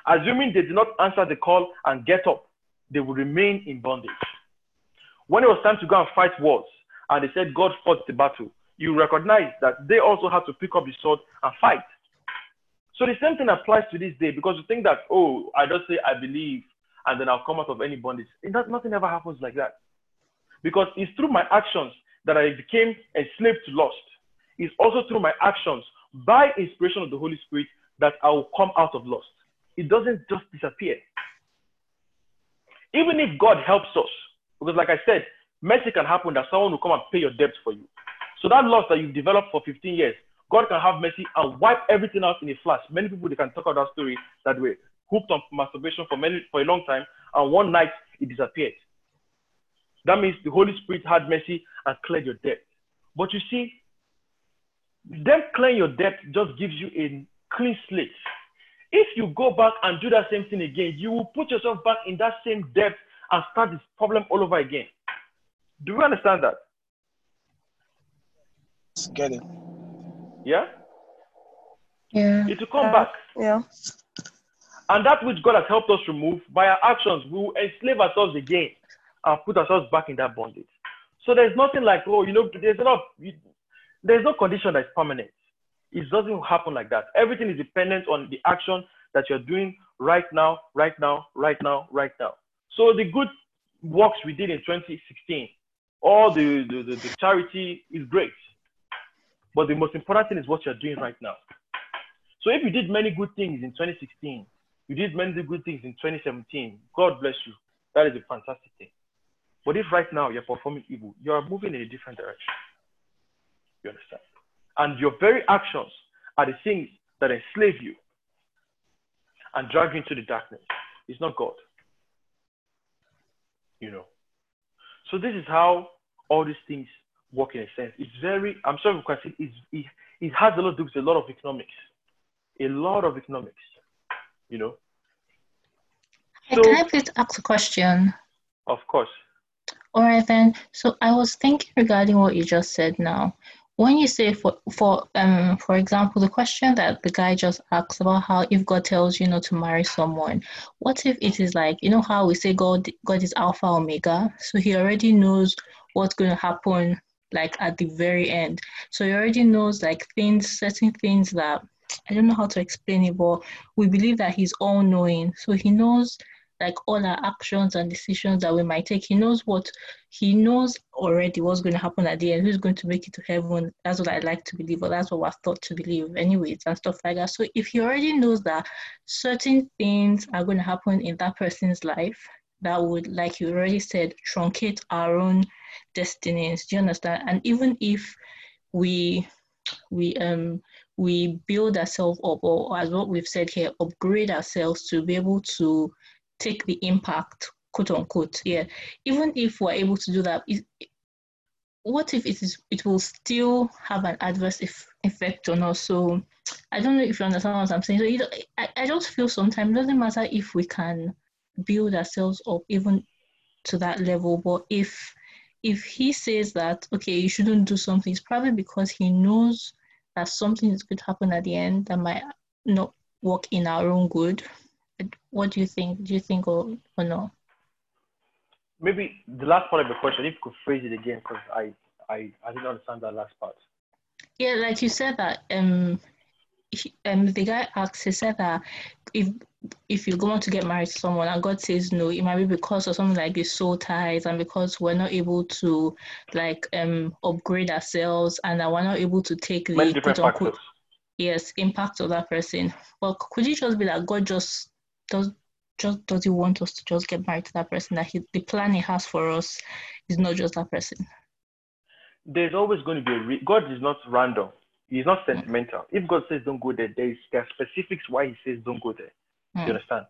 Assuming they did not answer the call and get up, they would remain in bondage. When it was time to go and fight wars, and they said God fought the battle, you recognize that they also had to pick up the sword and fight. So the same thing applies to this day because you think that, oh, I just say I believe and then I'll come out of any bondage. That, nothing ever happens like that. Because it's through my actions that I became enslaved to lust. It's also through my actions, by inspiration of the Holy Spirit, that I will come out of lust. It doesn't just disappear. Even if God helps us, because like I said, mercy can happen that someone will come and pay your debt for you. So that lust that you've developed for 15 years, God can have mercy and wipe everything out in a flash. Many people they can talk about that story that way hooked on masturbation for many for a long time, and one night it disappeared. That means the Holy Spirit had mercy and cleared your debt. But you see, them clearing your debt just gives you a clean slate. If you go back and do that same thing again, you will put yourself back in that same debt and start this problem all over again. Do you understand that? Get it. Yeah? Yeah. It will come uh, back. Yeah. And that which God has helped us remove by our actions, we will enslave ourselves again and put ourselves back in that bondage. So there's nothing like, oh, you know, there's enough, there's no condition that's permanent. It doesn't happen like that. Everything is dependent on the action that you're doing right now, right now, right now, right now. So the good works we did in 2016, all the, the, the, the charity is great. But the most important thing is what you're doing right now. So if you did many good things in 2016, you did many good things in 2017. God bless you. That is a fantastic thing. But if right now you're performing evil, you are moving in a different direction. You understand? And your very actions are the things that enslave you and drag you into the darkness. It's not God. You know. So this is how all these things work in a sense. It's very, I'm sorry saying it, it, it has a lot to do with a lot of economics. A lot of economics you know. Hey, so, can I please ask a question? Of course. All right then. So I was thinking regarding what you just said now. When you say for for um for example the question that the guy just asks about how if God tells you not to marry someone, what if it is like you know how we say God God is Alpha Omega, so He already knows what's going to happen like at the very end. So He already knows like things, certain things that I don't know how to explain it, but we believe that He's all knowing. So He knows like all our actions and decisions that we might take. He knows what He knows already what's going to happen at the end, who's going to make it to heaven. That's what I like to believe, or that's what we're thought to believe, anyways, and stuff like that. So if He already knows that certain things are going to happen in that person's life, that would, like you already said, truncate our own destinies. Do you understand? And even if we we um we build ourselves up, or as what we've said here, upgrade ourselves to be able to take the impact, quote unquote. Yeah, even if we're able to do that, it, what if it is it will still have an adverse effect on us? So I don't know if you understand what I'm saying. So I, I just feel sometimes it doesn't matter if we can build ourselves up even to that level, but if if he says that okay you shouldn't do something, it's probably because he knows that something is going to happen at the end that might not work in our own good. What do you think? Do you think or, or no? Maybe the last part of the question, if you could phrase it again, because I, I, I didn't understand that last part. Yeah, like you said that um, he, um, the guy asked, he said that if if you go on to get married to someone and God says no, it might be because of something like the soul ties and because we're not able to like um upgrade ourselves and that we're not able to take the Many different factors. yes, impact of that person. Well, could it just be that God just does just does he want us to just get married to that person? That he, the plan he has for us is not just that person. There's always going to be a re- God is not random. He's not sentimental. If God says don't go there, there's there are specifics why He says don't go there. Mm. You understand?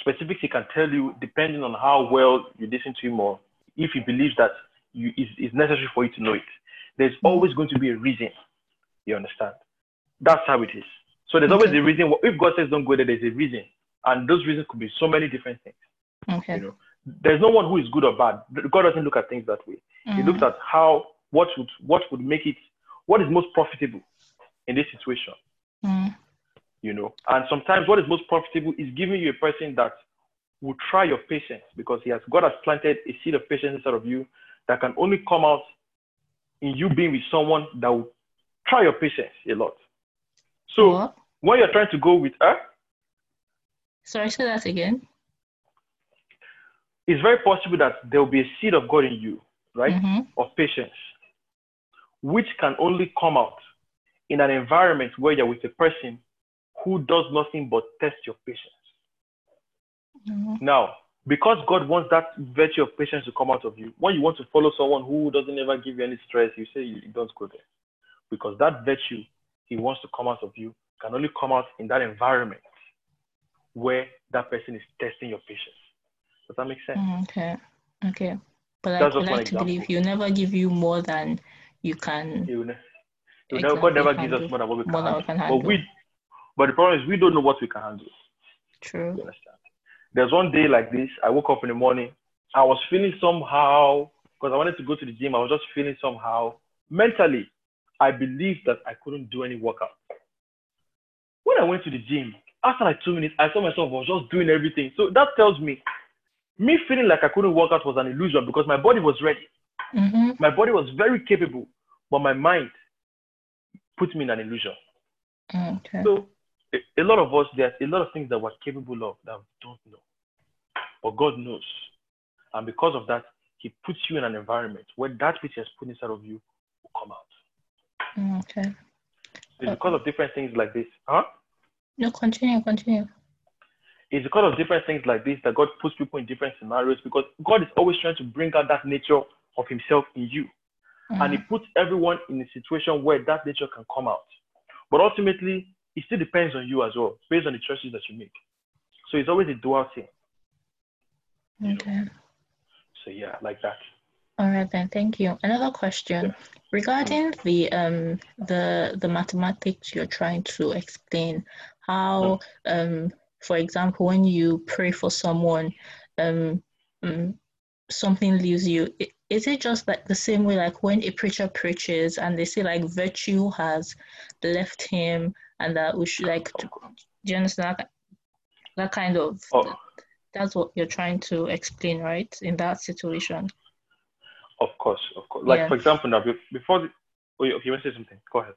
Specifics He can tell you depending on how well you listen to Him, or if He believes that you is is necessary for you to know it. There's always going to be a reason. You understand? That's how it is. So there's always a reason. If God says don't go there, there's a reason, and those reasons could be so many different things. Okay. You know, there's no one who is good or bad. God doesn't look at things that way. He Mhm. looks at how what would what would make it what is most profitable in this situation. Mm. You know, and sometimes what is most profitable is giving you a person that will try your patience because he has God has planted a seed of patience inside of you that can only come out in you being with someone that will try your patience a lot. So What? when you're trying to go with her, Sorry, say that again. it's very possible that there will be a seed of God in you, right? Mhm. Of patience, which can only come out in an environment where you're with a person who does nothing but test your patience. Mhm. Now, because God wants that virtue of patience to come out of you, when you want to follow someone who doesn't ever give you any stress, you say you don't go there. Because that virtue he wants to come out of you can only come out in that environment where that person is testing your patience. Does that make sense? Mm, Okay. Okay. But I That's would like to believe he'll never give you more than you can. He will ne- he will never, God never gives us more than what we can handle. But we, but the problem is we don't know what we can handle. True. You understand? There's one day like this. I woke up in the morning. I was feeling somehow because I wanted to go to the gym. I was just feeling somehow mentally. I believed that I couldn't do any workout. When I went to the gym, after like two minutes, I saw myself I was just doing everything. So that tells me, me feeling like I couldn't work out was an illusion because my body was ready. Mm-hmm. My body was very capable, but my mind put me in an illusion. Okay. So a, lot of us, there's a lot of things that we're capable of that we don't know. But God knows. And because of that, He puts you in an environment where that which He has put inside of you will come out. Mm, Okay. It's because of different things like this. Huh? No, continue, continue. It's because of different things like this that God puts people in different scenarios because God is always trying to bring out that nature of Himself in you. And He puts everyone in a situation where that nature can come out. But ultimately, it still depends on you as well, based on the choices that you make. So it's always a dual thing. Okay. So yeah, like that. All right then. Thank you. Another question regarding the um the the mathematics you're trying to explain. How um for example when you pray for someone um mm, something leaves you. i- Is it just like the same way like when a preacher preaches and they say like virtue has left him and that we should like do you understand that, that kind of Oh, that's what you're trying to explain, right? In that situation. of course, of course. Like Yeah. for example, now before the, oh, you, you want to say something? Go ahead.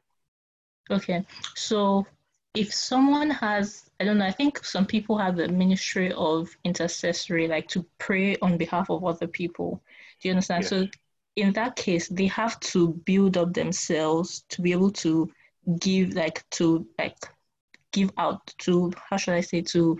Okay. So if someone has, I don't know, I think some people have the ministry of intercessory, like to pray on behalf of other people. Do you understand? Yes. So in that case, they have to build up themselves to be able to give, like, to, like, give out to, how should I say, to,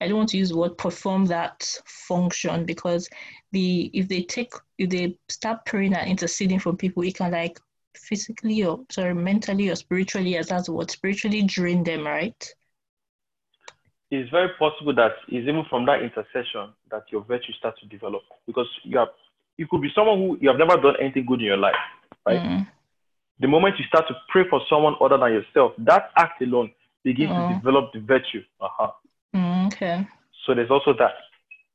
I don't want to use the word perform that function because the, if they take, if they start praying and interceding for people, it can, like, physically or sorry mentally or spiritually as that's what spiritually drain them right It's very possible that it's even from that intercession that your virtue starts to develop because you have you could be someone who you have never done anything good in your life, right? Mm. The moment you start to pray for someone other than yourself, that act alone begins Oh. to develop the virtue. Uh-huh. Mm, okay So there's also that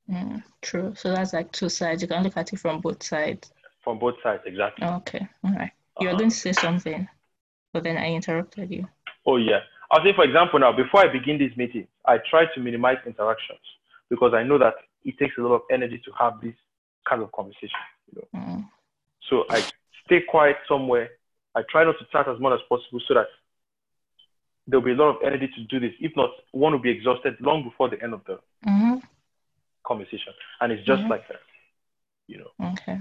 mm, true so that's like two sides you can look at it from both sides from both sides, exactly. okay all right you were going to say something but then i interrupted you Oh yeah. I'll say for example now, before I begin this meeting, I try to minimize interactions because I know that it takes a lot of energy to have this kind of conversation. You know. Mm. So I stay quiet somewhere. I try not to chat as much as possible so that there'll be a lot of energy to do this. If not, one will be exhausted long before the end of the Mhm. conversation. And it's just Mhm. like that. You know. okay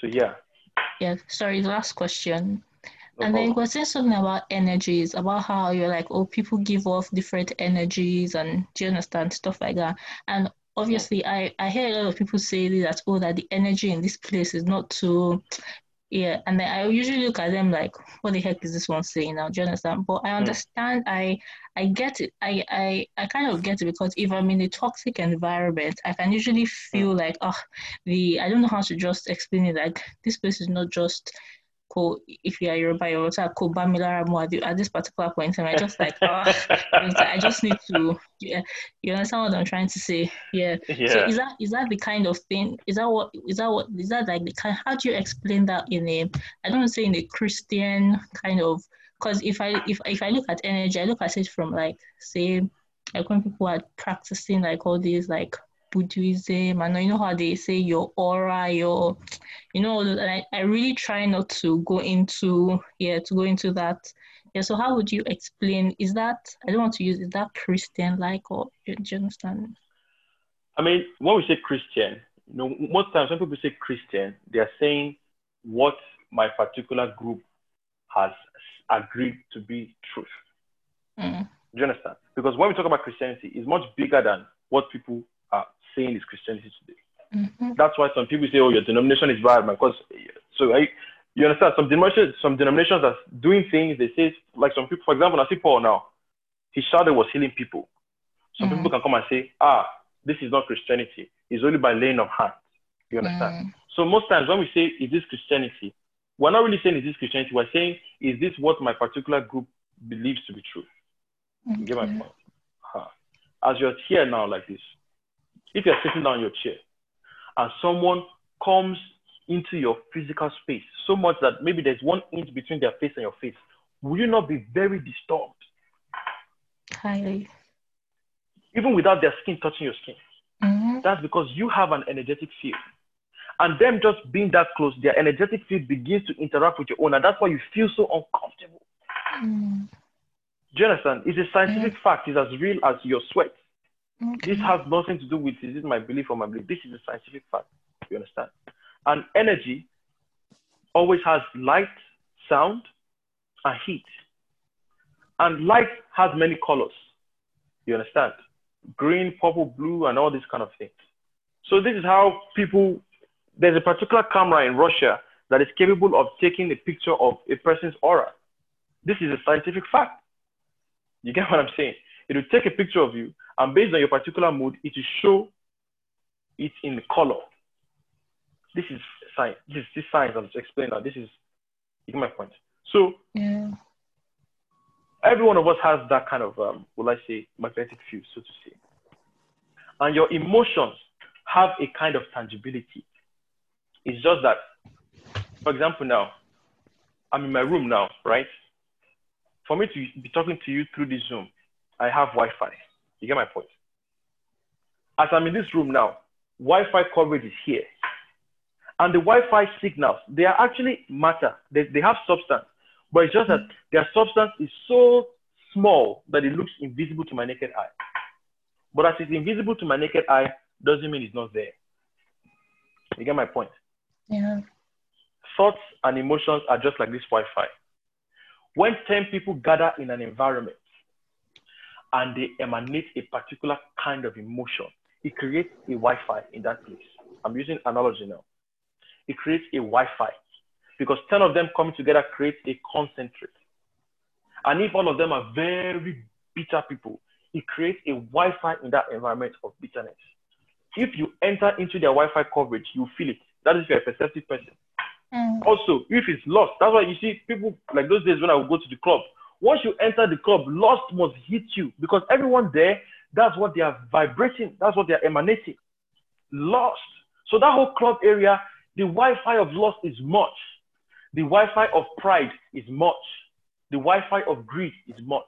So yeah. yeah sorry last question and then you were saying something about energies, about how you're like, oh, people give off different energies, and do you understand stuff like that? And obviously, I I hear a lot of people say that, oh, that the energy in this place is not too yeah and then i usually look at them like what the heck is this one saying now do you understand but i hmm. understand mm. i i get it I, I i kind of get it because if i'm in a toxic environment i can usually feel mm. like oh the i don't know how to just explain it like this place is not just ko if you are Yoruba, you also ko Bamilara at this particular point, and I just like, oh, I just need to, yeah, you understand what I'm trying to say, yeah. yeah. So is that is that the kind of thing? Is that what is that what is that like the kind? How do you explain that in a? I don't say in a Christian kind of, because if I if if I look at energy, I look at it from like say like when people are practicing like all these like Buddhism. I know you know how they say your aura, your you know, I, I really try not to go into yeah, to go into that. Yeah, so how would you explain is that I don't want to use is that Christian like or do you understand? I mean, when we say Christian, you know, most times when people say Christian, they are saying what my particular group has agreed to be truth. Mm. Do you understand? Because when we talk about Christianity, it's much bigger than what people saying is Christianity today. Mm-hmm. That's why some people say, "Oh, your denomination is bad," because so I, you understand some denominations, some denominations are doing things. They say, like some people, for example, I see Paul now. His shadow was healing people. Some mm-hmm. people can come and say, "Ah, this is not Christianity. It's only by laying of hands." You understand? Mm-hmm. So most times when we say, "Is this Christianity?" We're not really saying, "Is this Christianity?" We're saying, "Is this what my particular group believes to be true?" You get my point? Huh. As you're here now, like this, if you're sitting down in your chair and someone comes into your physical space so much that maybe there's one inch between their face and your face, will you not be very disturbed? Highly. Even without their skin touching your skin. Mm-hmm. That's because you have an energetic field. And them just being that close, their energetic field begins to interact with your own. And that's why you feel so uncomfortable. Mm. Do you understand? It's a scientific mm. fact. It's as real as your sweat. This has nothing to do with is my belief or my belief. This is a scientific fact. You understand? And energy always has light, sound, and heat. And light has many colors. You understand? Green, purple, blue, and all these kind of things. So this is how people. There's a particular camera in Russia that is capable of taking a picture of a person's aura. This is a scientific fact. You get what I'm saying? It will take a picture of you and based on your particular mood, it will show it in color. This is science. This is this science I'm explaining now. This is you get my point. So yeah. every one of us has that kind of um, will I say magnetic field, so to say. And your emotions have a kind of tangibility. It's just that, for example, now I'm in my room now, right? For me to be talking to you through this Zoom, I have Wi-Fi. You get my point? As I'm in this room now, Wi-Fi coverage is here. And the Wi-Fi signals, they are actually matter. They, they have substance. But it's just that mm-hmm. their substance is so small that it looks invisible to my naked eye. But as it's invisible to my naked eye, doesn't mean it's not there. You get my point? Yeah. Thoughts and emotions are just like this Wi-Fi. When 10 people gather in an environment, and they emanate a particular kind of emotion. It creates a Wi-Fi in that place. I'm using analogy now. It creates a Wi-Fi because 10 of them coming together creates a concentrate. And if all of them are very bitter people, it creates a Wi-Fi in that environment of bitterness. If you enter into their Wi-Fi coverage, you feel it. That is if you're a perceptive person. Mm. Also, if it's lost, that's why you see people like those days when I would go to the club, once you enter the club, lust must hit you because everyone there, that's what they are vibrating, that's what they are emanating. Lust. So that whole club area, the Wi-Fi of lust is much. The Wi-Fi of pride is much. The Wi-Fi of greed is much.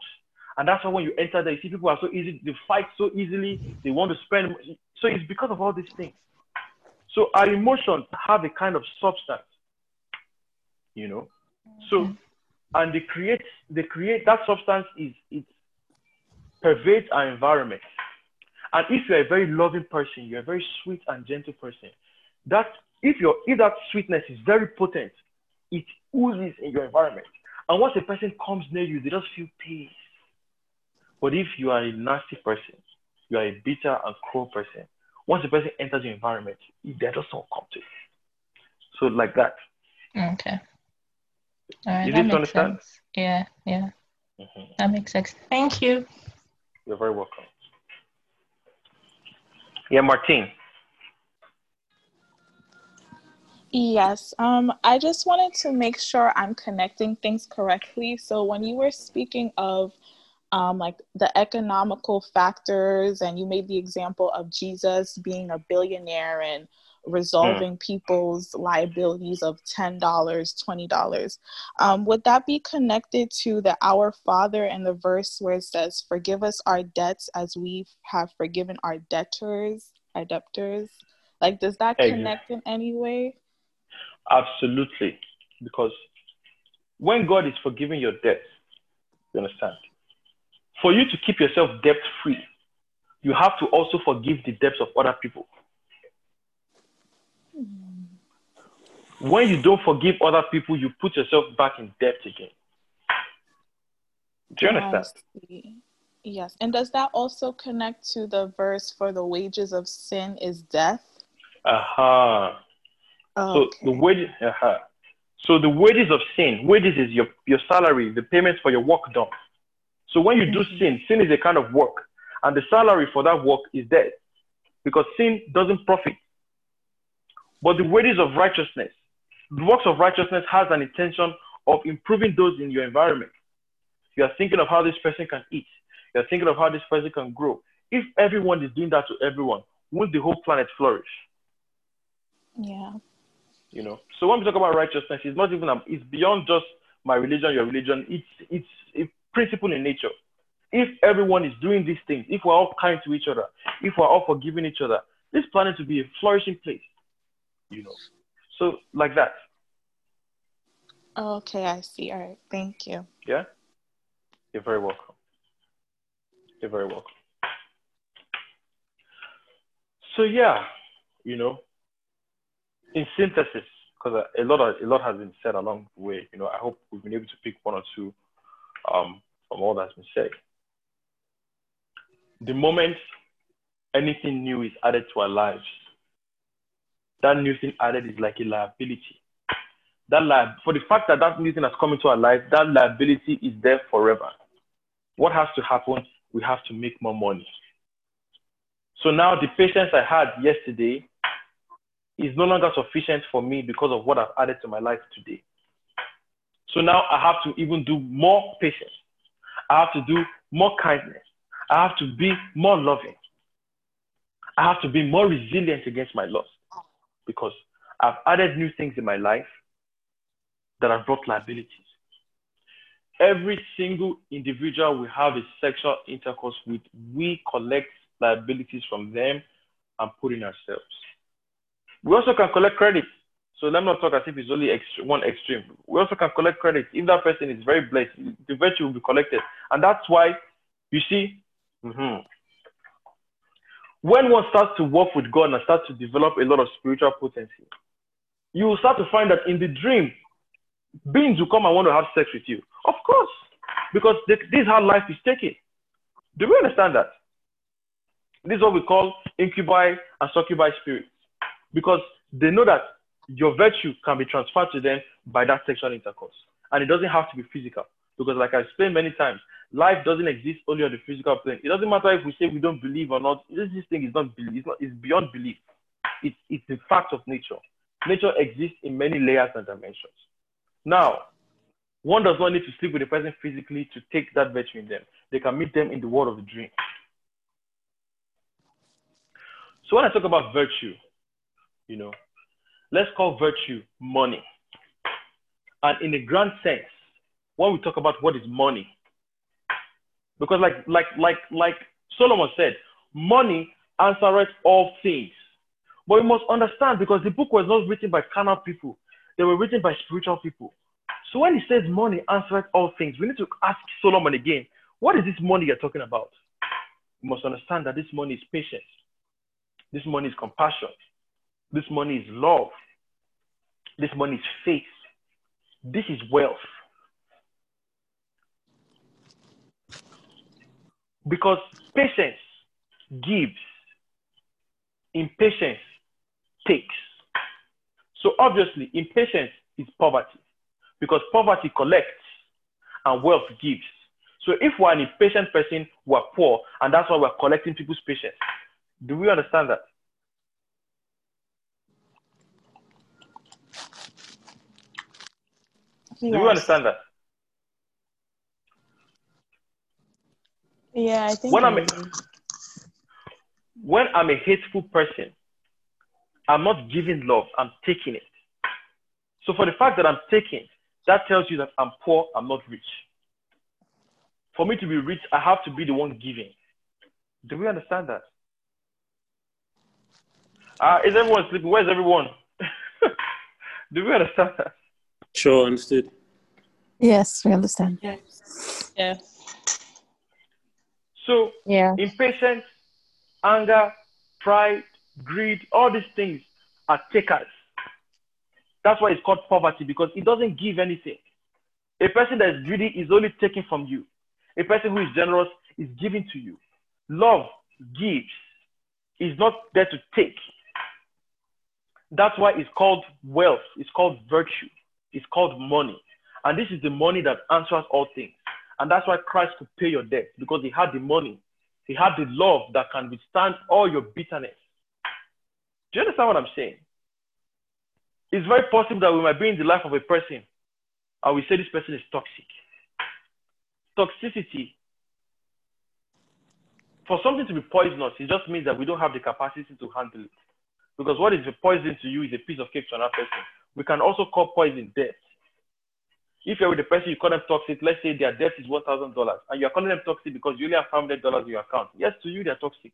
And that's why when you enter there, you see people are so easy, they fight so easily, they want to spend. So it's because of all these things. So our emotions have a kind of substance, you know. So mm-hmm. And they create they create that substance is it pervades our environment. And if you're a very loving person, you're a very sweet and gentle person, that if your if that sweetness is very potent, it oozes in your environment. And once a person comes near you, they just feel peace. But if you are a nasty person, you are a bitter and cruel person, once a person enters your environment, they just don't come to you. So like that. Okay. All right. Is that it to understand? sense. Yeah, yeah. Mhm. That makes sense. Thank you. You're very welcome. Yeah, Martine. Yes, um, I just wanted to make sure I'm connecting things correctly. So when you were speaking of um, like the economical factors, and you made the example of Jesus being a billionaire and resolving people's liabilities of $10, $20, um, would that be connected to the Our Father and the verse where it says, Forgive us our debts as we have forgiven our debtors, our debtors? Like, does that connect in any way? Absolutely. Because when God is forgiving your debts, you understand? For you to keep yourself debt free, you have to also forgive the debts of other people. When you don't forgive other people, you put yourself back in debt again. Do you understand? Yes. And does that also connect to the verse for the wages of sin is death? Aha. So Okay. the wages, aha. Uh-huh. So the wages of sin, wages is your, your salary, the payment for your work done. So when you do mm-hmm. sin, sin is a kind of work, and the salary for that work is death, because sin doesn't profit. But the wages of righteousness, the works of righteousness has an intention of improving those in your environment. You are thinking of how this person can eat. You are thinking of how this person can grow. If everyone is doing that to everyone, won't the whole planet flourish? Yeah. You know. So when we talk about righteousness, it's not even a, it's beyond just my religion, your religion. It's it's a principle in nature. If everyone is doing these things, if we're all kind to each other, if we're all forgiving each other, this planet will be a flourishing place. You know. So like that. Okay, I see. All right. Thank you. Yeah. You're very welcome. You're very welcome. So yeah, you know, in synthesis, because a lot of, a lot has been said along the way. You know, I hope we've been able to pick one or two um, from all that's been said. The moment anything new is added to our lives, that new thing added is like a liability. That li- for the fact that that new thing has come into our life, that liability is there forever. What has to happen? We have to make more money. So now the patience I had yesterday is no longer sufficient for me because of what I've added to my life today. So now I have to even do more patience. I have to do more kindness. I have to be more loving. I have to be more resilient against my loss because I've added new things in my life that have brought liabilities. Every single individual we have a sexual intercourse with, we collect liabilities from them and put in ourselves. We also can collect credit. So let me not talk as if it's only one extreme. We also can collect credit. If that person is very blessed, the virtue will be collected. And that's why, you see, mhm. When one starts to work with God and starts to develop a lot of spiritual potency, you will start to find that in the dream, beings will come and want to have sex with you. Of course, because this is how life is taken. Do we understand that? This is what we call incubi and succubi spirits because they know that your virtue can be transferred to them by that sexual intercourse. And it doesn't have to be physical because, like I've explained many times, life doesn't exist only on the physical plane. It doesn't matter if we say we don't believe or not. This, this thing is not belief. It's, not, it's beyond belief. It's, it's a fact of nature. Nature exists in many layers and dimensions. Now, one does not need to sleep with a person physically to take that virtue in them. They can meet them in the world of the dream. So when I talk about virtue, you know, let's call virtue money. And in a grand sense, when we talk about what is money, because like like like like Solomon said, money answereth all things. But we must understand because the book was not written by carnal people, they were written by spiritual people. So when he says money answereth all things, we need to ask Solomon again, what is this money you're talking about? We must understand that this money is patience. This money is compassion. This money is love. This money is faith. This is wealth. Because patience gives, impatience takes. So obviously, impatience is poverty because poverty collects and wealth gives. So if we're an impatient person, we're poor, and that's why we're collecting people's patience. Do we understand that? Yes. Do you understand that? Yeah, I think When I'm I a, do. when I'm a hateful person, I'm not giving love, I'm taking it. So for the fact that I'm taking, that tells you that I'm poor, I'm not rich. For me to be rich, I have to be the one giving. Do we understand that? Uh, is everyone sleeping? Where's everyone? Do we understand that? Sure, understood. Yes, we understand. Yes. Yes. So Yeah. impatience, anger, pride, greed, all these things are takers. That's why it's called poverty because it doesn't give anything. A person that is greedy is only taking from you. A person who is generous is giving to you. Love gives, is not there to take. That's why it's called wealth, it's called virtue, it's called money. And this is the money that answers all things. And that's why Christ could pay your debt because he had the money, he had the love that can withstand all your bitterness. Do you understand what I'm saying? It's very possible that we might be in the life of a person and we say this person is toxic. Toxicity, for something to be poisonous, it just means that we don't have the capacity to handle it. Because what is poison to you is a piece of cake to another person. We can also call poison death. If you're with a person, you call them toxic, let's say their debt is $1,000 and you're calling them toxic because you only have $500 in your account. Yes, to you, they're toxic.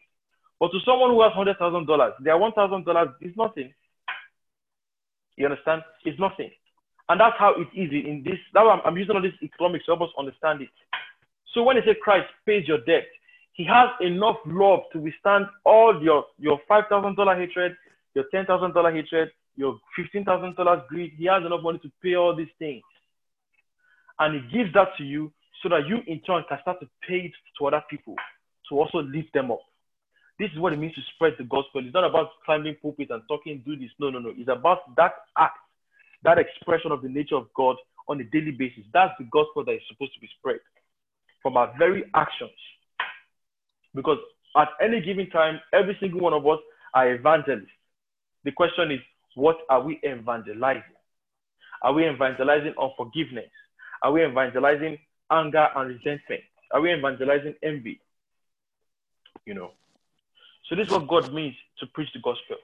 But to someone who has $100,000, their $1,000 is nothing. You understand? It's nothing. And that's how it is in this. Why I'm, I'm using all this economics to help us understand it. So when they say Christ pays your debt, he has enough love to withstand all your, your $5,000 hatred, your $10,000 hatred, your $15,000 greed. He has enough money to pay all these things. And he gives that to you so that you in turn can start to pay it to other people to also lift them up. This is what it means to spread the gospel. It's not about climbing pulpit and talking, do this. No, no, no. It's about that act, that expression of the nature of God on a daily basis. That's the gospel that is supposed to be spread from our very actions. Because at any given time, every single one of us are evangelists. The question is, what are we evangelizing? Are we evangelizing unforgiveness? Are we evangelizing anger and resentment? Are we evangelizing envy? You know. So this is what God means to preach the gospel.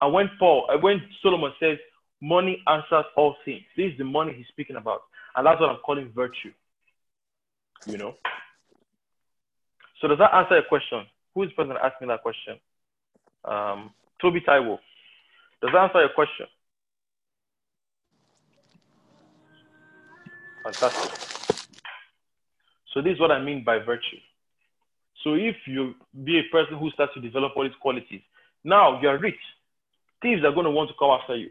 And when Paul, uh, when Solomon says money answers all things, this is the money he's speaking about. And that's what I'm calling virtue. You know. So does that answer your question? Who is the person asking that question? Um, Toby Taiwo. Does that answer your question? Fantastic. So this is what I mean by virtue. So if you be a person who starts to develop all these qualities, now you're rich. Thieves are going to want to come after you.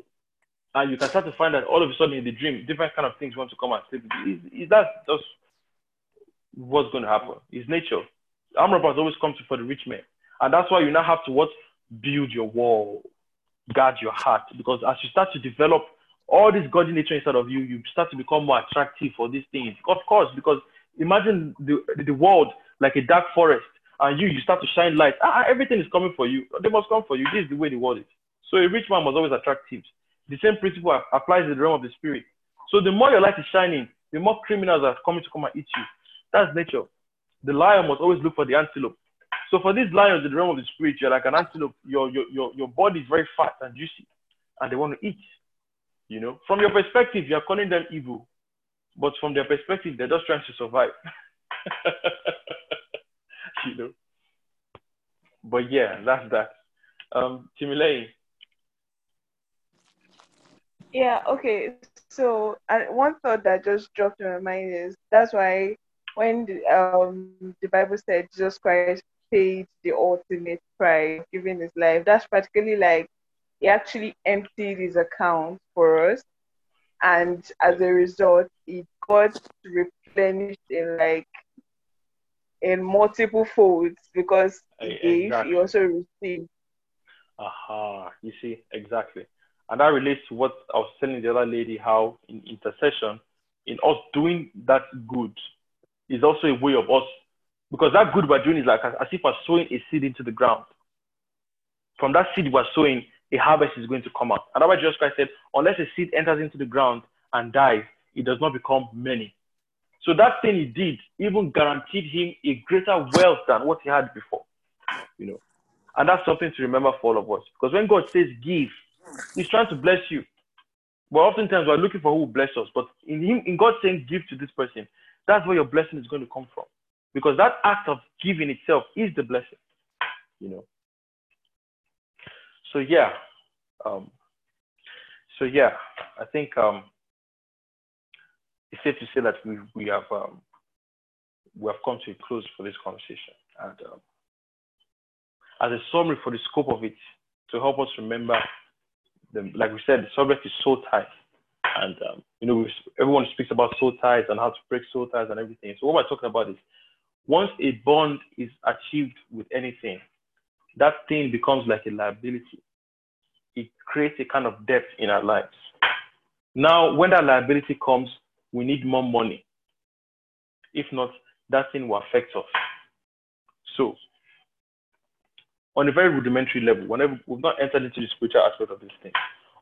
And you can start to find that all of a sudden in the dream, different kind of things want to come and sleep. Is, is that just what's going to happen? It's nature. Arm robbers always come to for the rich man. And that's why you now have to what? Build your wall. Guard your heart. Because as you start to develop all this godly nature inside of you, you start to become more attractive for these things. Of course, because imagine the, the world like a dark forest, and you, you start to shine light. Ah, everything is coming for you. They must come for you. This is the way the world is. So a rich man was always attractive. The same principle applies in the realm of the spirit. So the more your light is shining, the more criminals are coming to come and eat you. That's nature. The lion must always look for the antelope. So for these lions in the realm of the spirit, you're like an antelope. Your, your, your, your body is very fat and juicy, and they want to eat. You know, from your perspective, you're calling them evil, but from their perspective, they're just trying to survive. you know. But yeah, that's that. Um, Timilei. Yeah, okay. So one thought that just dropped in my mind is that's why when the, um, the Bible said Jesus Christ paid the ultimate price, giving his life, that's practically like he actually emptied his account for us. And as a result, it got replenished in like in multiple folds because he exactly. he also received. Aha, you see, exactly. And that relates to what I was telling the other lady how in intercession, in us doing that good, is also a way of us, because that good we're doing is like as, as if we're sowing a seed into the ground. From that seed we're sowing, a harvest is going to come out. And that's why Jesus Christ said, unless a seed enters into the ground and dies, it does not become many. So that thing he did even guaranteed him a greater wealth than what he had before. You know. And that's something to remember for all of us. Because when God says give, He's trying to bless you. But oftentimes we're looking for who will bless us. But in Him, in God saying give to this person, that's where your blessing is going to come from. Because that act of giving itself is the blessing. You know. So yeah. Um, so yeah, I think um, it's safe to say that we we have um, we have come to a close for this conversation. And um, as a summary for the scope of it, to help us remember, the, like we said, the subject is soul ties. And, um, you know, everyone speaks about soul ties and how to break soul ties and everything. So what we're talking about is once a bond is achieved with anything, that thing becomes like a liability. It creates a kind of debt in our lives. Now, when that liability comes, we need more money. If not, that thing will affect us. So, on a very rudimentary level, whenever we've not entered into the spiritual aspect of this thing,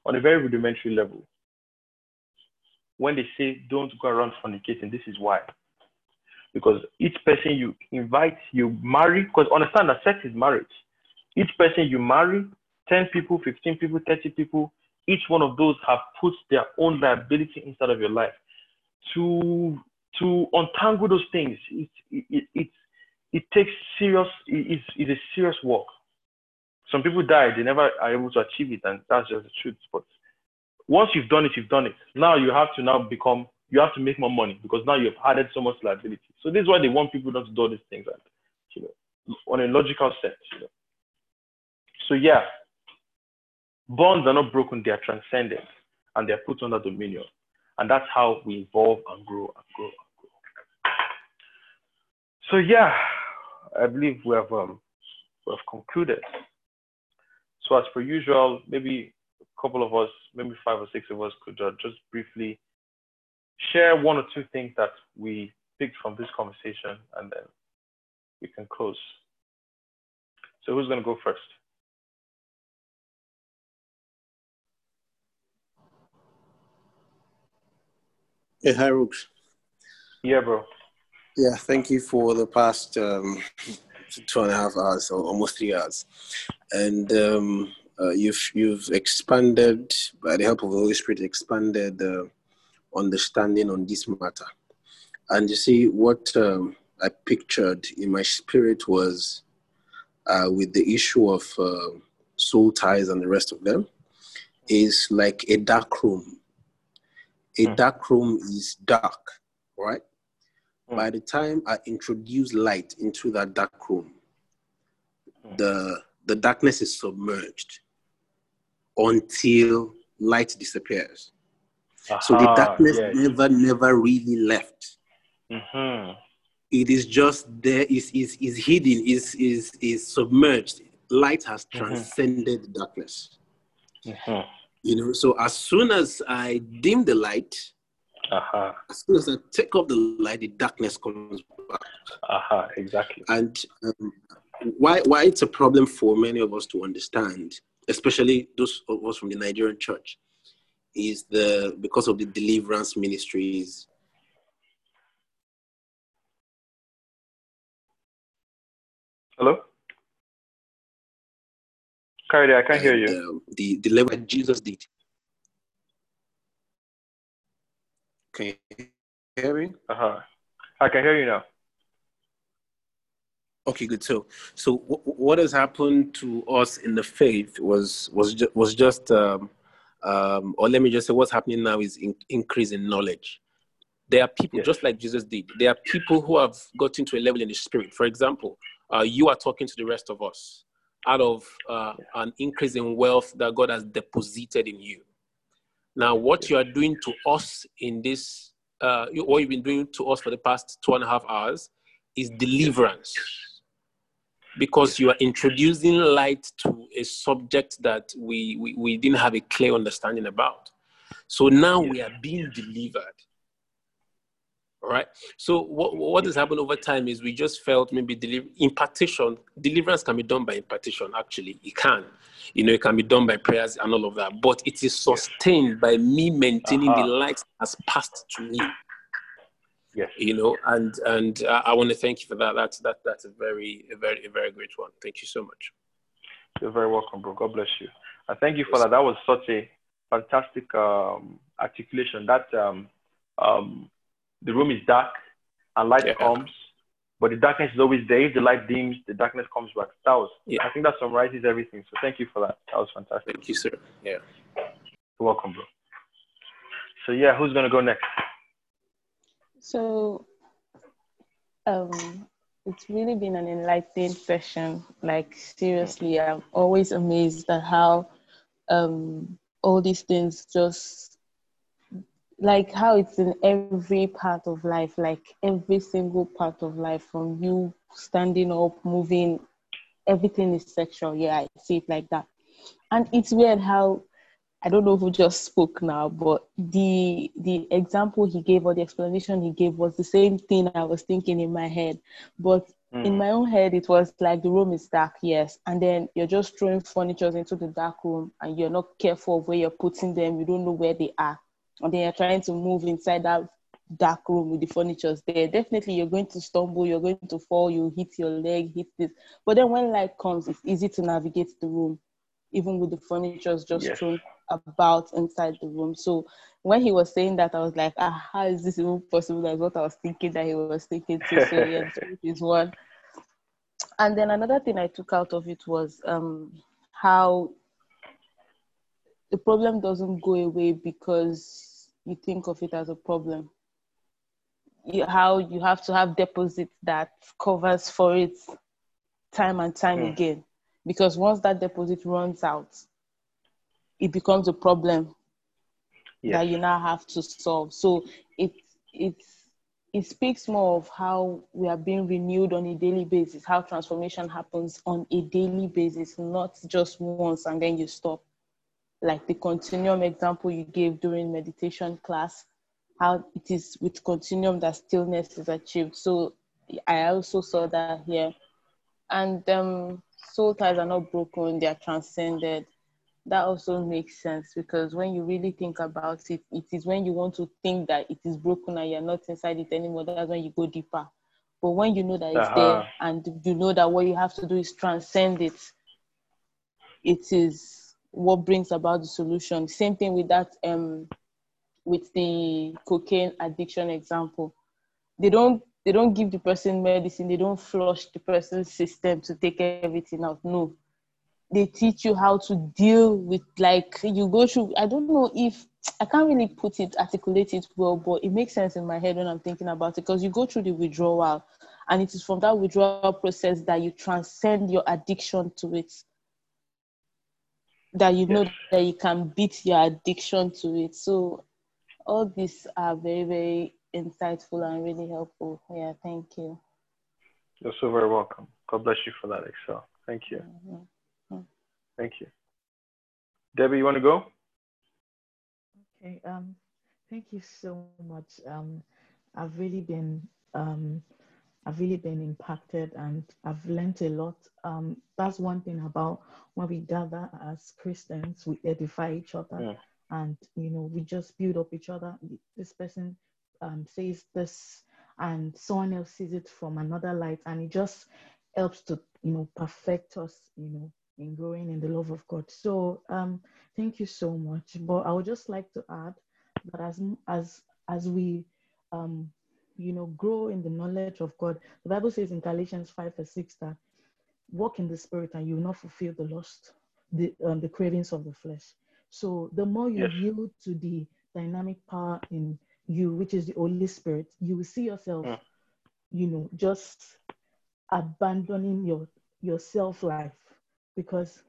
on a very rudimentary level, when they say don't go around fornicating, this is why. Because each person you invite, you marry, because understand that sex is marriage. Each person you marry, 10 people, 15 people, 30 people, each one of those have put their own liability inside of your life. To to untangle those things, it it it, it takes serious, it- it's, it's a serious work. Some people die, they never are able to achieve it, and that's just the truth. But once you've done it, you've done it. Now you have to now become, you have to make more money because now you've added so much liability. So this is why they want people not to do these things, and you know, on a logical sense. You know. So yeah, bonds are not broken; they are transcended, and they are put under dominion, and that's how we evolve and grow and grow and grow. So yeah, I believe we have um, we have concluded. So as per usual, maybe a couple of us, maybe five or six of us, could uh, just briefly share one or two things that we picked from this conversation, and then we can close. So who's to go first? Yeah, hi, Rooks. Yeah, bro. Yeah, thank you for the past um, two and a half hours, or almost three hours, and um, uh, you've you've expanded by the help of the Holy Spirit, expanded the understanding on this matter. And you see, what um, I pictured in my spirit was uh, with the issue of uh, soul ties and the rest of them is like a dark room. A dark room is dark, right? By the time I introduce light into that dark room, the the darkness is submerged until light disappears. so the darkness never, never really left. Mm-hmm. It is just there, is is is hidden, is is is submerged. Light has Mhm. transcended darkness. Mm-hmm. You know, so as soon as I dim the light, Aha. as soon as I take off the light, the darkness comes back. Aha. Exactly. And um, why why it's a problem for many of us to understand, especially those of us from the Nigerian church, is the because of the deliverance ministries. Hello. Carrie, I can't hear you. um, the the level that Jesus did. Can you hear me? Uh-huh. I can hear you now. Okay, good. So, so w- what has happened to us in the faith was was ju- was just, um, um, or let me just say, what's happening now is in- increase in knowledge. There are people just like Jesus did. There are people who have gotten to a level in the spirit. For example, uh, you are talking to the rest of us out of uh, an increase in wealth that God has deposited in you. Now, what you are doing to us in this, uh, what you've been doing to us for the past two and a half hours, is deliverance. Because you are introducing light to a subject that we, we, we didn't have a clear understanding about. So now we are being delivered. All right. So what what has happened over time is we just felt maybe deliver, impartation, deliverance can be done by impartation. Actually, it can. You know, it can be done by prayers and all of that. But it is sustained by me maintaining uh-huh. the light has passed to me. Yes. You know, and and I, I want to thank you for that. That's that that's a very a very a very great one. Thank you so much. You're very welcome, bro. God bless you. I thank you for that. That was such a fantastic um, articulation. That um, um, the room is dark and light yeah. comes, but the darkness is always there. If the light dims, the darkness comes back. That was, yeah. I think that summarizes everything. So thank you for that. That was fantastic. Thank you, sir. Yeah. You're welcome, bro. So yeah, who's gonna go next? So, um, it's really been an enlightening session. Like seriously, I'm always amazed at how um, all these things just like how it's in every part of life, like every single part of life, from you standing up, moving, everything is sexual. Yeah, I see it like that. And it's weird how I don't know who just spoke now, but the the example he gave or the explanation he gave was the same thing I was thinking in my head. But mm. in my own head, it was like the room is dark, yes, and then you're just throwing furniture into the dark room, and you're not careful of where you're putting them. You don't know where they are and then you're trying to move inside that dark room with the furniture there, definitely you're going to stumble, you're going to fall, you hit your leg, hit this. But then when light comes, it's easy to navigate the room, even with the furniture just yes. thrown about inside the room. So when he was saying that, I was like, ah, how is this even possible? That's what I was thinking that he was thinking too. So yeah, is one. And then another thing I took out of it was um, how the problem doesn't go away because you think of it as a problem. You, how you have to have deposit that covers for it time and time mm. again. Because once that deposit runs out, it becomes a problem yes. that you now have to solve. So it it it speaks more of how we are being renewed on a daily basis, how transformation happens on a daily basis, not just once and then you stop like the continuum example you gave during meditation class, how it is with continuum that stillness is achieved. So I also saw that here. And um, soul ties are not broken, they are transcended. That also makes sense because when you really think about it, it is when you want to think that it is broken and you're not inside it anymore, that's when you go deeper. But when you know that it's uh-huh. there and you know that what you have to do is transcend it, it is what brings about the solution. Same thing with that um, with the cocaine addiction example. They don't they don't give the person medicine, they don't flush the person's system to take everything out. No. They teach you how to deal with like you go through I don't know if I can't really put it articulate it well, but it makes sense in my head when I'm thinking about it because you go through the withdrawal and it is from that withdrawal process that you transcend your addiction to it that you know that you can beat your addiction to it. So all these are very, very insightful and really helpful. Yeah, thank you. You're so very welcome. God bless you for that, Excel. Thank you. Mm-hmm. Thank you. Debbie, you want to go? Okay. Um, thank you so much. Um, I've really been um, I've really been impacted and I've learned a lot. Um, that's one thing about when we gather as Christians, we edify each other yeah. and, you know, we just build up each other. This person um, says this and someone else sees it from another light and it just helps to, you know, perfect us, you know, in growing in the love of God. So um, thank you so much. But I would just like to add that as, as, as we um, you know, grow in the knowledge of God. The Bible says in Galatians 5 verse 6 that walk in the spirit and you will not fulfill the lust, the, um, the cravings of the flesh. So the more you yes. yield to the dynamic power in you, which is the Holy Spirit, you will see yourself, mm. you know, just abandoning your your self life because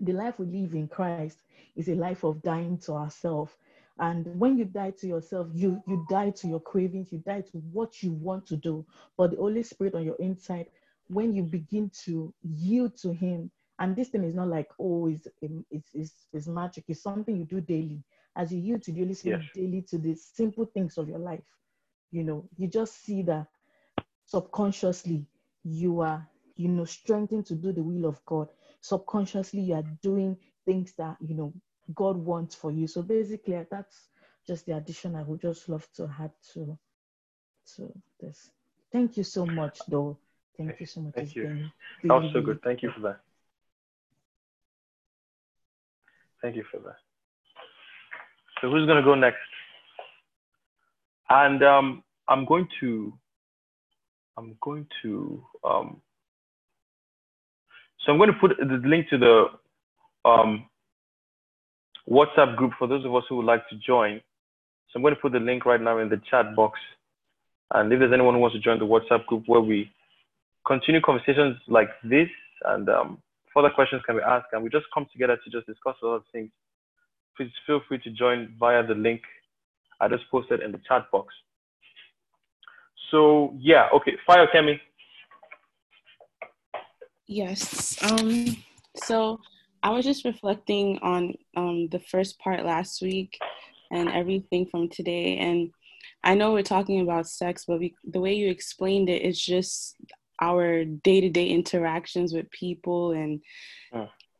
the life we live in Christ is a life of dying to ourselves and when you die to yourself you you die to your cravings you die to what you want to do. But the holy spirit on your inside when you begin to yield to him and this thing is not like oh it's it's it's, it's magic. It's something you do daily. As you yield to the holy spirit Yes. daily to the simple things of your life you know you just see that subconsciously you are you know strengthened to do the will of god. Subconsciously you are doing things that you know god wants for you so basically that's just the addition i would just love to add to to this thank you so much though thank you so much Thank you. That was so good. Thank you for that. Thank you for that. So who's gonna go next? And um, I'm going to, I'm going to, um, so I'm going to put the link to the um, WhatsApp group for those of us who would like to join. So I'm going to put the link right now in the chat box. And if there's anyone who wants to join the WhatsApp group where we continue conversations like this and um, further questions can be asked, and we just come together to just discuss a lot of things, please feel free to join via the link I just posted in the chat box. So yeah, okay, fire Kemi. Yes. Um, so I was just reflecting on um, the first part last week and everything from today. And I know we're talking about sex, but we, the way you explained it is just our day to day interactions with people and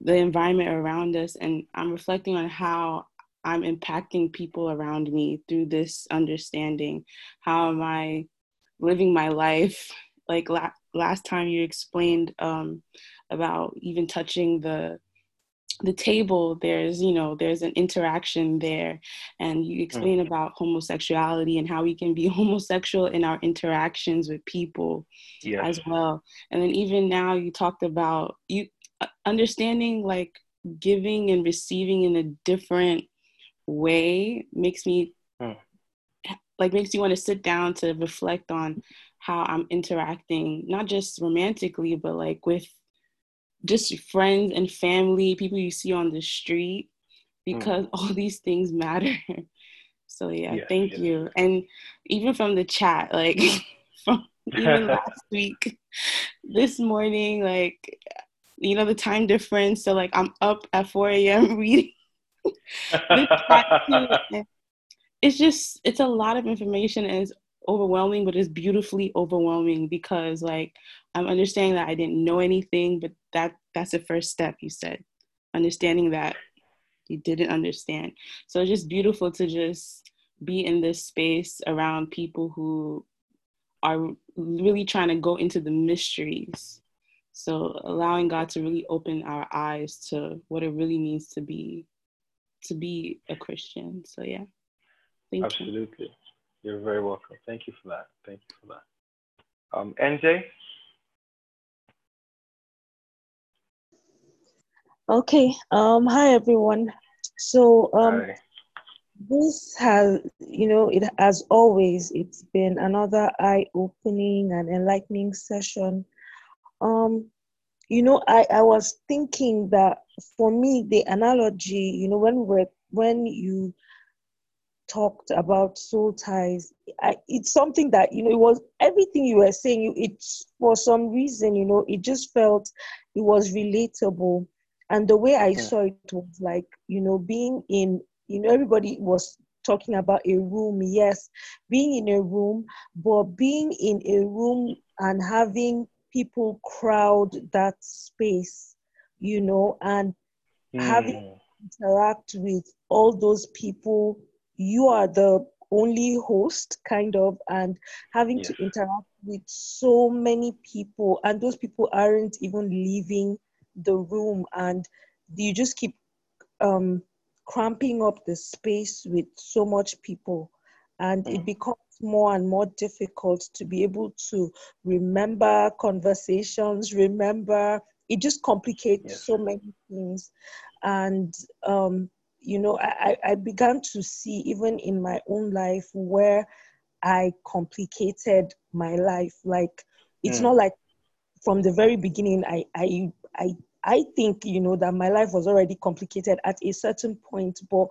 the environment around us. And I'm reflecting on how I'm impacting people around me through this understanding. How am I living my life? Like la- last time you explained um, about even touching the the table there's you know there's an interaction there and you explain about homosexuality and how we can be homosexual in our interactions with people Yes. as well. And then even now you talked about you uh, understanding like giving and receiving in a different way makes me like makes you want to sit down to reflect on how I'm interacting, not just romantically, but like with just friends and family, people you see on the street, hmm. because all these things matter. So yeah, Yes, thank yes. you. And even from the chat, like from even last week, this morning, like you know the time difference. So like I'm up at 4 a.m. reading the chat too. And it's just it's a lot of information and it's overwhelming but it's beautifully overwhelming because like i'm understanding that i didn't know anything but that that's the first step you said understanding that you didn't understand. So it's just beautiful to just be in this space around people who are really trying to go into the mysteries. So allowing god to really open our eyes to what it really means to be to be a christian. So yeah. Thank you. You're very welcome. Thank you for that. Thank you for that. Um, NJ? Okay. Um. Hi everyone. So um, Hi. this has, you know, it as always, it's been another eye-opening and enlightening session. Um, you know, I I was thinking that for me, the analogy, you know, when we're when you talked about soul ties I, it's something that you know it was everything you were saying you it's for some reason you know it just felt it was relatable. And the way i saw it was like you know being in you know everybody was talking about a room yes being in a room but being in a room and having people crowd that space you know and having hmm. interact with all those people you are the only host kind of and having to interact with so many people and those people aren't even leaving the room and you just keep um cramping up the space with so much people and it becomes more and more difficult to be able to remember conversations remember it just complicates so many things and um you know I, I began to see even in my own life where i complicated my life like it's Mm. not like from the very beginning I, I i i think you know that my life was already complicated at a certain point but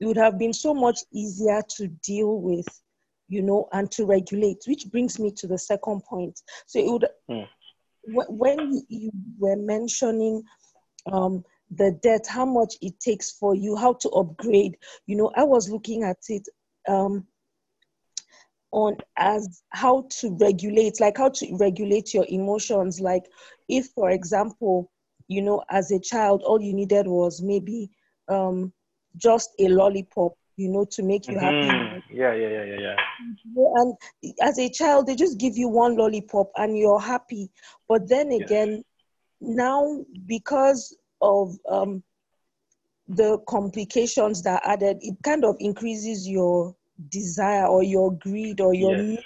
it would have been so much easier to deal with, you know, and to regulate, which brings me to the second point. So it would, Mm. when you were mentioning um, the debt, how much it takes for you, how to upgrade, you know, I was looking at it um, on as how to regulate, like how to regulate your emotions. Like if, for example, you know, as a child, all you needed was maybe um, just a lollipop, you know, to make you happy. Mhm. Yeah, yeah, yeah, yeah, yeah. And as a child, they just give you one lollipop and you're happy. But then again, now because of um, the complications that are added, it kind of increases your desire or your greed or your Yes. need.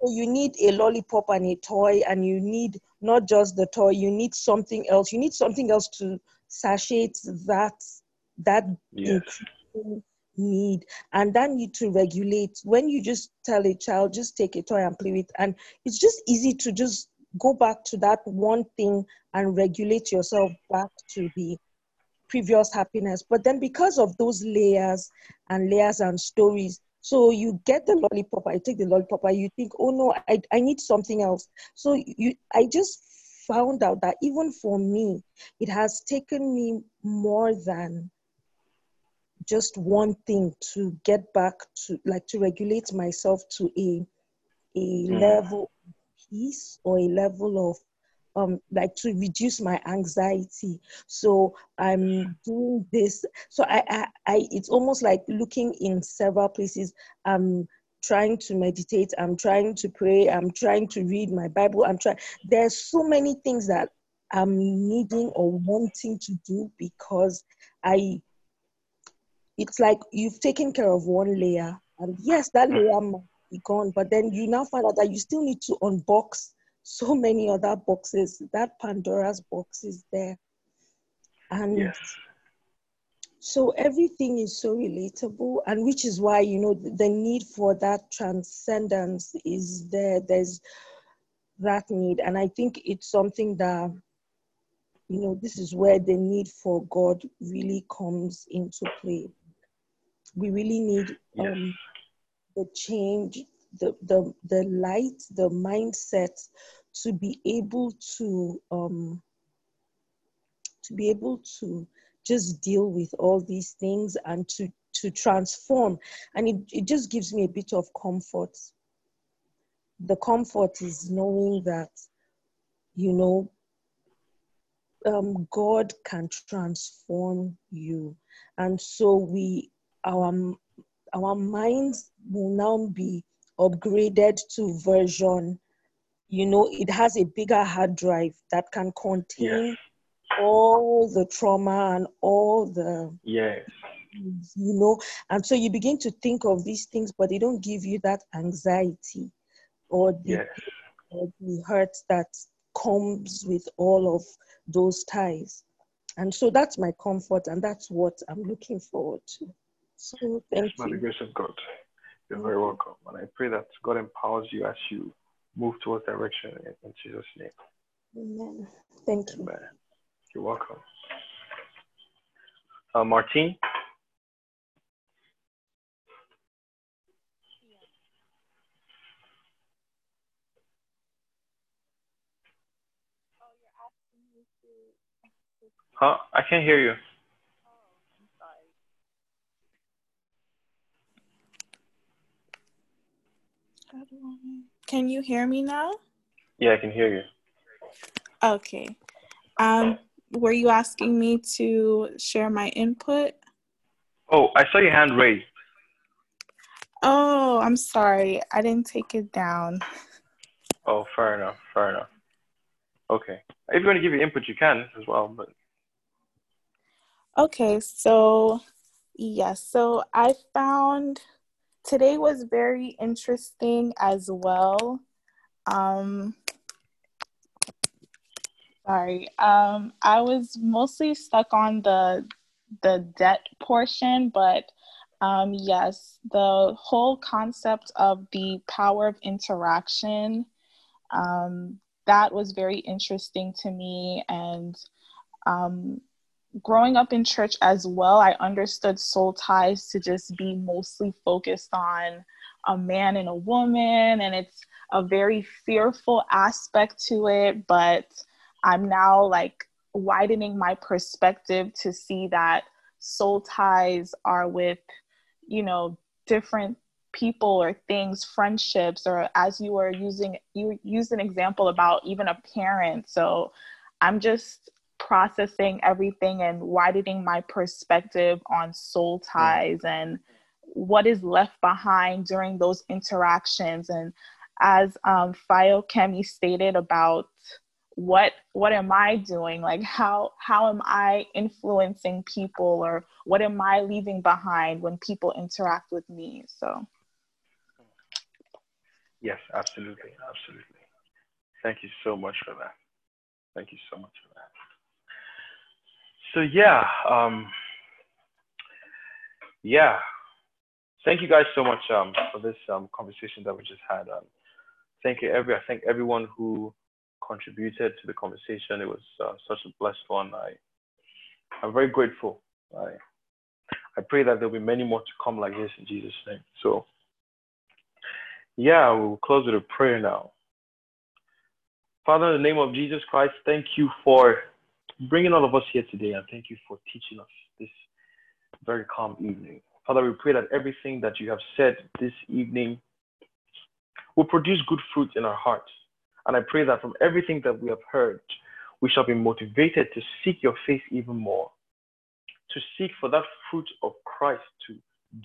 So you need a lollipop and a toy, and you need not just the toy. You need something else. You need something else to satiate that that Yes. need, and that need to regulate. When you just tell a child, just take a toy and play with, and it's just easy to just go back to that one thing and regulate yourself back to the previous happiness. But then because of those layers and layers and stories, so you get the lollipop, I take the lollipop, and you think, oh no, I, I need something else. So you I just found out that even for me, it has taken me more than just one thing to get back to like to regulate myself to a a Mm. level peace or a level of um like to reduce my anxiety. So i'm doing this. So I, I i it's almost like looking in several places. I'm trying to meditate. I'm trying to pray. I'm trying to read my bible. I'm trying there's so many things that i'm needing or wanting to do because i it's like you've taken care of one layer. And yes that layer might gone. But then you now find out that you still need to unbox so many other boxes. That pandora's box is there. And Yes. so everything is so relatable and which is why you know the need for that transcendence is there. There's that need. And i think it's something that you know this is where the need for god really comes into play. We really need Yes. um the change the the the light the mindset to be able to um to be able to just deal with all these things and to to transform. And it, it just gives me a bit of comfort. The comfort is knowing that you know um, god can transform you. And so we our our minds will now be upgraded to version you know it has a bigger hard drive that can contain all the trauma and all the Yes. you know and so you begin to think of these things but they don't give you that anxiety or the, Yes. or the hurt that comes with all of those ties and so that's my comfort and that's what i'm looking forward to so thank the you grace of God. You're very welcome. And I pray that God empowers you as you move towards direction in, in Jesus' name. amen thank you Amen. You're welcome. Uh, Martine? Huh? I can't hear you. Can you hear me now? Yeah, I can hear you. Okay. Um, were you asking me to share my input? Oh, I saw your hand raised. Oh, I'm sorry. I didn't take it down. Oh, fair enough. Fair enough. Okay. If you want to give your input, you can as well. But Okay, so yes, so I found today was very interesting as well. Um, sorry. Um, I was mostly stuck on the the debt portion, but um, yes, the whole concept of the power of interaction um, that was very interesting to me, and um, growing up in church as well, I understood soul ties to just be mostly focused on a man and a woman, and it's a very fearful aspect to it. But I'm now like widening my perspective to see that soul ties are with, you know, different people or things, friendships, or as you were using, you used an example about even a parent. So I'm just processing everything and widening my perspective on soul ties and what is left behind during those interactions. And as um, Fio Kemi stated about what what am i doing? Like how how am i influencing people or what am i leaving behind when people interact with me? So. Yes absolutely absolutely. Thank you so much for that. Thank you so much so yeah um yeah thank you guys so much um for this um conversation that we just had um thank you every i thank everyone who contributed to the conversation. It was uh, such a blessed one. I, I'm very grateful. I, I pray that there'll be many more to come like this in Jesus' name. So, yeah, we'll close with a prayer now. Father, in the name of Jesus Christ, thank you for bringing all of us here today, and thank you for teaching us this very calm evening. Father, we pray that everything that you have said this evening will produce good fruit in our hearts and I pray that from everything that we have heard, we shall be motivated to seek your face even more, to seek for that fruit of Christ to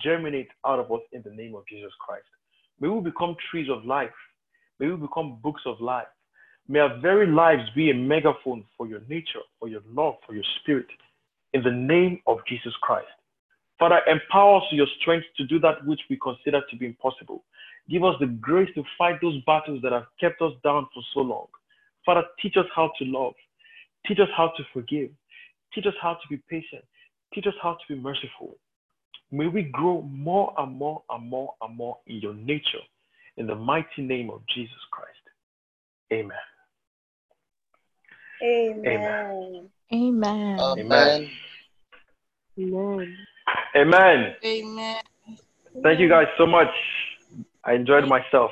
germinate out of us in the name of Jesus Christ. May we become trees of life. May we become books of life. May our very lives be a megaphone for your nature, for your love, for your spirit, in the name of Jesus Christ. Father, empower us with your strength to do that which we consider to be impossible. Give us the grace to fight those battles that have kept us down for so long. Father, teach us how to love. Teach us how to forgive. Teach us how to be patient. Teach us how to be merciful. May we grow more and more and more and more in your nature. In the mighty name of Jesus Christ. Amen. Amen. Amen. Amen. Amen. Amen. Amen. Thank you guys so much. I enjoyed myself.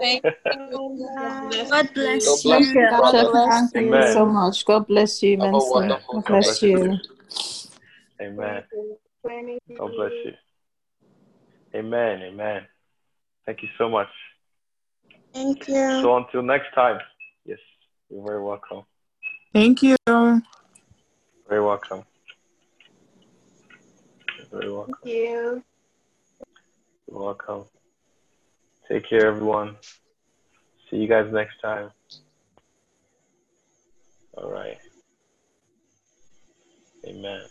Thank you. God bless God you. bless you, God bless you Amen. so much. God bless you Have a immensely. God bless you. Amen. God bless you. Amen. Amen. Thank you so much. Thank you. So until next time. Yes, you're very welcome. Thank you. Very welcome. Very welcome. Thank you. You're welcome. Take care, everyone. See you guys next time. All right. Amen.